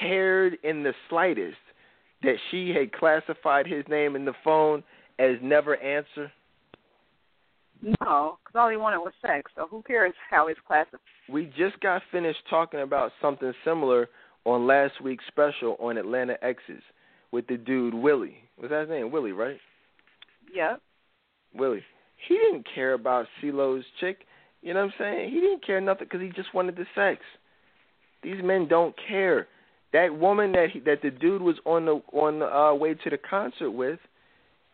cared in the slightest that she had classified his name in the phone as never answer? No, because all he wanted was sex. So who cares how he's classified? We just got finished talking about something similar on last week's special on Atlanta Exes with the dude Willie. Was that his name? Willie, right? Yep. Willie he didn't care about CeeLo's chick. You know what I'm saying? He didn't care nothing because he just wanted the sex. These men don't care. That woman that he, that the dude was on the on the uh, way to the concert with,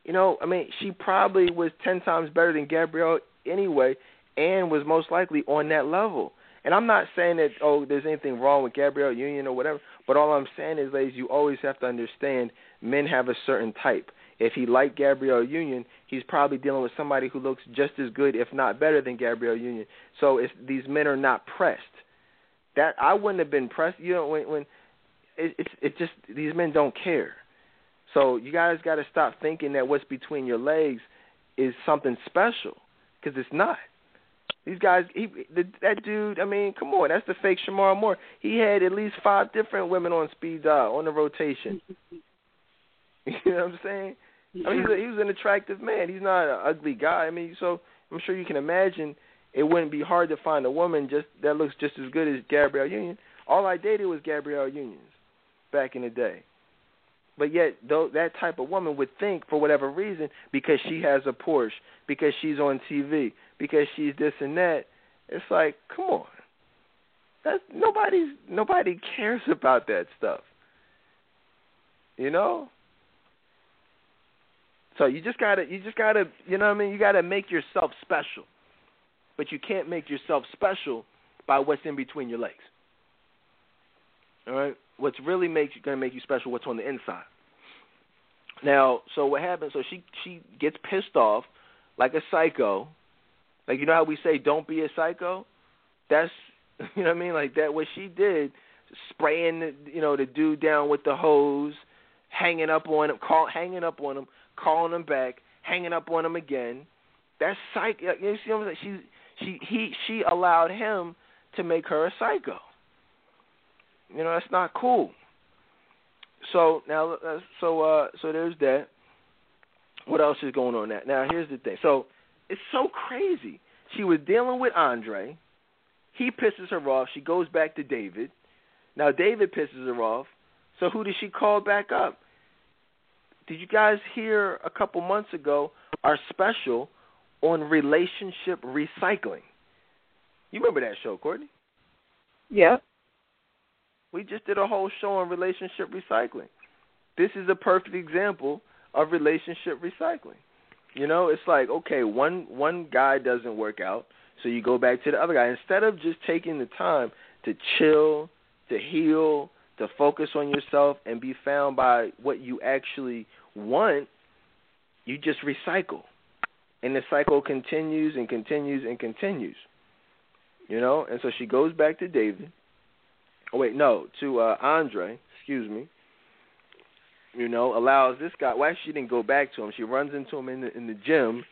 you know, I mean, she probably was ten times better than Gabrielle anyway, and was most likely on that level. And I'm not saying that oh, there's anything wrong with Gabrielle Union or whatever, but all I'm saying is, ladies, you always have to understand men have a certain type. If he liked Gabrielle Union, he's probably dealing with somebody who looks just as good, if not better, than Gabrielle Union. So it's, these men are not pressed. That I wouldn't have been pressed. You know, when when it, it's it's just these men don't care. So you guys got to stop thinking that what's between your legs is something special because it's not. These guys, he, the, that dude. I mean, come on, that's the fake Shemar Moore. He had at least five different women on speed dial on the rotation. [LAUGHS] you know what I'm saying? I mean, he's, a, he's an attractive man. He's not an ugly guy. I mean, so I'm sure you can imagine it wouldn't be hard to find a woman just that looks just as good as Gabrielle Union. All I dated was Gabrielle Unions back in the day. But yet, though that type of woman would think, for whatever reason, because she has a Porsche, because she's on TV, because she's this and that, it's like, come on, that nobody's nobody cares [LAUGHS] about that stuff. You know, so you just gotta, you just gotta, you know what I mean? You gotta make yourself special, but you can't make yourself special by what's in between your legs. All right, what's really makes gonna make you special? What's on the inside? Now, so what happens? So she she gets pissed off like a psycho. Like you know how we say, "Don't be a psycho." That's [LAUGHS] you know what I mean. Like that. What she did, spraying you know the dude down with the hose, hanging up on him, call hanging up on him, calling him back, hanging up on him again. That's psych. You see what I'm saying? She, she, he, she allowed him to make her a psycho. You know that's not cool. So now, uh, so uh, so there's that. What else is going on? That now here's the thing. So it's so crazy. She was dealing with Andre. He pisses her off. She goes back to David. Now David pisses her off. So who does she call back up? Did you guys hear a couple months ago our special on relationship recycling? You remember that show, Courtney? Yeah. We just did a whole show on relationship recycling. This is a perfect example of relationship recycling. You know, it's like okay, one one guy doesn't work out, so you go back to the other guy instead of just taking the time to chill, to heal, to focus on yourself and be found by what you actually want. You just recycle, and the cycle continues and continues and continues. You know, and so she goes back to David. Oh wait, no, to uh, Andre. Excuse me you know, allows this guy. Well, she didn't go back to him. She runs into him in the in the gym.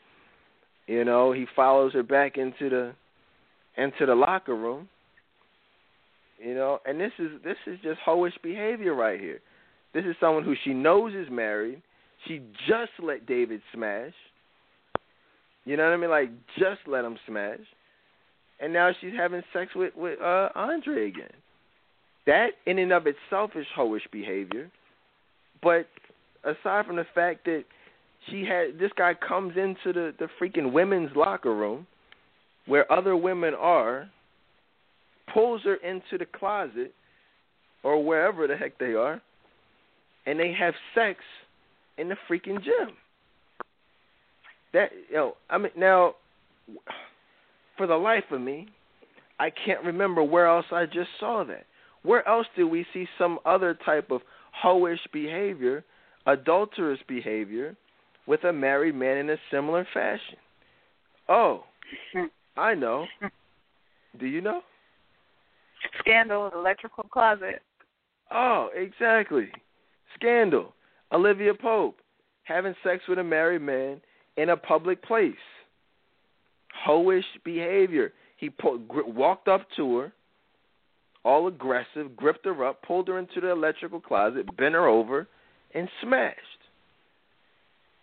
You know, he follows her back into the into the locker room. You know, and this is this is just hoish behavior right here. This is someone who she knows is married. She just let David smash. You know what I mean? Like just let him smash. And now she's having sex with with uh Andre again. That in and of itself is hoish behavior. But aside from the fact that she had this guy comes into the the freaking women's locker room where other women are, pulls her into the closet or wherever the heck they are, and they have sex in the freaking gym. That you know, I mean now for the life of me, I can't remember where else I just saw that. Where else do we see some other type of hoish behavior, adulterous behavior, with a married man in a similar fashion. Oh, I know. Do you know? Scandal, electrical closet. Oh, exactly. Scandal. Olivia Pope having sex with a married man in a public place. Hoish behavior. He po- walked up to her all aggressive, gripped her up, pulled her into the electrical closet, bent her over, and smashed.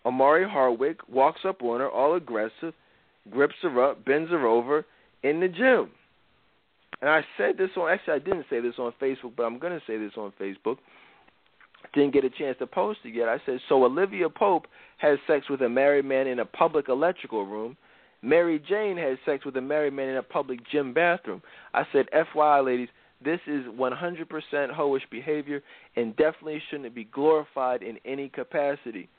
Omari Hardwick walks up on her, all aggressive, grips her up, bends her over in the gym. And I said this on, actually, I didn't say this on Facebook, but I'm going to say this on Facebook. Didn't get a chance to post it yet. I said, so Olivia Pope has sex with a married man in a public electrical room. Mary Jane has sex with a married man in a public gym bathroom. I said, FYI, ladies, this is 100% hoish behavior and definitely shouldn't be glorified in any capacity.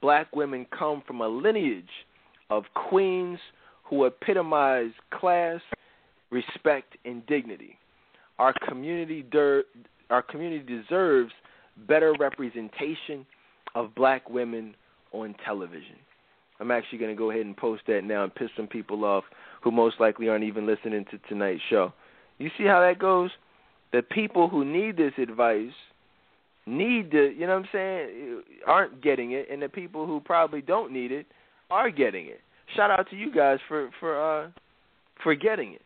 Black women come from a lineage of queens who epitomize class, respect, and dignity. Our community, our community deserves better representation of black women on television. I'm actually going to go ahead and post that now and piss some people off who most likely aren't even listening to tonight's show. You see how that goes? The people who need this advice need to, you know what I'm saying, aren't getting it, and the people who probably don't need it are getting it. Shout out to you guys for for uh for getting it.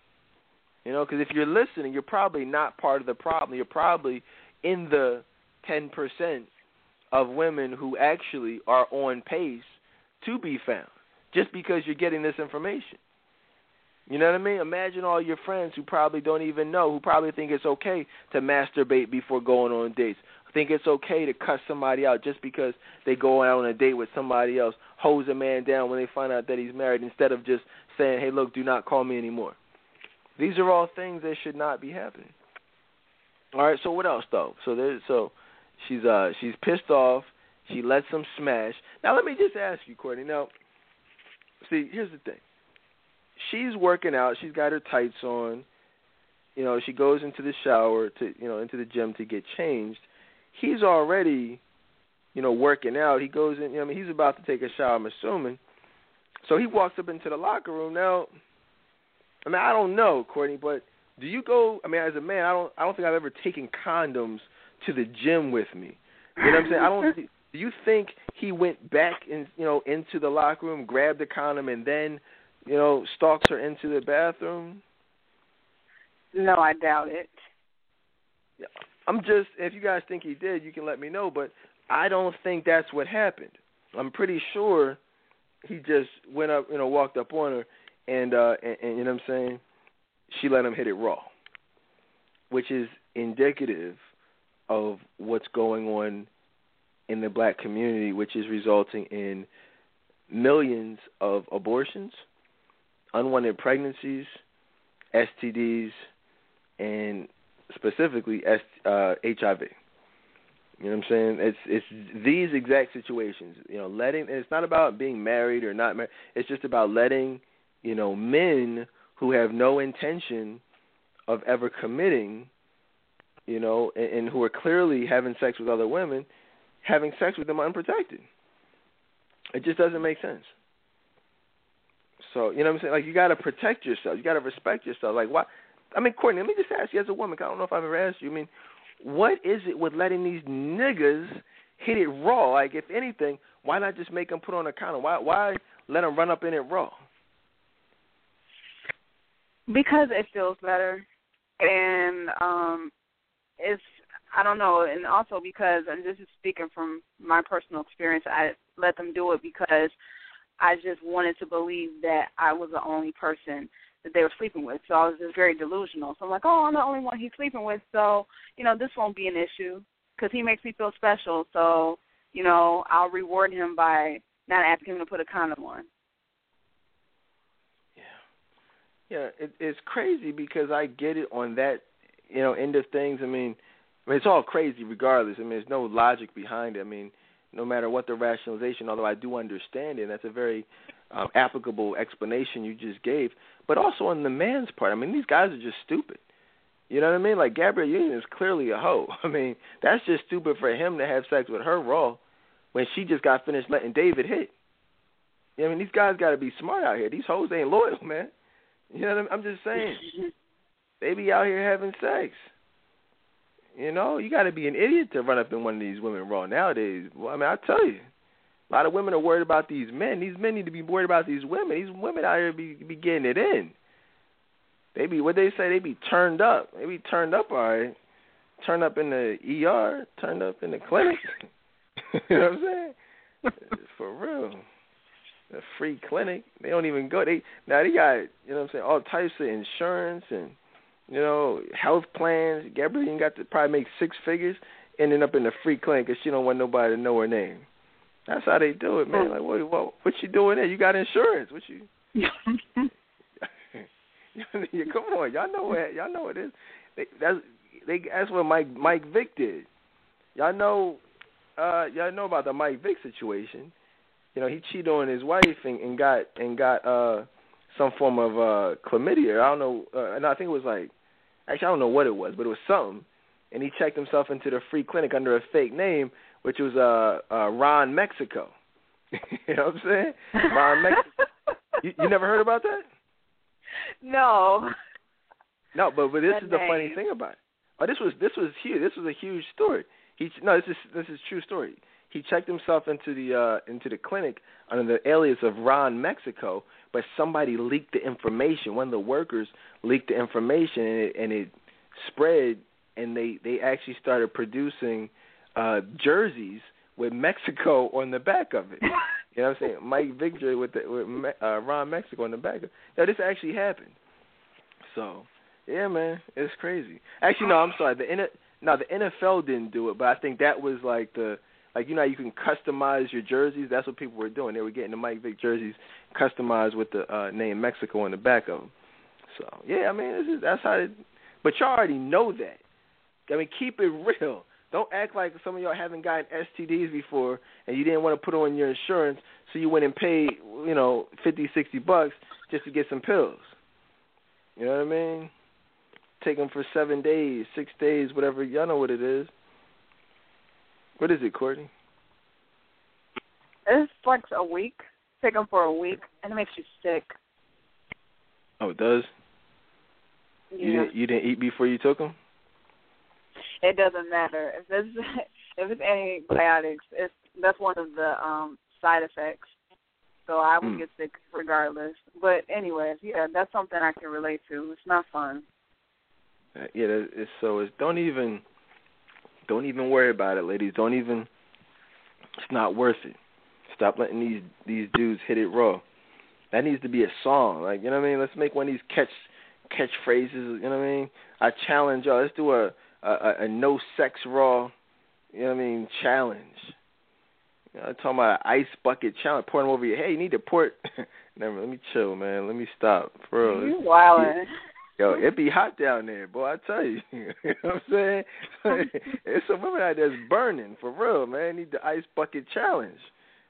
You know, because if you're listening, you're probably not part of the problem. You're probably in the 10% of women who actually are on pace to be found just because you're getting this information. You know what I mean? Imagine all your friends who probably don't even know, who probably think it's okay to masturbate before going on dates. Think it's okay to cut somebody out just because they go out on a date with somebody else, hose a man down when they find out that he's married instead of just saying, "Hey, look, do not call me anymore." These are all things that should not be happening. All right, so what else though? So there's so she's uh she's pissed off. She lets him smash. Now let me just ask you, Courtney. Now, see, here's the thing she's working out. She's got her tights on. You know, she goes into the shower to you know into the gym to get changed. He's already, you know, working out. He goes in. You know, I mean, he's about to take a shower. I'm assuming. So he walks up into the locker room. Now, I mean, I don't know, Courtney, but do you go? I mean, as a man, I don't. I don't think I've ever taken condoms to the gym with me. You know what I'm saying? I don't. [LAUGHS] Do you think he went back and you know into the locker room, grabbed the condom, and then you know, stalks her into the bathroom? No, I doubt it. I'm just if you guys think he did, you can let me know, but I don't think that's what happened. I'm pretty sure he just went up, you know, walked up on her and uh and, and you know what I'm saying? She let him hit it raw. Which is indicative of what's going on in the black community, which is resulting in millions of abortions, unwanted pregnancies, STDs, and specifically uh, HIV. You know what I'm saying? It's it's these exact situations. You know, letting it's not about being married or not married. It's just about letting you know men who have no intention of ever committing, you know, and, and who are clearly having sex with other women, having sex with them unprotected. It just doesn't make sense. So you know what I'm saying? Like you got to protect yourself. You got to respect yourself. Like why? I mean, Courtney, let me just ask you as a woman. I don't know if I've ever asked you. I mean, what is it with letting these niggas hit it raw? Like, if anything, why not just make them put on a condom? Why why let them run up in it raw? Because it feels better, and um, it's I don't know, and also because and this is speaking from my personal experience, I let them do it because I just wanted to believe that I was the only person that they were sleeping with. So I was just very delusional. So I'm like, oh, I'm the only one he's sleeping with. So you know, this won't be an issue because he makes me feel special. So you know, I'll reward him by not asking him to put a condom on. Yeah, yeah, it, it's crazy because I get it on that you know end of things. I mean, I mean, it's all crazy regardless. I mean, there's no logic behind it. I mean, no matter what the rationalization, although I do understand it, that's a very um, applicable explanation you just gave. But also on the man's part, I mean, these guys are just stupid. You know what I mean? Like Gabrielle Union is clearly a hoe. [LAUGHS] I mean, that's just stupid for him to have sex with her raw when she just got finished letting David hit. You know, I mean, these guys got to be smart out here. These hoes ain't loyal, man. You know what I mean? I'm just saying. [LAUGHS] they be out here having sex. You know, you got to be an idiot to run up in one of these women raw nowadays. Well, I mean, I tell you, a lot of women are worried about these men. These men need to be worried about these women. These women out here be be getting it in. They be what they say. They be turned up. They be turned up all right. Turned up in the ER. Turned up in the clinic. [LAUGHS] you know what I'm saying? [LAUGHS] For real. A free clinic. They don't even go. They now they got you know what I'm saying all types of insurance and you know, health plans. Gabrielle got to probably make six figures, ending up in a free clinic because she don't want nobody to know her name. That's how they do it, man. Like, what, what, what you doing there? You got insurance? What you? [LAUGHS] [LAUGHS] Come on, y'all know what y'all know what it is. They, that's they. That's what Mike Mike Vick did. Y'all know, uh, y'all know about the Mike Vick situation. You know, he cheated on his wife and, and got and got uh some form of uh chlamydia. I don't know. Uh, no, I think it was like actually I don't know what it was, but it was something. And he checked himself into the free clinic under a fake name, which was uh, uh Ron Mexico. [LAUGHS] you know what I'm saying? Ron Mexico. [LAUGHS] you, you never heard about that? No. No, but but this that is the name. funny thing about it. Oh, this was this was huge. This was a huge story. He no, this is this is true story. He checked himself into the uh into the clinic under the alias of Ron Mexico, but somebody leaked the information. One of the workers leaked the information, and it, and it spread, and they they actually started producing uh jerseys with Mexico on the back of it. [LAUGHS] You know what I'm saying? Mike Victory with the with Me- uh, Ron Mexico on the back. Of, now this actually happened. So yeah, man, it's crazy. Actually, no, I'm sorry. The N- no, the NFL didn't do it, but I think that was like the like you know you can customize your jerseys. That's what people were doing. They were getting the Mike Vick jerseys customized with the uh, name Mexico on the back of them. So yeah, I mean this is, that's how. It, but y'all already know that. I mean, keep it real. Don't act like some of y'all haven't gotten STDs before and you didn't want to put on your insurance, so you went and paid, you know, fifty, sixty bucks just to get some pills. You know what I mean? Take them for seven days, six days, whatever. Y'all know what it is. What is it, Courtney? It's like a week. Take them for a week, and it makes you sick. Oh, it does. Yeah. You didn't you didn't eat before you took them? It doesn't matter if it's [LAUGHS] if it's antibiotics. It's that's one of the um side effects. So I would Hmm. get sick regardless. But anyways, yeah, that's something I can relate to. It's not fun. Uh, Yeah, it's, so it's don't even don't even worry about it, ladies. Don't even. It's not worth it. Stop letting these these dudes hit it raw. That needs to be a song, like you know what I mean. Let's make one of these catch catchphrases. You know what I mean. I challenge y'all. Let's do a a, a no sex raw. You know what I mean? Challenge. You know, I'm talking about an ice bucket challenge. Pour them over your head. You need to pour it. [LAUGHS] Never. Let me chill, man. Let me stop. For real. You wildin'. Yo, it be hot down there, boy. I tell you. [LAUGHS] you know what I'm saying? [LAUGHS] There's some women out there that's burning for real, man. Need the ice bucket challenge.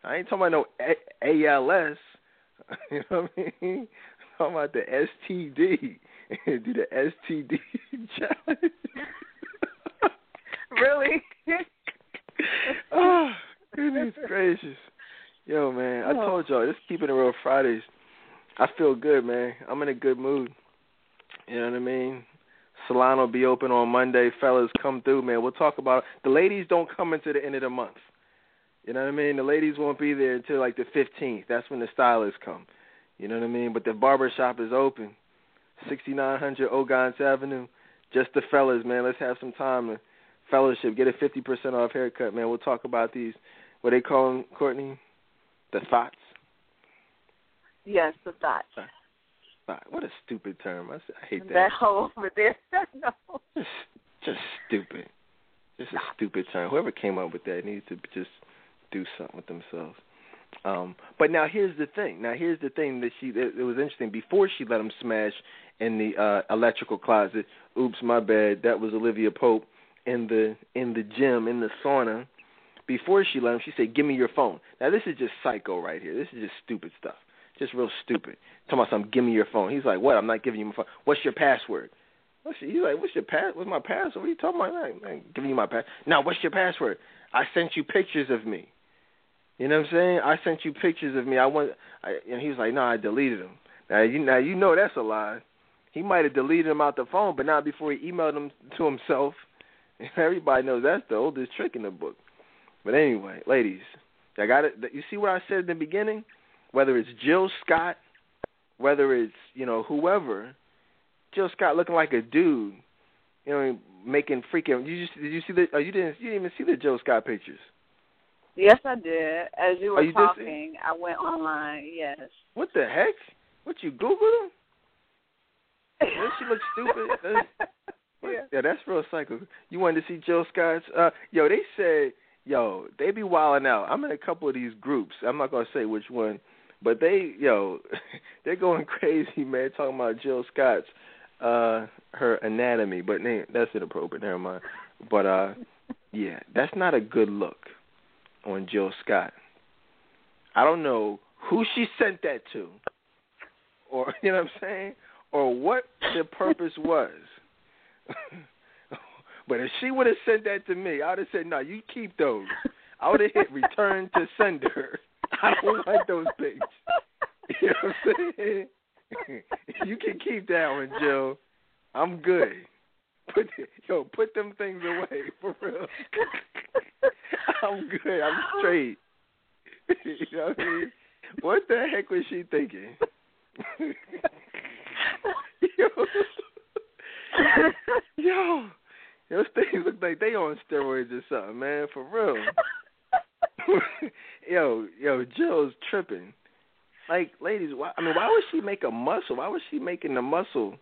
I ain't talking about no A- ALS. [LAUGHS] You know what I mean? I'm talking about the STD. Do the STD challenge. really? oh, goodness gracious. Yo, man, I Oh. told y'all, this keeping it real Fridays. I feel good, man. I'm in a good mood. You know what I mean? Salon will be open on Monday. Fellas, come through, man. We'll talk about it. The ladies don't come until the end of the month. You know what I mean? The ladies won't be there until like the 15th. That's when the stylists come. You know what I mean? But the barber shop is open. 6900 Ogontz Avenue. Just the fellas, man. Let's have some time to fellowship. Get a 50% off haircut, man. We'll talk about these, what they call them, Courtney? The thoughts? Yes, the thoughts. What a stupid term. I, I hate that. That whole over there. [LAUGHS] no. Just, just stupid. Just a stupid term. Whoever came up with that needs to just do something with themselves. Um, but now here's the thing. Now here's the thing that she. It, it was interesting. Before she let him smash in the uh, electrical closet. Oops, my bad. That was Olivia Pope in the in the gym in the sauna. Before she let him, she said, "Give me your phone." Now this is just psycho right here. This is just stupid stuff. Just real stupid. Talking about something. Give me your phone. He's like, "What? I'm not giving you my phone. What's your password?" What's your, he's like, "What's your pass? What's my password? What are you talking about? I ain't- I ain't giving you my pass. Now, what's your password? I sent you pictures of me. You know what I'm saying? I sent you pictures of me. I want. I, and he was like, "No, I deleted them." Now you now you know that's a lie. He might have deleted them out the phone, but not before he emailed them to himself. [LAUGHS] Everybody knows that's the oldest trick in the book. But anyway, ladies, I got it. You see what I said in the beginning? Whether it's Jill Scott, whether it's you know whoever, Jill Scott looking like a dude, you know, making freaking. You just did you see the? Oh, you didn't. You didn't even see the Jill Scott pictures. Yes, I did. As you Oh, were you talking, I went online. Yes. What the heck? What you Googled them? Does she look stupid? [LAUGHS] Yeah. Yeah, that's real psycho. You wanted to see Jill Scott's? Uh, yo, they said, yo, they be wilding out. I'm in a couple of these groups. I'm not gonna say which one, but they, yo, [LAUGHS] they're going [LAUGHS] crazy, man, talking about Jill Scott's, uh, her anatomy. But they, that's inappropriate. Never mind. But uh, [LAUGHS] yeah, that's not a good look on Jill Scott. I don't know who she sent that to, or you know what I'm saying, or what the purpose was. but if she would have sent that to me, I would have said, "No, you keep those." I would have hit return to sender. I don't want those pics. [LAUGHS] You know what I'm saying? [LAUGHS] you can keep that one, Joe. I'm good. Put yo, put them things away [LAUGHS] for real. I'm good. I'm straight. you know what I mean? What the heck was she thinking? yo, yo, those things look like they on steroids or something, man. For real. Yo, yo, Jill's tripping. Like, ladies, why? I mean, why would she make a muscle? Why was she making the muscle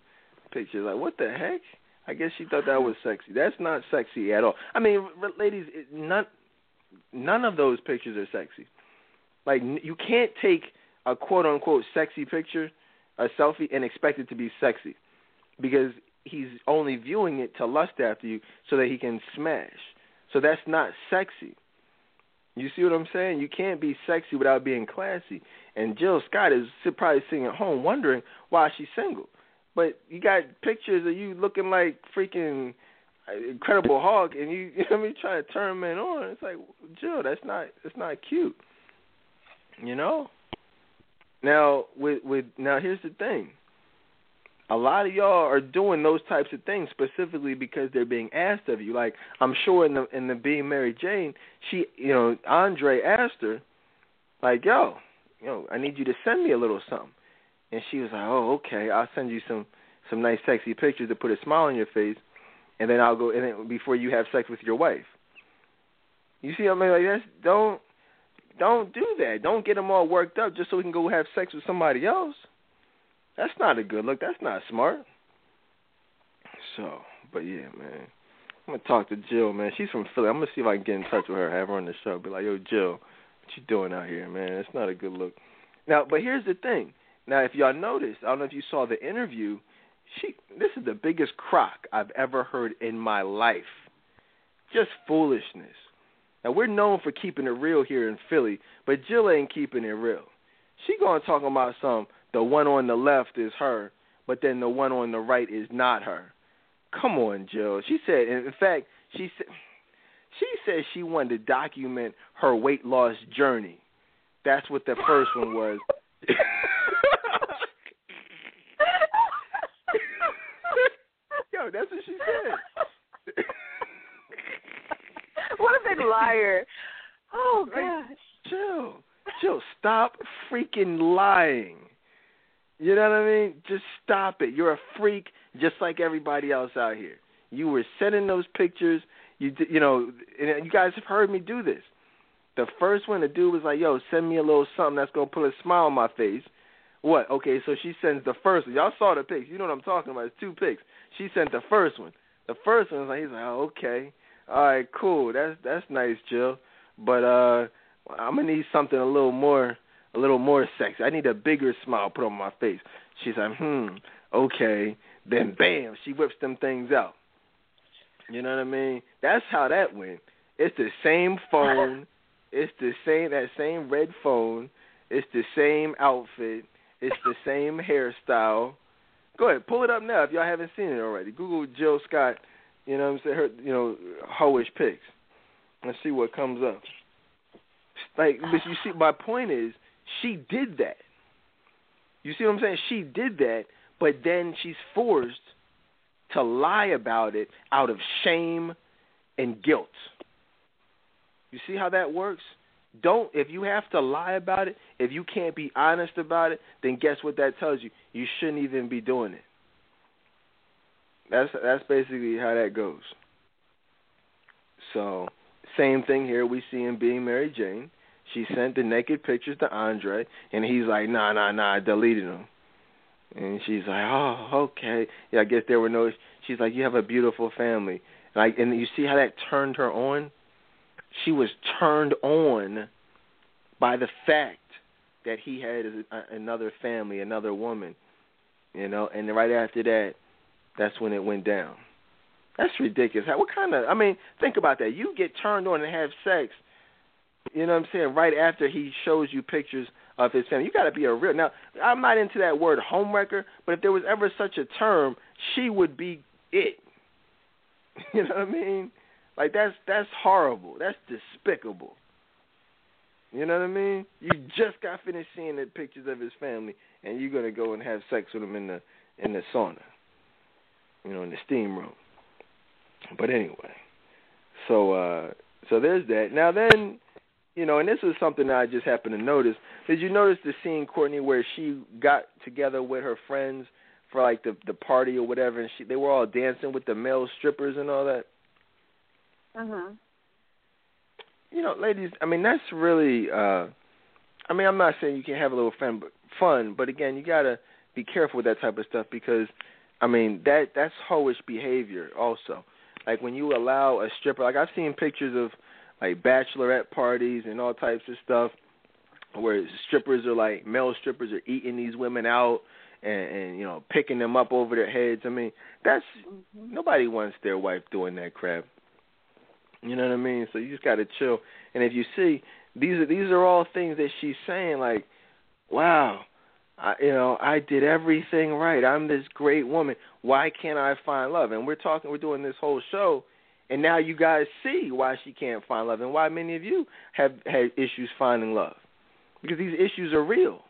pictures? Like, what the heck? I guess she thought that was sexy. That's not sexy at all. I mean, ladies, it, none, none of those pictures are sexy. Like, you can't take a quote unquote sexy picture, a selfie, and expect it to be sexy, because he's only viewing it to lust after you so that he can smash. So that's not sexy. You see what I'm saying? You can't be sexy without being classy. And Jill Scott is probably sitting at home wondering why she's single. But you got pictures of you looking like freaking uh, Incredible Hulk, and you, [LAUGHS] you know what I mean, trying to turn men on. It's like Jill, that's not that's not cute. You know. Now with with now here's the thing. A lot of y'all are doing those types of things specifically because they're being asked of you. Like I'm sure in the in the being Mary Jane, she you know Andre asked her, like yo, you know I need you to send me a little something, and she was like, oh okay, I'll send you some some nice sexy pictures to put a smile on your face, and then I'll go and then before you have sex with your wife. You see I mean? Like that's don't don't do that. Don't get them all worked up just so we can go have sex with somebody else. That's not a good look. That's not smart. So, but yeah, man. I'm gonna talk to Jill, man. She's from Philly. I'm gonna see if I can get in touch with her, have her on the show. Be like, yo, Jill, what you doing out here, man? It's not a good look. Now, but here's the thing. Now, if y'all noticed, I don't know if you saw the interview. she this is the biggest crock I've ever heard in my life. Just foolishness. Now we're known for keeping it real here in Philly, but Jill ain't keeping it real. She to talk about some the one on the left is her, but then the one on the right is not her. Come on, Jill. She said in fact, she said she said she wanted to document her weight loss journey. That's what the first one was. [LAUGHS] Yo, that's what she said. [LAUGHS] what a big liar. Oh gosh. Chill. Chill. Stop freaking lying. You know what I mean? Just stop it. You're a freak just like everybody else out here. You were sending those pictures. You you know, and you guys have heard me do this. The first one, the dude was like, "Yo, send me a little something that's gonna put a smile on my face." What? Okay, so she sends the first one. Y'all saw the pics. You know what I'm talking about. It's two pics. She sent the first one. The first one was like, he's like, oh, okay, all right, cool. That's that's nice, Jill. But uh, I'm gonna need something a little more, a little more sexy. I need a bigger smile put on my face. She's like, hmm, okay. Then bam, she whips them things out. You know what I mean? That's how that went. It's the same phone. [LAUGHS] It's the same that same red phone. It's the same outfit. It's the [LAUGHS] same hairstyle. Go ahead, pull it up now if y'all haven't seen it already. Google Jill Scott, you know what I'm saying, her you know, hoish pics. Let's see what comes up. Like but you see my point is she did that. You see what I'm saying? She did that, but then she's forced to lie about it out of shame and guilt. You see how that works? Don't if you have to lie about it, if you can't be honest about it, then guess what that tells you? You shouldn't even be doing it. That's that's basically how that goes. So, same thing here we see in being Mary Jane. She sent the naked pictures to Andre, and he's like, "Nah, nah, nah, I deleted them." And she's like, "Oh, okay." Yeah, I guess there were no. She's like, "You have a beautiful family." Like, and you see how that turned her on she was turned on by the fact that he had a, another family, another woman, you know, and right after that, that's when it went down. That's ridiculous. What kind of? I mean, think about that. You get turned on and have sex. You know what I'm saying? Right after he shows you pictures of his family, you got to be a real. Now, I'm not into that word homewrecker, but if there was ever such a term, she would be it. [LAUGHS] You know what I mean? Like that's that's horrible. That's despicable. You know what I mean? You just got finished seeing the pictures of his family, and you're gonna go and have sex with him in the in the sauna. You know, in the steam room. But anyway, so uh so there's that. Now then, you know, and this is something that I just happened to notice. Did you notice the scene, Courtney, where she got together with her friends for like the the party or whatever, and she they were all dancing with the male strippers and all that? Mhm. You know, ladies, I mean that's really uh I mean, I'm not saying you can't have a little fun but fun, but again, you got to be careful with that type of stuff because I mean, that that's hoish behavior also. Like when you allow a stripper, like I've seen pictures of like bachelorette parties and all types of stuff where strippers are like male strippers are eating these women out and, and you know picking them up over their heads. I mean, that's mm-hmm. nobody wants their wife doing that crap. You know what I mean? So you just got to chill. And if you see, these are these are all things that she's saying. Like, wow, I, you know, I did everything right. I'm this great woman. Why can't I find love? And we're talking, we're doing this whole show, and now you guys see why she can't find love and why many of you have had issues finding love, because these issues are real.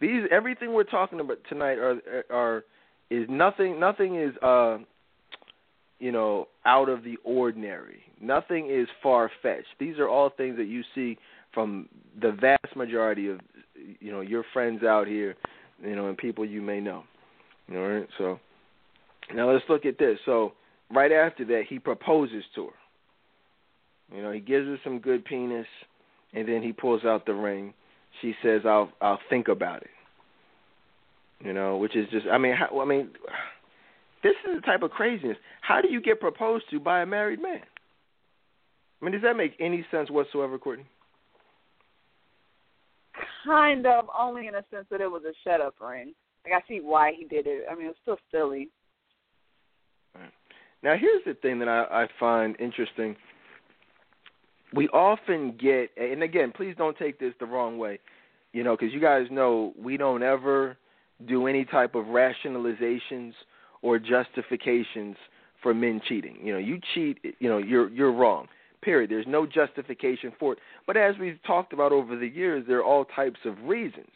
These everything we're talking about tonight are are is nothing. Nothing is uh you know, out of the ordinary. Nothing is far fetched. These are all things that you see from the vast majority of you know your friends out here, you know, and people you may know. All right, so now let's look at this. So right after that, he proposes to her. You know, he gives her some good penis, and then he pulls out the ring. She says, "I'll I'll think about it." You know, which is just I mean, how, I mean this is the type of craziness. How do you get proposed to by a married man? I mean, does that make any sense whatsoever, Courtney? Kind of, only in a sense that it was a shut up ring. like I see why he did it. I mean, it's still silly. Now, here's the thing that I, I find interesting. We often get, and again, please don't take this the wrong way, you know, because you guys know we don't ever do any type of rationalizations or justifications for men cheating. You know, you cheat, you know, you're you're wrong. Period. There's no justification for it. But as we've talked about over the years, there are all types of reasons,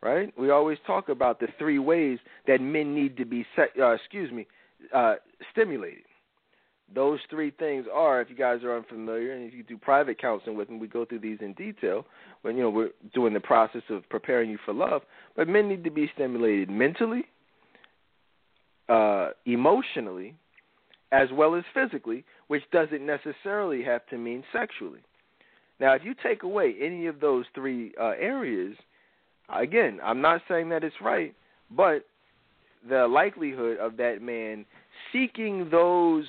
right? We always talk about the three ways that men need to be, set, uh, excuse me, uh, stimulated. Those three things are, if you guys are unfamiliar, and if you do private counseling with me, we go through these in detail when you know we're doing the process of preparing you for love. But men need to be stimulated mentally, uh, emotionally, as well as physically, which doesn't necessarily have to mean sexually. Now, if you take away any of those three uh, areas, again, I'm not saying that it's right, but the likelihood of that man seeking those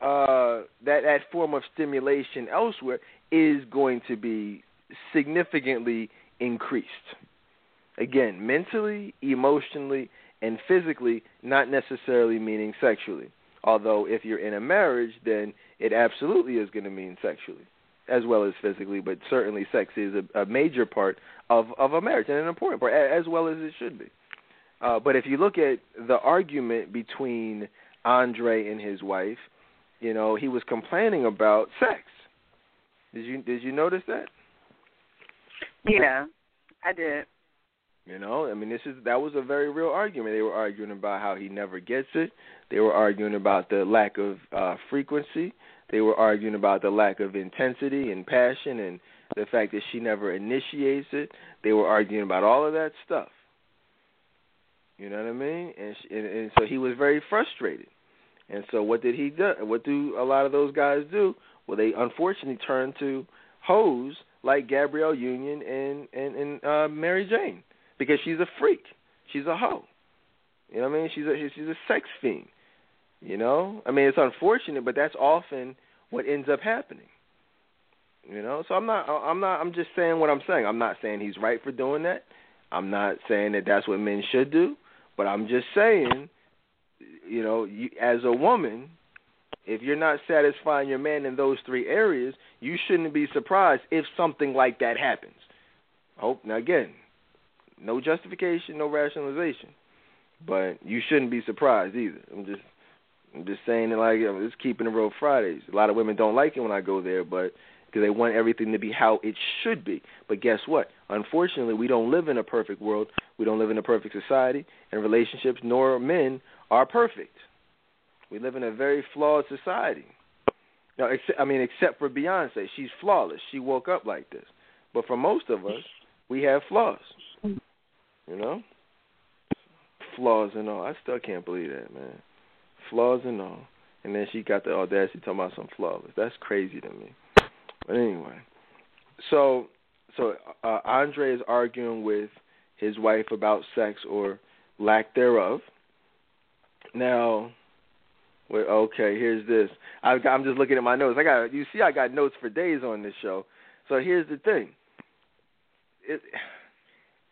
uh, that that form of stimulation elsewhere is going to be significantly increased. Again, mentally, emotionally, and physically, not necessarily meaning sexually. Although, if you're in a marriage, then it absolutely is going to mean sexually, as well as physically. But certainly, sex is a, a major part of of a marriage and an important part, as well as it should be. Uh, but if you look at the argument between Andre and his wife, you know, he was complaining about sex. Did you did you notice that? Yeah, I did. You know, I mean, this is that was a very real argument. They were arguing about how he never gets it. They were arguing about the lack of uh frequency. They were arguing about the lack of intensity and passion and the fact that she never initiates it. They were arguing about all of that stuff. You know what I mean? And, she, and and so he was very frustrated. And so what did he do? What do a lot of those guys do? Well, they unfortunately turn to hoes like Gabrielle Union and and and uh, Mary Jane because she's a freak. She's a hoe. You know what I mean? She's a she's a sex fiend. You know? I mean, it's unfortunate, but that's often what ends up happening. You know? So I'm not I'm not I'm just saying what I'm saying. I'm not saying he's right for doing that. I'm not saying that that's what men should do, but I'm just saying you know, you, as a woman, if you're not satisfying your man in those three areas, you shouldn't be surprised if something like that happens. Hope now again, no justification, no rationalization, but you shouldn't be surprised either. I'm just, I'm just saying it like just keeping it real Fridays. A lot of women don't like it when I go there, but because they want everything to be how it should be. But guess what? Unfortunately, we don't live in a perfect world. We don't live in a perfect society, and relationships nor men are perfect. We live in a very flawed society. Now, except, I mean, except for Beyonce, she's flawless. She woke up like this. But for most of us, we have flaws. You know, flaws and all. I still can't believe that, man. Flaws and all. And then she got the audacity talking about some flawless. That's crazy to me. But anyway, so so uh, Andre is arguing with his wife about sex or lack thereof. Now, wait, okay, here's this. I, I'm just looking at my notes. I got you see, I got notes for days on this show. So here's the thing. It,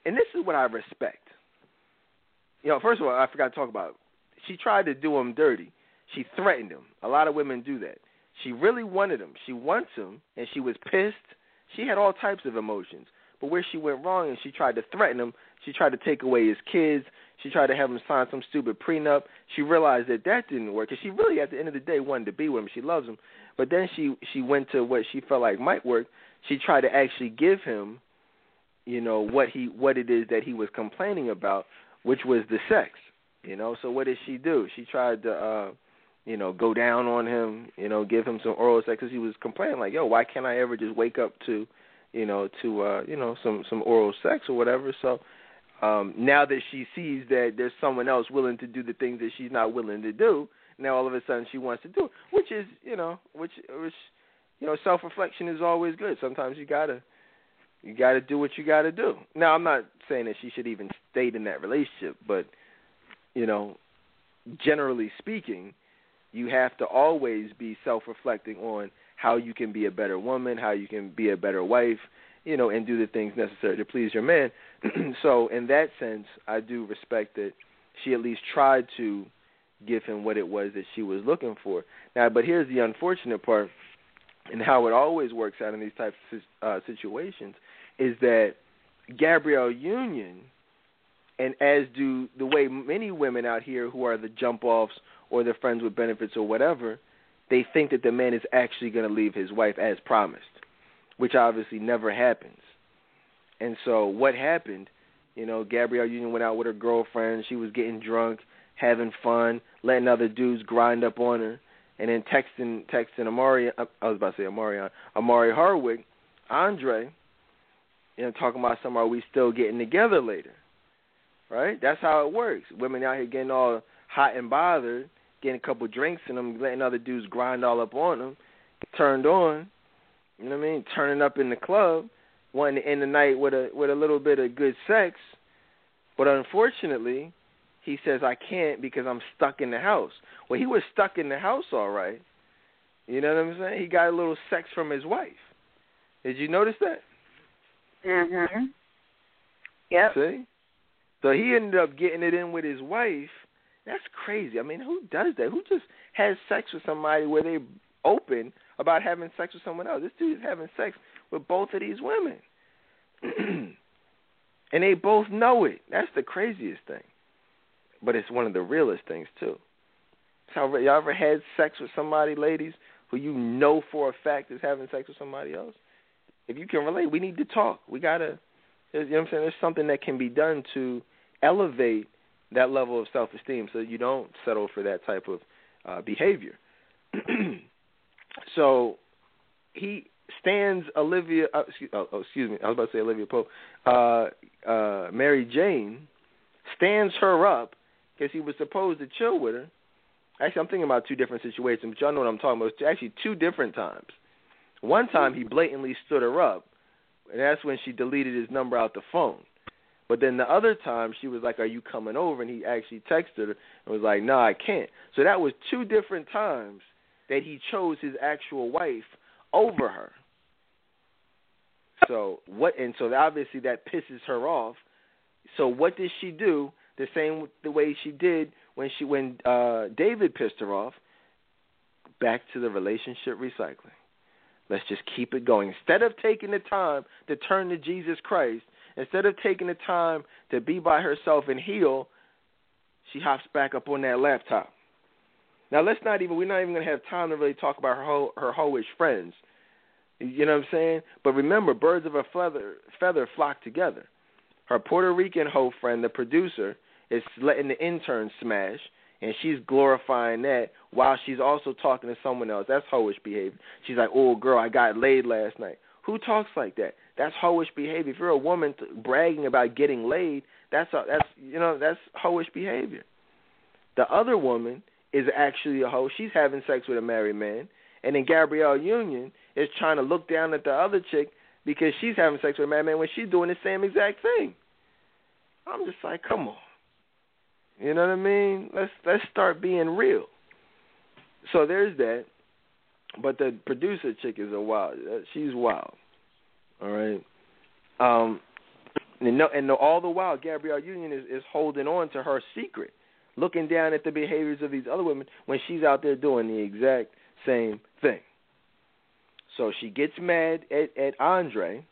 and this is what I respect. You know, first of all, I forgot to talk about. She tried to do him dirty. She threatened him. A lot of women do that. She really wanted him. She wants him, and she was pissed. She had all types of emotions. But where she went wrong and she tried to threaten him, she tried to take away his kids. She tried to have him sign some stupid prenup. She realized that that didn't work, because she really, at the end of the day, wanted to be with him. She loves him. But then she she went to what she felt like might work. She tried to actually give him, you know, what he what it is that he was complaining about, which was the sex. You know, so what did she do? She tried to. uh you know, go down on him, you know, give him some oral sex because he was complaining like, yo, why can't I ever just wake up to, you know, to uh, you know, some some oral sex or whatever. So um now that she sees that there's someone else willing to do the things that she's not willing to do, now all of a sudden she wants to do it, which is, you know, which which you know, self-reflection is always good. Sometimes you got to you got to do what you got to do. Now, I'm not saying that she should even stay in that relationship, but you know, generally speaking, you have to always be self-reflecting on how you can be a better woman, how you can be a better wife, you know, and do the things necessary to please your man. [CLEARS THROAT] so in that sense, I do respect that she at least tried to give him what it was that she was looking for. Now, but here's the unfortunate part, and how it always works out in these types of uh, situations, is that Gabrielle Union, and as do the way many women out here who are the jump offs or the friends with benefits or whatever, they think that the man is actually going to leave his wife as promised, which obviously never happens. And so what happened? You know, Gabrielle Union went out with her girlfriend. She was getting drunk, having fun, letting other dudes grind up on her, and then texting texting Omari. Uh, I was about to say Omari. Uh, Omari Hardwick, Andre. You know, talking about some are we still getting together later? Right? That's how it works. Women out here getting all hot and bothered, getting a couple drinks in them, letting other dudes grind all up on them, turned on. You know what I mean? Turning up in the club wanting to end the night with a with a little bit of good sex, but unfortunately, he says I can't because I'm stuck in the house. Well, he was stuck in the house all right. You know what I'm saying? He got a little sex from his wife. Did you notice that? Mhm. Yep. See? So he ended up getting it in with his wife. That's crazy. I mean, who does that? Who just has sex with somebody where they open about having sex with someone else? This dude is having sex with both of these women. [CLEARS THROAT] and they both know it. That's the craziest thing. But it's one of the realest things too. So y'all ever had sex with somebody, ladies, who you know for a fact is having sex with somebody else? If you can relate, we need to talk. We gotta you know what I'm saying? There's something that can be done to elevate that level of self esteem so you don't settle for that type of uh behavior. [CLEARS THROAT] so he stands Olivia. Uh, excuse, oh, oh, excuse me, I was about to say Olivia Pope. Uh, uh, Mary Jane stands her up because he was supposed to chill with her. Actually, I'm thinking about two different situations, but y'all know what I'm talking about. It's actually two different times. One time he blatantly stood her up, and that's when she deleted his number out the phone. But then the other time she was like, "Are you coming over?" And he actually texted her and was like, "No, I can't." So that was two different times that he chose his actual wife over her. So what? And so obviously that pisses her off. So what does she do? The same the way she did when she when uh David pissed her off. Back to the relationship recycling. Let's just keep it going. Instead of taking the time to turn to Jesus Christ, instead of taking the time to be by herself and heal, she hops back up on that laptop. Now let's not even we're not even gonna have time to really talk about her ho- her hoish friends you know what I'm saying? But remember, birds of a feather feather flock together. Her Puerto Rican hoe friend, the producer, is letting the intern smash, and she's glorifying that while she's also talking to someone else. That's hoish behavior. She's like, "Oh, girl, I got laid last night." Who talks like that? That's hoish behavior. If you're a woman bragging about getting laid, that's a, that's you know that's hoish behavior. The other woman is actually a hoe. She's having sex with a married man, and then Gabrielle Union is trying to look down at the other chick because she's having sex with a married man when she's doing the same exact thing. I'm just like, come on. You know what I mean? Let's let's start being real. So there's that. But the producer chick is a wild. Uh, she's wild. All right. Um, and no, and no, all the while, Gabrielle Union is is holding on to her secret, looking down at the behaviors of these other women when she's out there doing the exact same thing. So she gets mad at, at Andre.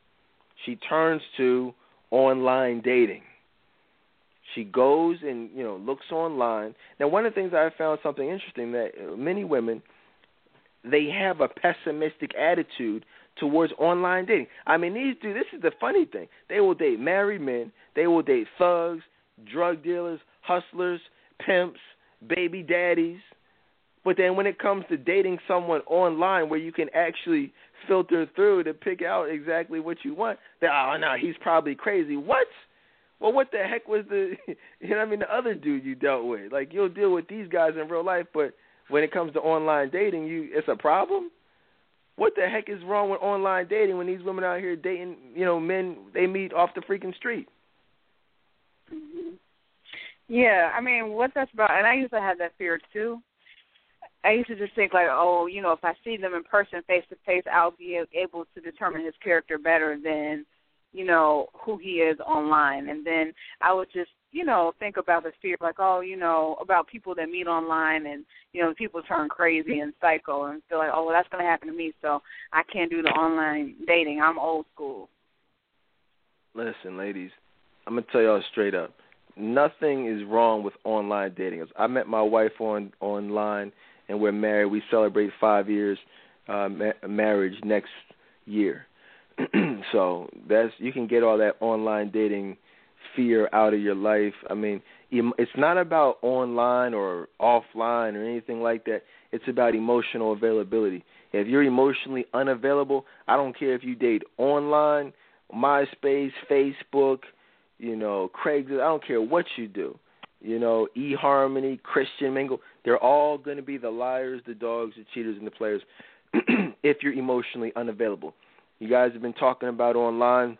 She turns to online dating. She goes and you know looks online. Now, one of the things I found something interesting that many women they have a pessimistic attitude towards online dating. I mean, these do. This is the funny thing. They will date married men. They will date thugs, drug dealers, hustlers, pimps, baby daddies. But then when it comes to dating someone online where you can actually filter through to pick out exactly what you want, then oh no, he's probably crazy. What? Well, what the heck was the [LAUGHS] you know what I mean the other dude you dealt with? Like you'll deal with these guys in real life, but when it comes to online dating, you it's a problem. What the heck is wrong with online dating when these women out here dating, you know, men they meet off the freaking street? Mm-hmm. Yeah, I mean, what that's about, and I used to have that fear too I used to just think like, oh, you know, if I see them in person, face to face, I'll be able to determine his character better than, you know, who he is online. And then I would just, you know, think about the fear, like, oh, you know, about people that meet online, and you know, people turn crazy and psycho, and feel like, oh, well, that's going to happen to me, so I can't do the online dating. I'm old school. Listen, ladies, I'm gonna tell y'all straight up. Nothing is wrong with online dating. I met my wife on online and we're married. We celebrate five years uh, ma- marriage next year. [CLEARS THROAT] so that's you can get all that online dating fear out of your life. I mean, it's not about online or offline or anything like that. It's about emotional availability. If you're emotionally unavailable, I don't care if you date online, MySpace, Facebook, you know, Craigslist. I don't care what you do you know, eHarmony, Christian Mingle, they're all going to be the liars, the dogs, the cheaters, and the players [CLEARS THROAT] if you're emotionally unavailable. You guys have been talking about online.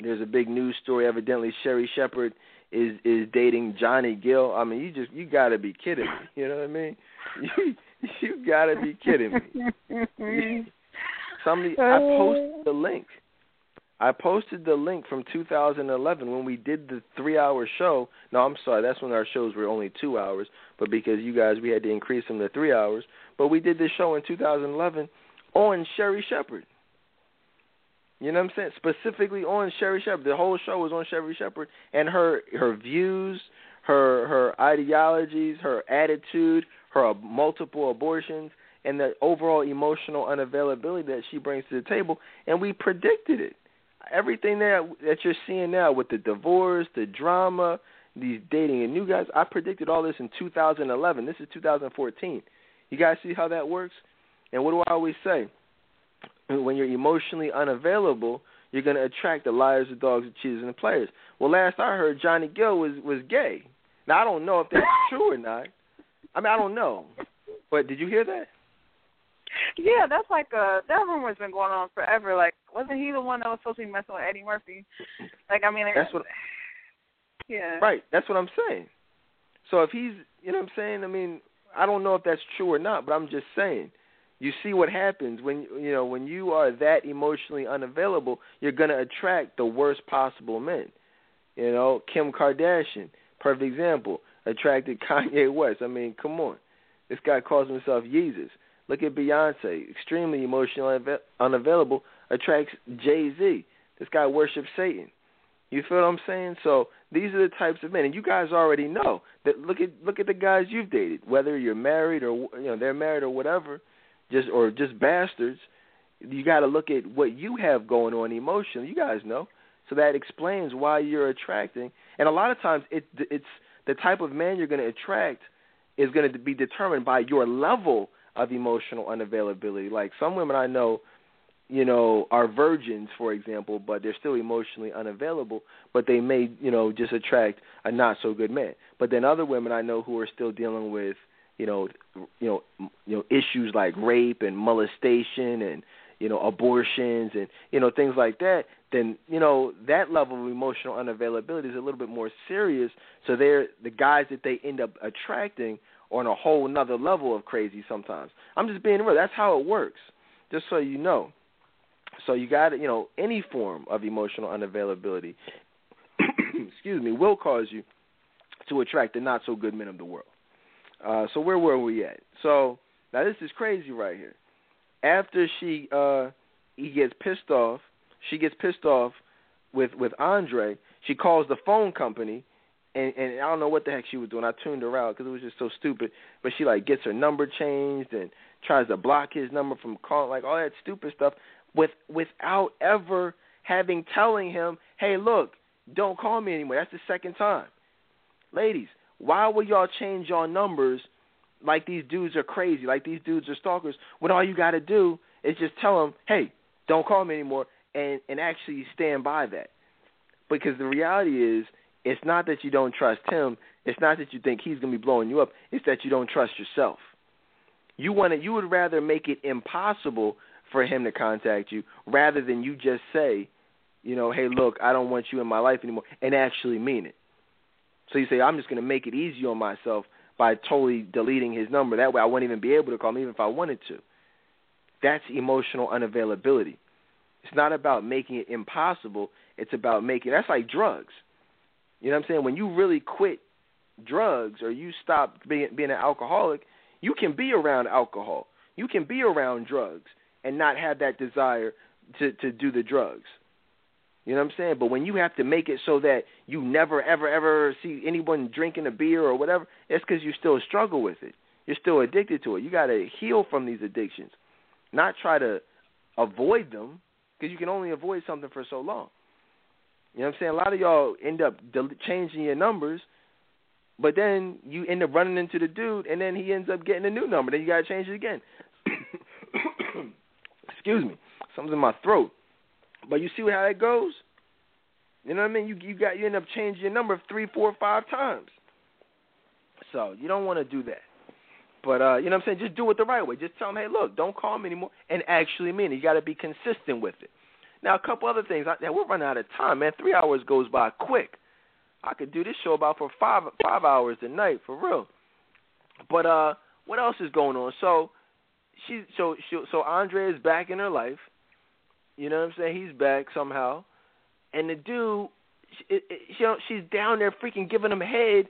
There's a big news story. Evidently, Sherri Shepherd is is dating Johnny Gill. I mean, you just you got to be kidding me. You know what I mean? [LAUGHS] You you got to be kidding me. [LAUGHS] Somebody, I posted oh. the link I posted the link from 2011 when we did the three-hour show. No, I'm sorry, that's when our shows were only two hours, but because you guys, we had to increase them to three hours. But we did this show in 2011 on Sherri Shepherd. You know what I'm saying? Specifically on Sherri Shepherd. The whole show was on Sherri Shepherd and her her views, her her ideologies, her attitude, her multiple abortions, and the overall emotional unavailability that she brings to the table. And we predicted it everything that that you're seeing now with the divorce, the drama, these dating and new guys, I predicted all this in 2011. This is 2014. You guys see how that works? And what do I always say? When you're emotionally unavailable, you're going to attract the liars, the dogs, the cheaters, and the players. Well, last I heard, Johnny Gill was was gay. Now I don't know if that's [LAUGHS] true or not. I mean, I don't know. But did you hear that? Yeah, that's like uh that rumor's been going on forever. Like, wasn't he the one that was supposed to be messing with Eddie Murphy? Like, I mean, that's what. [SIGHS] Yeah. Right. That's what I'm saying. So if he's, you know, what I'm saying. I mean, I don't know if that's true or not, but I'm just saying. You see what happens when you know when you are that emotionally unavailable, you're going to attract the worst possible men. You know, Kim Kardashian, perfect example, attracted [LAUGHS] Kanye West. I mean, come on, this guy calls himself Jesus. Look at Beyonce, extremely emotionally unavailable, attracts Jay Z. This guy worships Satan. You feel what I'm saying? So these are the types of men, and you guys already know that. Look at look at the guys you've dated, whether you're married or you know they're married or whatever, just or just bastards. You got to look at what you have going on emotionally. You guys know, so that explains why you're attracting. And a lot of times, it it's the type of man you're going to attract is going to be determined by your level of emotional unavailability. Like some women I know, you know, are virgins, for example, but they're still emotionally unavailable, but they may, you know, just attract a not so good man. But then other women I know who are still dealing with, you know, you know, you know, issues like rape and molestation and you know abortions and you know things like that then you know that level of emotional unavailability is a little bit more serious so they're the guys that they end up attracting on a whole another level of crazy sometimes. I'm just being real. That's how it works. Just so you know. So you got to, you know, any form of emotional unavailability, [COUGHS] excuse me, will cause you to attract the not so good men of the world. Uh, so where were we at? So now this is crazy right here. After she uh he gets pissed off, she gets pissed off with with Andre. She calls the phone company and and I don't know what the heck she was doing. I tuned her out because it was just so stupid. But she like gets her number changed and tries to block his number from calling, like all that stupid stuff, with without ever having telling him, hey, look, don't call me anymore. That's the second time. Ladies, why would y'all change your numbers like these dudes are crazy, like these dudes are stalkers, when all you got to do is just tell them, hey, don't call me anymore, and and actually stand by that. Because the reality is it's not that you don't trust him. It's not that you think he's going to be blowing you up. It's that you don't trust yourself. You want to, you would rather make it impossible for him to contact you rather than you just say, you know, hey, look, I don't want you in my life anymore, and actually mean it. So you say, I'm just going to make it easy on myself by totally deleting his number. That way, I wouldn't even be able to call him even if I wanted to. That's emotional unavailability. It's not about making it impossible. It's about making that's like drugs. You know what I'm saying? When you really quit drugs or you stop being being an alcoholic, you can be around alcohol. You can be around drugs and not have that desire to to do the drugs. You know what I'm saying? But when you have to make it so that you never ever ever see anyone drinking a beer or whatever, it's because you still struggle with it. You're still addicted to it. You got to heal from these addictions, not try to avoid them because you can only avoid something for so long. You know what I'm saying? A lot of y'all end up changing your numbers, but then you end up running into the dude, and then he ends up getting a new number. Then you got to change it again. [COUGHS] [COUGHS] Excuse me, something's in my throat. But you see how that goes? You know what I mean? You you got you end up changing your number three, four, five times. So you don't want to do that. But uh, you know what I'm saying? Just do it the right way. Just tell them, hey, look, don't call me anymore, and actually mean it. You got to be consistent with it. Now, a couple other things. I, we're running out of time, man. Three hours goes by quick. I could do this show about for five five hours a night for real. But uh, what else is going on? So she so she so Andre is back in her life. You know what I'm saying? He's back somehow, and the dude, she, know, she's down there freaking giving him head,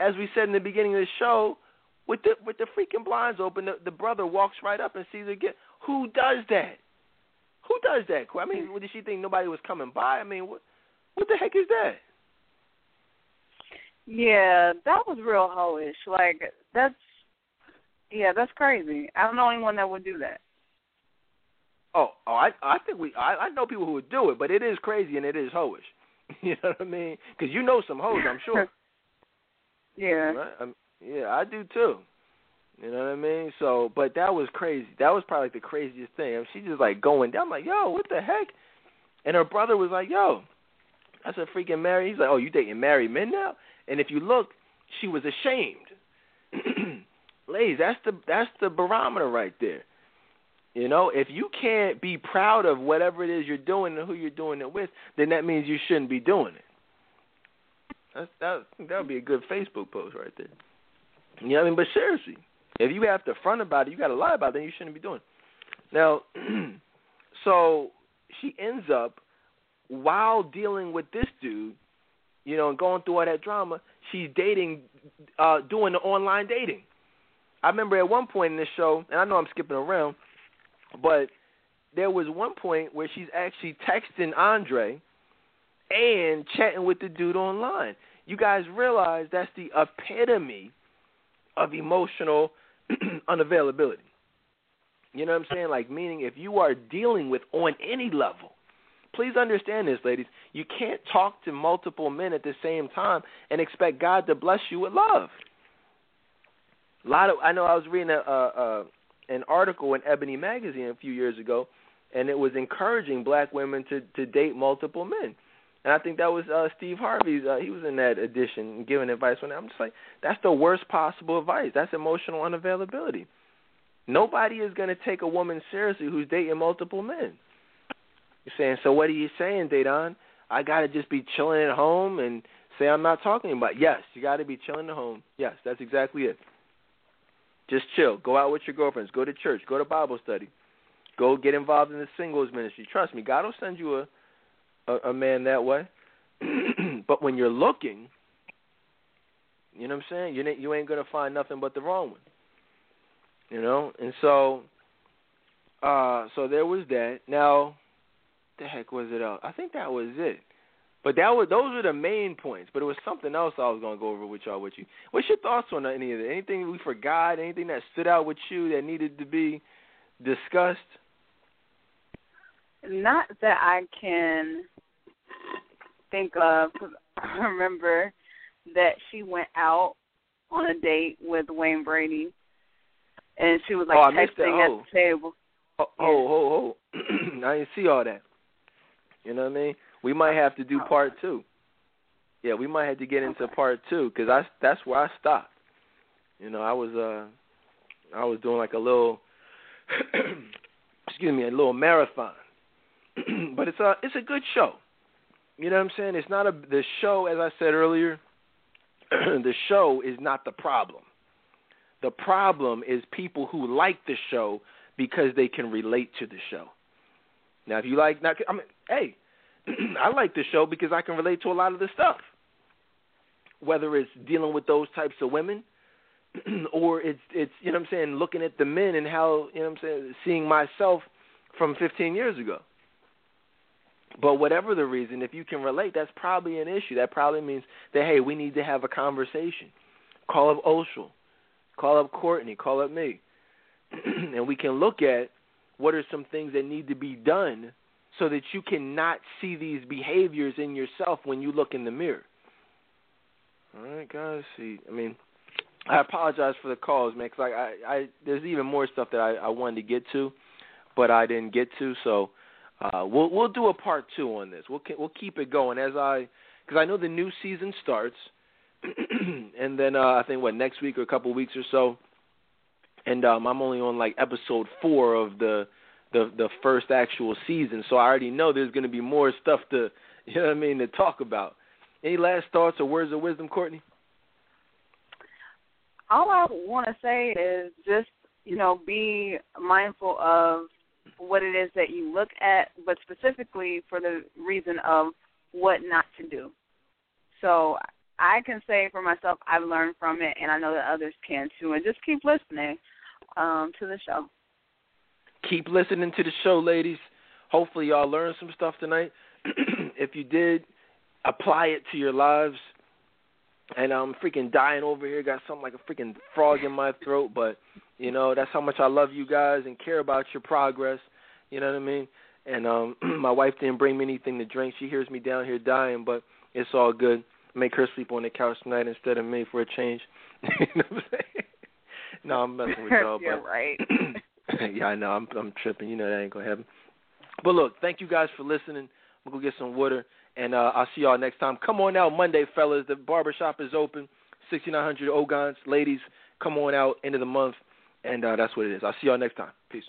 as we said in the beginning of the show, with the with the freaking blinds open. The, the brother walks right up and sees her get. Who does that? Who does that? I mean, did she think nobody was coming by? I mean, what what the heck is that? Yeah, that was real hoish. Like that's yeah, that's crazy. I'm the only one that would do that. Oh, oh, I I think we I I know people who would do it, but it is crazy and it is hoish. [LAUGHS] you know what I mean? Because you know some hoes, I'm sure. [LAUGHS] yeah. Right? I'm, um, yeah, I do too. You know what I mean? So, but that was crazy. That was probably like the craziest thing. I mean, she just like going down. I'm like, yo, what the heck? And her brother was like, yo, that's a freaking Mary. He's like, oh, you dating married men now? And if you look, she was ashamed. [CLEARS THROAT] Ladies, that's the that's the barometer right there. You know, if you can't be proud of whatever it is you're doing and who you're doing it with, then that means you shouldn't be doing it. That's, that that would be a good Facebook post right there. You know what I mean? But seriously, if you have to front about it, you got to lie about it, then you shouldn't be doing it. Now, [CLEARS THROAT] so she ends up while dealing with this dude, you know, and going through all that drama, she's dating, uh, doing the online dating. I remember at one point in this show, and I know I'm skipping around, but there was one point where she's actually texting Andre and chatting with the dude online. You guys realize that's the epitome of emotional [CLEARS THROAT] unavailability. You know what I'm saying? Like meaning if you are dealing with on any level, please understand this, ladies. You can't talk to multiple men at the same time and expect God to bless you with love. A lot of I know I was reading a, a, an article in Ebony magazine a few years ago, and it was encouraging black women to to date multiple men. And I think that was uh, Steve Harvey's. Uh, he was in that edition giving advice on that. I'm just like, that's the worst possible advice. That's emotional unavailability. Nobody is going to take a woman seriously who's dating multiple men. You're saying, so what are you saying, Dedan? I got to just be chilling at home and say I'm not talking about. Yes, you got to be chilling at home. Yes, that's exactly it. Just chill. Go out with your girlfriends. Go to church. Go to Bible study. Go get involved in the singles ministry. Trust me, God will send you a a, a man that way. [CLEARS THROAT] but when you're looking, you know what I'm saying? You you ain't gonna find nothing but the wrong one. You know, and so, uh, so there was that. Now, the heck was it else? I think that was it. But that was those were the main points. But it was something else I was gonna go over with y'all with you. What's your thoughts on any of it? Anything we forgot? Anything that stood out with you that needed to be discussed? Not that I can think of. Cause [LAUGHS] I remember that she went out on a date with Wayne Brady, and she was like oh, texting oh. at the table. Oh, yeah. oh, oh, oh. [CLEARS THROAT] I didn't see all that. You know what I mean? We might have to do part two. Yeah, we might have to get into part two because I that's where I stopped. You know, I was uh, I was doing like a little, [CLEARS THROAT] excuse me, a little marathon. [CLEARS THROAT] but it's a it's a good show. You know what I'm saying? It's not a the show as I said earlier. [CLEARS THROAT] the show is not the problem. The problem is people who like the show because they can relate to the show. Now, if you like, not, I mean, hey, [CLEARS THROAT] I like the show because I can relate to a lot of the stuff. Whether it's dealing with those types of women, [CLEARS THROAT] or it's it's you know what I'm saying, looking at the men and how you know what I'm saying, seeing myself from 15 years ago. But whatever the reason, if you can relate, that's probably an issue. That probably means that hey, we need to have a conversation. Call up Oshel, call up Courtney, call up me, [CLEARS THROAT] and we can look at what are some things that need to be done so that you cannot see these behaviors in yourself when you look in the mirror. All right, guys. See, I mean, I apologize for the calls, man. Cause I, I, I there's even more stuff that I, I wanted to get to, but I didn't get to. So uh, we'll we'll do a part two on this. We'll we'll keep it going as I because I know the new season starts, [CLEARS THROAT] and then uh, I think what next week or a couple weeks or so, and um, I'm only on like episode four of the the the first actual season, so I already know there's going to be more stuff to [LAUGHS] you know what I mean to talk about. Any last thoughts or words of wisdom, Courtney? All I want to say is just you know be mindful of what it is that you look at, but specifically for the reason of what not to do. So I can say for myself, I've learned from it, and I know that others can too. And just keep listening um, to the show. Keep listening to the show, ladies. Hopefully, y'all learned some stuff tonight. [CLEARS THROAT] if you did, apply it to your lives. And I'm freaking dying over here. Got something like a freaking frog in my throat, but you know that's how much I love you guys and care about your progress. You know what I mean? And um [CLEARS THROAT] my wife didn't bring me anything to drink. She hears me down here dying, but it's all good. Make her sleep on the couch tonight instead of me for a change. [LAUGHS] you know what I'm saying? no, I'm messing with [LAUGHS] y'all. yeah, but, right. [CLEARS THROAT] [LAUGHS] yeah, I know. I'm I'm tripping. You know that ain't gonna happen. But look, thank you guys for listening. We'll go get some water, and uh, I'll see y'all next time. Come on out Monday, fellas. The barbershop is open. 6900 Ogontz. Ladies, come on out end of the month, and uh, that's what it is. I'll see y'all next time. Peace.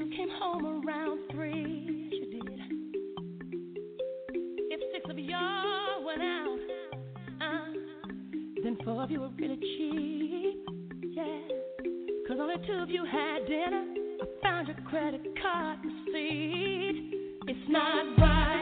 You came home around three. Yes, you did. If six of y'all went out, uh, then four of you were really cheap. Yeah. Cause only two of you had dinner. I found your credit card receipt. It's not right,